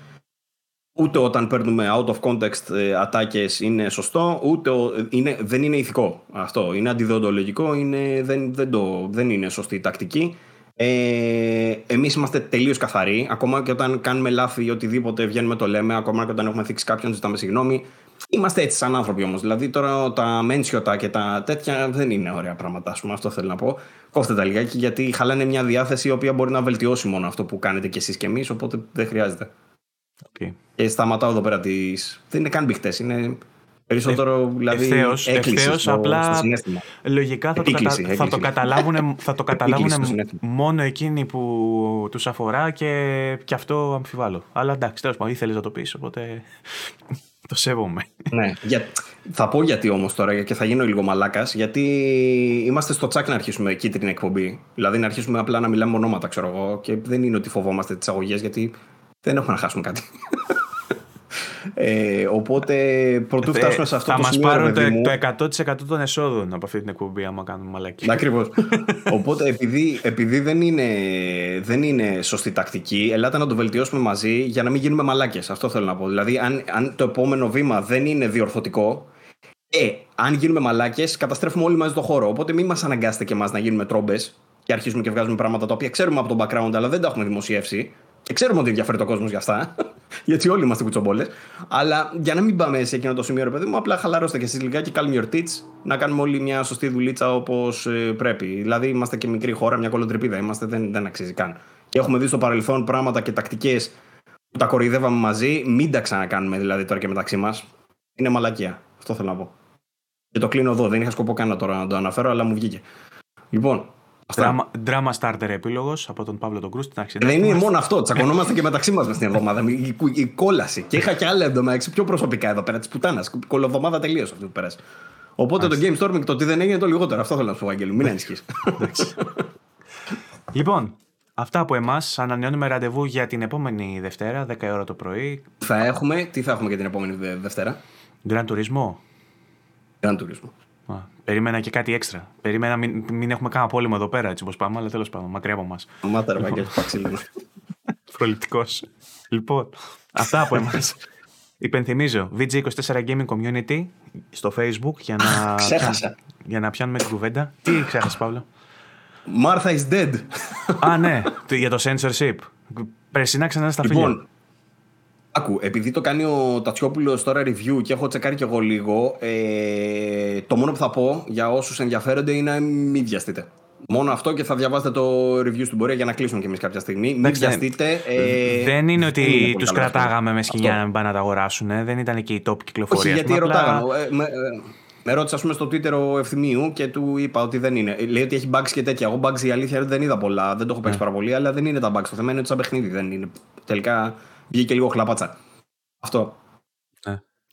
ούτε όταν παίρνουμε out of context ε, ατάκες είναι σωστό, ούτε είναι, δεν είναι ηθικό αυτό. Είναι αντιδοντολογικό, είναι, δεν, δεν, το, δεν είναι σωστή τακτική. Ε, Εμείς είμαστε τελείως καθαροί. Ακόμα και όταν κάνουμε λάθη ή οτιδήποτε βγαίνουμε το λέμε. Ακόμα και όταν έχουμε θίξει κάποιον, ζητάμε συγγνώμη. Είμαστε έτσι σαν άνθρωποι όμως. Δηλαδή τώρα τα μένσιωτα και τα τέτοια δεν είναι ωραία πράγματα. Πούμε, αυτό θέλω να πω. Κόφτε τα λιγάκι γιατί χαλάνε μια διάθεση η οποία μπορεί να βελτιώσει μόνο αυτό που κάνετε κι εσείς κι εμείς. Οπότε δεν χρειάζεται. Okay. Και σταματάω εδώ πέρα τι. Δεν είναι καν μπιχτέ. Είναι Περισσότερο δηλαδή ευθέως, ευθέως, στο, απλά στο λογικά θα, έκκληση, το, κατα... θα το καταλάβουν, θα το καταλάβουν μόνο εκείνοι που τους αφορά και, και αυτό αμφιβάλλω. Αλλά εντάξει, τέλος πάντων, ήθελες να το πεις, οπότε το σέβομαι. Ναι, για... θα πω γιατί όμως τώρα και θα γίνω λίγο μαλάκας, γιατί είμαστε στο τσάκ να αρχίσουμε εκεί την εκπομπή. Δηλαδή να αρχίσουμε απλά να μιλάμε ονόματα, ξέρω εγώ, και δεν είναι ότι φοβόμαστε τις αγωγές, γιατί δεν έχουμε να χάσουμε κάτι. Ε, οπότε πρωτού φτάσουμε σε αυτό θα το σημείο. Θα μα πάρουν το, το 100% των εσόδων από αυτή την εκπομπή, άμα κάνουμε μαλακή. Ακριβώς. οπότε επειδή, επειδή δεν, είναι, δεν είναι σωστή τακτική, ελάτε να το βελτιώσουμε μαζί για να μην γίνουμε μαλάκες. Αυτό θέλω να πω. Δηλαδή, αν, αν το επόμενο βήμα δεν είναι διορθωτικό, ε, αν γίνουμε μαλάκες, καταστρέφουμε όλοι μαζί το χώρο. Οπότε μην μας αναγκάσετε και εμάς να γίνουμε τρόμπε και αρχίζουμε και βγάζουμε πράγματα τα οποία ξέρουμε από τον background, αλλά δεν τα έχουμε δημοσιεύσει. Και ξέρουμε ότι ενδιαφέρει ο κόσμος για αυτά. Γιατί όλοι είμαστε κουτσομπόλες. Αλλά για να μην πάμε σε εκείνο το σημείο, ρε παιδί μου, απλά χαλαρώστε και εσείς λιγάκι, calm your tits, να κάνουμε όλοι μια σωστή δουλίτσα όπως ε, πρέπει. Δηλαδή, είμαστε και μικρή χώρα, μια κολοτρυπίδα είμαστε, δεν, δεν αξίζει καν. Και έχουμε δει στο παρελθόν πράγματα και τακτικές που τα κοροϊδεύαμε μαζί, μην τα ξανακάνουμε δηλαδή τώρα και μεταξύ μας. Είναι μαλακία. Αυτό θέλω να πω. Και το κλείνω εδώ. Δεν είχα σκοπό καν τώρα να το αναφέρω, αλλά μου βγήκε. Λοιπόν, Drama, drama starter επίλογος από τον Παύλο τον Κρούς στην αρχή. Δεν είναι μόνο αυτό. Τσακωνόμαστε και μεταξύ μας στην εβδομάδα. Η, η, κόλαση. Και είχα και άλλα εβδομάδα πιο προσωπικά εδώ πέρα της πουτάνας. Κολοβδομάδα τελείω αυτή που πέρασε. Οπότε το Game Storming το ότι δεν έγινε το λιγότερο. Αυτό θέλω να σου πω, Αγγέλου. Μην ανησυχείς. λοιπόν, αυτά από εμάς. Ανανεώνουμε ραντεβού για την επόμενη Δευτέρα, 10 ώρα το πρωί. Θα έχουμε, τι θα έχουμε για την επόμενη Δευτέρα; Grand Turismo. Grand Turismo. Περίμενα και κάτι έξτρα. Περίμενα μην, μην έχουμε κανένα πόλεμο εδώ πέρα, έτσι όπως πάμε, αλλά τέλος πάντων, μακριά από εμάς. Μάτα, ρε Μάγκελ, Προληπτικό. λοιπόν, αυτά από εμάς. Υπενθυμίζω, VG24 Gaming Community στο Facebook για να, Ξέχασα. για να πιάνουμε την κουβέντα. Τι ξέχασες, Παύλο; Martha is dead. Α, ναι, για το censorship. Περσινά ξανά στα λοιπόν, φίλια. Άκου, επειδή το κάνει ο Τατσιόπουλος τώρα review και έχω τσεκάρει κι εγώ λίγο, ε, το μόνο που θα πω για όσους ενδιαφέρονται είναι να μην βιαστείτε. Μόνο αυτό και θα διαβάσετε το review στην πορεία για να κλείσουμε κι εμείς κάποια στιγμή. Μην βιαστείτε. Ε, δεν είναι ότι τους κρατάγαμε με σκηνιά να μην πάνε να τα αγοράσουν. Ε. Δεν ήταν και η top κυκλοφορία. Όχι, γιατί ρωτάγαμε. Ε, με, ε, με ρώτησε, ας πούμε, στο Twitter ο Ευθυμίου και του είπα ότι δεν είναι. Λέει ότι έχει bugs και τέτοια. Εγώ bugs η αλήθεια δεν είδα πολλά, δεν το έχω παίξει ναι. πάρα πολύ, αλλά δεν είναι τα bugs. Το θέμα είναι ότι σαν παιχνίδι δεν είναι. Τελικά βγήκε λίγο χλαπάτσα. Αυτό.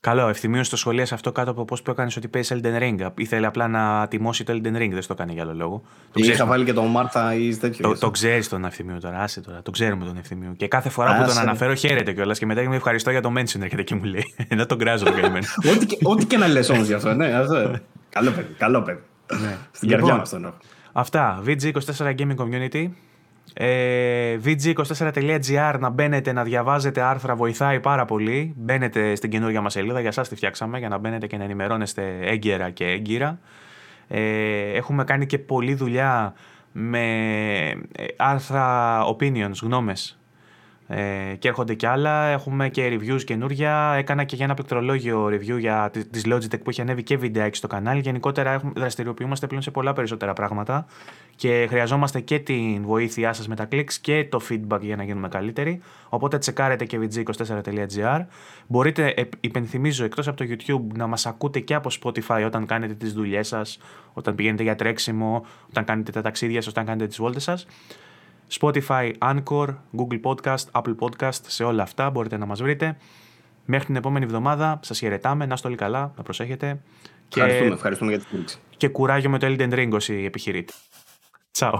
Καλό, ευθυμίως στο σχολείο σε αυτό κάτω από πώς που έκανε ότι παίζεις Elden Ring. Ήθελε απλά να τιμώσει το Elden Ring, δεν στο κάνει για άλλο λόγο. Το Είχα βάλει και τον Μάρθα ή τέτοιο. Το, το ξέρεις τον ευθυμίο τώρα, άσε τώρα. Το ξέρουμε τον ευθυμίο. Και κάθε φορά που τον αναφέρω χαίρεται κιόλας και μετά με ευχαριστώ για το mention έρχεται και μου λέει. Ενώ τον κράζω το καημένο. Ό,τι και να λες όμως γι' αυτό, ναι. Καλό παιδί, καλό παιδί. Ναι. Στην καρδιά λοιπόν, μας τον έχω. Αυτά. VG24 Gaming Community. Ε, VG24.gr να μπαίνετε να διαβάζετε άρθρα βοηθάει πάρα πολύ. Μπαίνετε στην καινούργια μας σελίδα, για σας τη φτιάξαμε, για να μπαίνετε και να ενημερώνεστε έγκαιρα και έγκυρα. Ε, έχουμε κάνει και πολλή δουλειά με ε, άρθρα opinions, γνώμες ε, και έρχονται κι άλλα. Έχουμε και reviews καινούρια. Έκανα και για ένα πληκτρολόγιο review για τη Logitech που έχει ανέβει και βιντεάκι στο κανάλι. Γενικότερα έχουμε, δραστηριοποιούμαστε πλέον σε πολλά περισσότερα πράγματα και χρειαζόμαστε και την βοήθειά σας με τα clicks και το feedback για να γίνουμε καλύτεροι. Οπότε τσεκάρετε και vg24.gr. Μπορείτε, υπενθυμίζω, εκτός από το YouTube, να μας ακούτε και από Spotify όταν κάνετε τις δουλειές σας, όταν πηγαίνετε για τρέξιμο, όταν κάνετε τα ταξίδια σας, όταν κάνετε τις βόλτες σας. Spotify, Anchor, Google Podcast, Apple Podcast, σε όλα αυτά μπορείτε να μας βρείτε. Μέχρι την επόμενη εβδομάδα σας χαιρετάμε, να είστε όλοι καλά, να προσέχετε. Ευχαριστούμε, και... ευχαριστούμε για τη στήριξη. Και κουράγιο με το Elden Ring όσοι επιχειρείτε. Ciao.